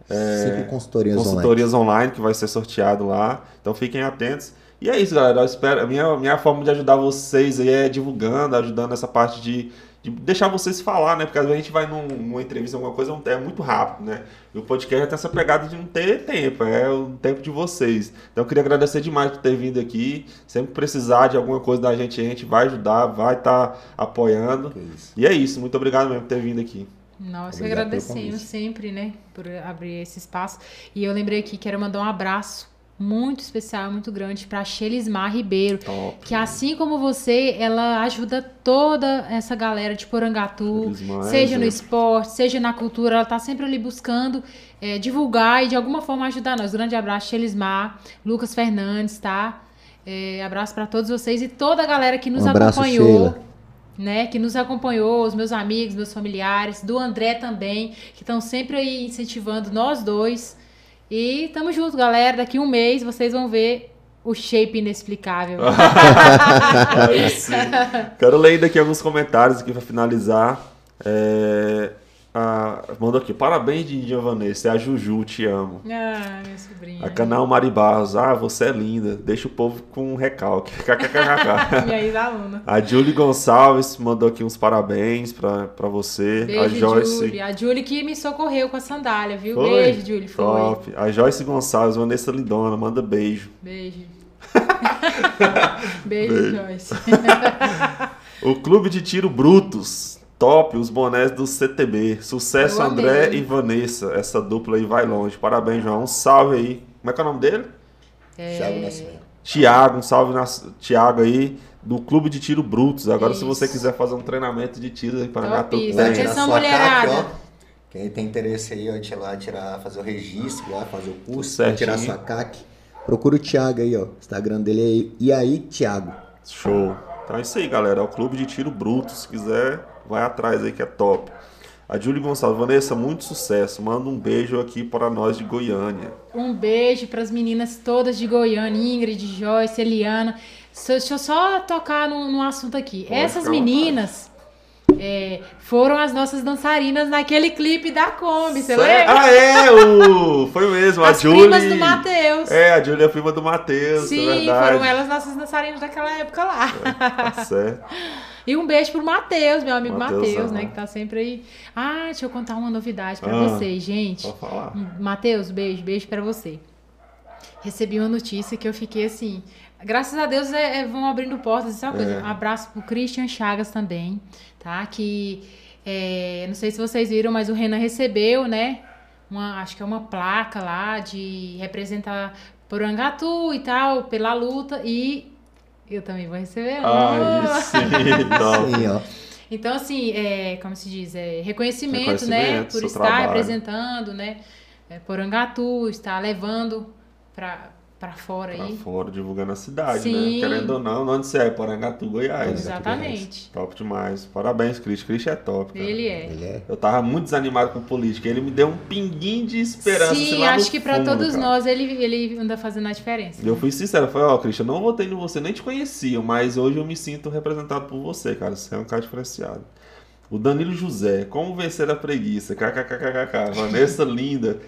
S3: Cinco consultorias online.
S1: consultorias online que vai ser sorteado lá. Então fiquem atentos. E é isso, galera. Eu espero. A minha, minha forma de ajudar vocês aí é divulgando, ajudando essa parte de, de deixar vocês falar, né? Porque às vezes a gente vai num- numa entrevista, alguma coisa, é muito rápido, né? E o podcast tem essa pegada de não ter tempo, é o tempo de vocês. Então eu queria agradecer demais por ter vindo aqui. Sempre precisar de alguma coisa da gente, a gente vai ajudar, vai estar apoiando.
S3: Que isso.
S1: E é isso. Muito obrigado mesmo por ter vindo aqui.
S2: Nós que agradecemos
S3: convite.
S2: sempre, né, por abrir esse espaço. E eu lembrei aqui, quero mandar um abraço muito especial, muito grande para Shelismar Ribeiro,
S1: Top.
S2: que assim como você, ela ajuda toda essa galera de Porangatu,
S1: Shelismar é
S2: seja no
S1: exemplo.
S2: esporte, seja na cultura, ela tá sempre ali buscando eh, divulgar e de alguma forma ajudar nós. Grande abraço, Shelismar, Lucas Fernandes, tá? Eh, abraço para todos vocês e toda a galera que nos
S3: Um abraço,
S2: acompanhou
S3: Sheila.
S2: né, que nos acompanhou, os meus amigos, meus familiares, do André também, que estão sempre aí incentivando nós dois. E tamo junto, galera. Daqui um mês vocês vão ver o shape inexplicável.
S1: Sim. Quero ler ainda aqui alguns comentários aqui para finalizar. É, a, mandou aqui, parabéns, Dindinha Vanessa. É a Juju, te amo.
S2: ah, minha sobrinha.
S1: A canal Mari Barros, ah, você é linda. Deixa o povo com um recalque.
S2: Minha ex-aluna.
S1: A Julie Gonçalves mandou aqui uns parabéns pra, pra você. a
S2: Beijo,
S1: Joyce.
S2: Julie. A Julie que me socorreu com a sandália, viu?
S1: Foi?
S2: Beijo, Julie. Foi.
S1: Top. A Joyce Gonçalves, Vanessa Lindona, manda beijo.
S2: Beijo. Beijo, Joyce.
S1: O Clube de Tiro Brutos. Top, os bonés do CTB. Sucesso,
S2: Eu
S1: André
S2: amei.
S1: e Vanessa. Essa dupla aí vai longe. Parabéns, João. Um salve aí. Como é que é o nome dele?
S3: Thiago Nascimento.
S1: Tiago, um salve na Tiago aí, do Clube de Tiro Brutos. Agora, se você
S2: Isso.
S1: quiser fazer um treinamento de tiro aí para
S2: Topíssimo.
S1: tem.
S2: Atenção,
S3: sua
S2: mulherada.
S3: CAC, ó. Quem tem interesse aí, ó, de ir lá tirar, fazer o registro, lá, fazer o curso,
S1: Certinho.
S3: tirar sua CAC, procura o Thiago aí, ó. O Instagram dele é E aí, Thiago.
S1: Show. Então é isso aí, galera. É o Clube de Tiro Bruto. Se quiser, vai atrás aí que é top. A Julie Gonçalves, Vanessa, muito sucesso. Manda um beijo aqui para nós de Goiânia.
S2: Um beijo para as meninas todas de Goiânia, Ingrid, Joyce, Eliana. Deixa eu só tocar num, num assunto aqui.
S1: Pode
S2: Essas meninas é, foram as nossas dançarinas naquele clipe da Kombi, você
S1: Cê-
S2: lembra?
S1: Ah, é! O... Foi mesmo, a
S2: As
S1: Julie.
S2: primas do Matheus.
S1: É, a Julie é a prima do Matheus, é
S2: Sim,
S1: verdade.
S2: foram elas nossas dançarinas daquela época lá.
S1: Tá certo.
S2: E um beijo pro Matheus, meu amigo. Matheus, né? Que tá sempre aí. Ah, deixa eu contar uma novidade pra
S1: Ah.
S2: vocês, gente.
S1: Pode falar.
S2: Matheus, beijo, beijo pra você. Recebi uma notícia que eu fiquei assim. Graças a Deus é, é, vão abrindo portas. Isso é uma coisa.
S1: É.
S2: Um abraço pro Christian Chagas também, tá? Que é, não sei se vocês viram, mas o Renan recebeu, né? Uma, acho que é uma placa lá de representar Porangatu e tal, pela luta. E eu também vou receber. uma.
S1: Ai, sim.
S3: Sim, ó.
S2: Então, assim, é, como se diz, é reconhecimento, né?
S1: Reconhecimento,
S2: Por
S1: seu
S2: estar
S1: trabalho.
S2: representando, né? É, Porangatu, estar levando pra, pra fora
S1: Pra
S2: aí.
S1: fora, divulgando a cidade,
S2: Sim.
S1: né? Querendo ou não, onde você é? Porangatu, Goiás.
S2: Exatamente.
S1: Top demais. Parabéns, Cris. Cris é top, cara.
S2: Ele é.
S3: Ele é.
S1: Eu tava muito desanimado com política. Ele me deu um pinguinho de esperança. assim,
S2: Sim,
S1: no
S2: acho que pra
S1: fundo,
S2: todos
S1: cara.
S2: nós ele, ele anda fazendo a diferença.
S1: Eu fui sincero, eu falei, ó, Christian, não votei em você, nem te conhecia, mas hoje eu me sinto representado por você, cara. Você é um cara diferenciado. O Danilo José, como vencer a preguiça? KKKKK. Vanessa linda.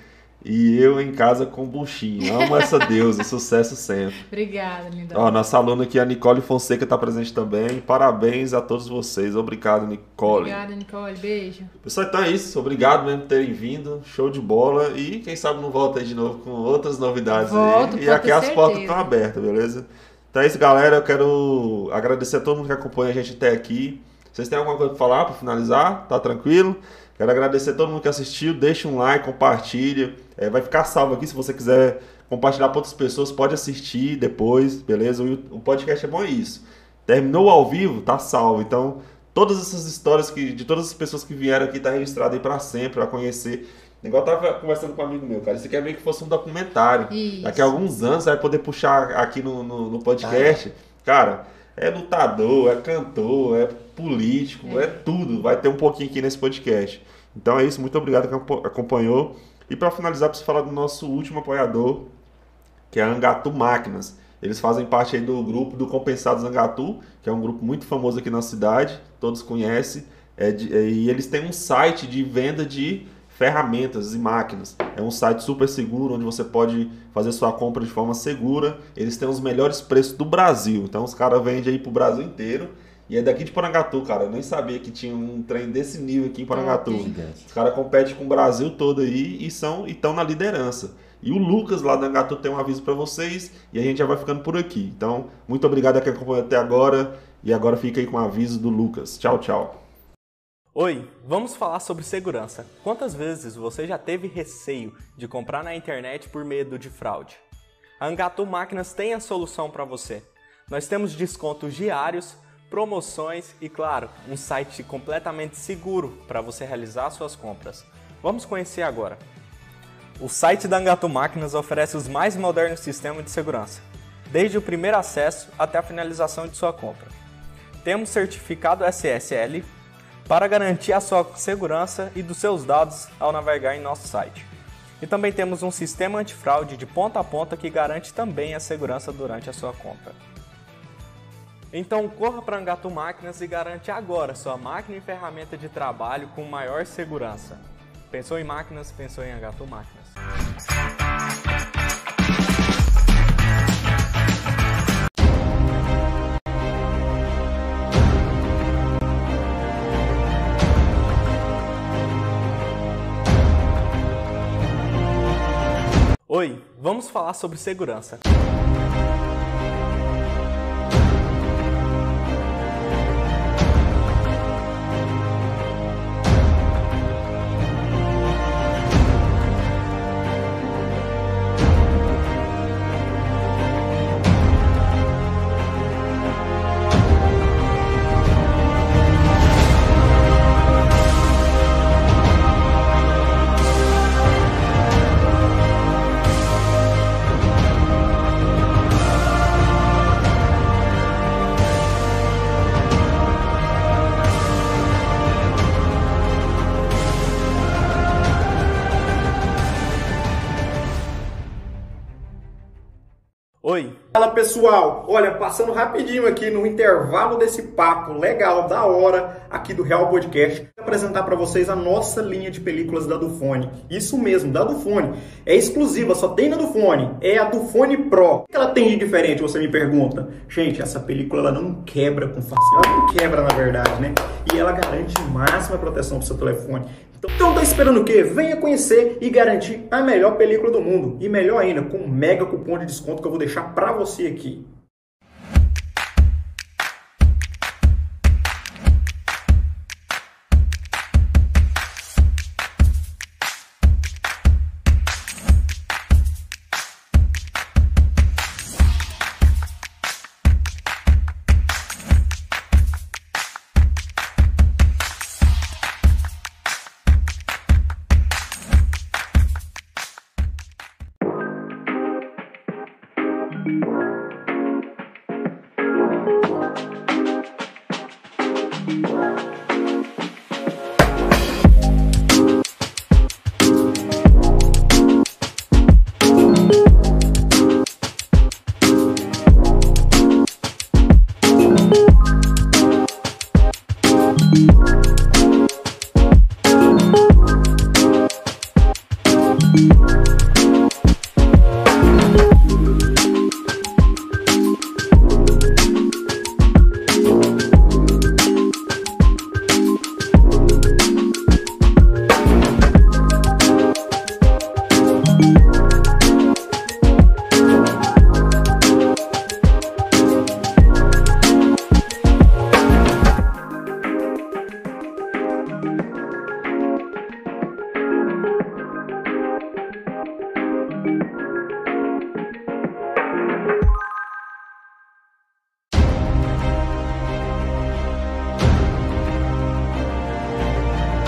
S1: E eu em casa com buchinho. Amo essa deusa, sucesso sempre.
S2: Obrigada, linda.
S1: Ó, nossa aluna aqui, a Nicole Fonseca, tá presente também. Parabéns a todos vocês. Obrigado, Nicole.
S2: Obrigada, Nicole. Beijo.
S1: Pessoal, então é isso. Obrigado mesmo por terem vindo. Show de bola. E quem sabe não volta aí de novo com outras novidades
S2: Volto,
S1: aí. E aqui as portas
S2: certeza.
S1: estão abertas, beleza? Então é isso, galera. Eu quero agradecer a todo mundo que acompanha a gente até aqui. Vocês têm alguma coisa para falar para finalizar? Tá tranquilo? Quero agradecer a todo mundo que assistiu. Deixa um like, compartilha. É, vai ficar salvo aqui se você quiser compartilhar para outras pessoas. Pode assistir depois, beleza? O, o podcast é bom é isso. Terminou ao vivo, tá salvo. Então, todas essas histórias que, de todas as pessoas que vieram aqui tá registrado aí para sempre, para conhecer. Igual eu tava conversando com um amigo meu, cara. Isso aqui é meio que fosse um documentário.
S2: Isso.
S1: Daqui a alguns anos você vai poder puxar aqui no, no, no podcast. Cara, é lutador, é cantor, é político, é. tudo. Vai ter um pouquinho aqui nesse podcast. Então é isso, muito obrigado que acompa- acompanhou. E para finalizar, preciso falar do nosso último apoiador, que é a Angatu Máquinas. Eles fazem parte aí do grupo do Compensados Angatu, que é um grupo muito famoso aqui na cidade, todos conhecem. É de- é, e eles têm um site de venda de ferramentas e máquinas. É um site super seguro, onde você pode fazer sua compra de forma segura. Eles têm os melhores preços do Brasil. Então os caras vendem aí pro Brasil inteiro. E é daqui de Porangatu, cara. Eu nem sabia que tinha um trem desse nível aqui em Porangatu.
S2: Top.
S3: Gigante.
S1: Os caras competem com o Brasil todo aí e são estão na liderança. E o Lucas lá da Angatu tem um aviso para vocês e a gente já vai ficando por aqui. Então, muito obrigado a quem acompanhou até agora e agora fica aí com o aviso do Lucas. Tchau, tchau.
S4: Oi, vamos falar sobre segurança. Quantas vezes você já teve receio de comprar na internet por medo de fraude? A Angatu Máquinas tem a solução para você. Nós temos descontos diários, promoções e, claro, um site completamente seguro para você realizar suas compras. Vamos conhecer agora. O site da Angatu Máquinas oferece os mais modernos sistemas de segurança, desde o primeiro acesso até a finalização de sua compra. Temos certificado SSL para garantir a sua segurança e dos seus dados ao navegar em nosso site. E também temos um sistema antifraude de ponta a ponta que garante também a segurança durante a sua compra. Então corra para Angatu Máquinas e garante agora sua máquina e ferramenta de trabalho com maior segurança. Pensou em máquinas? Pensou em Angatu Máquinas. Oi, vamos falar sobre segurança.
S5: Pessoal, olha, passando rapidinho aqui no intervalo desse papo legal, da hora, aqui do Real Podcast, vou apresentar para vocês a nossa linha de películas da Dufone. Isso mesmo, da Dufone. É exclusiva, só tem na Dufone. É a Dufone Pro. O que ela tem de diferente, você me pergunta? Gente, essa película ela não quebra com facilidade. Ela não quebra, na verdade, né? E ela garante máxima proteção pro seu telefone. Então, então tá esperando o quê? Venha conhecer e garantir a melhor película do mundo. E melhor ainda, com um mega cupom de desconto que eu vou deixar pra você aqui.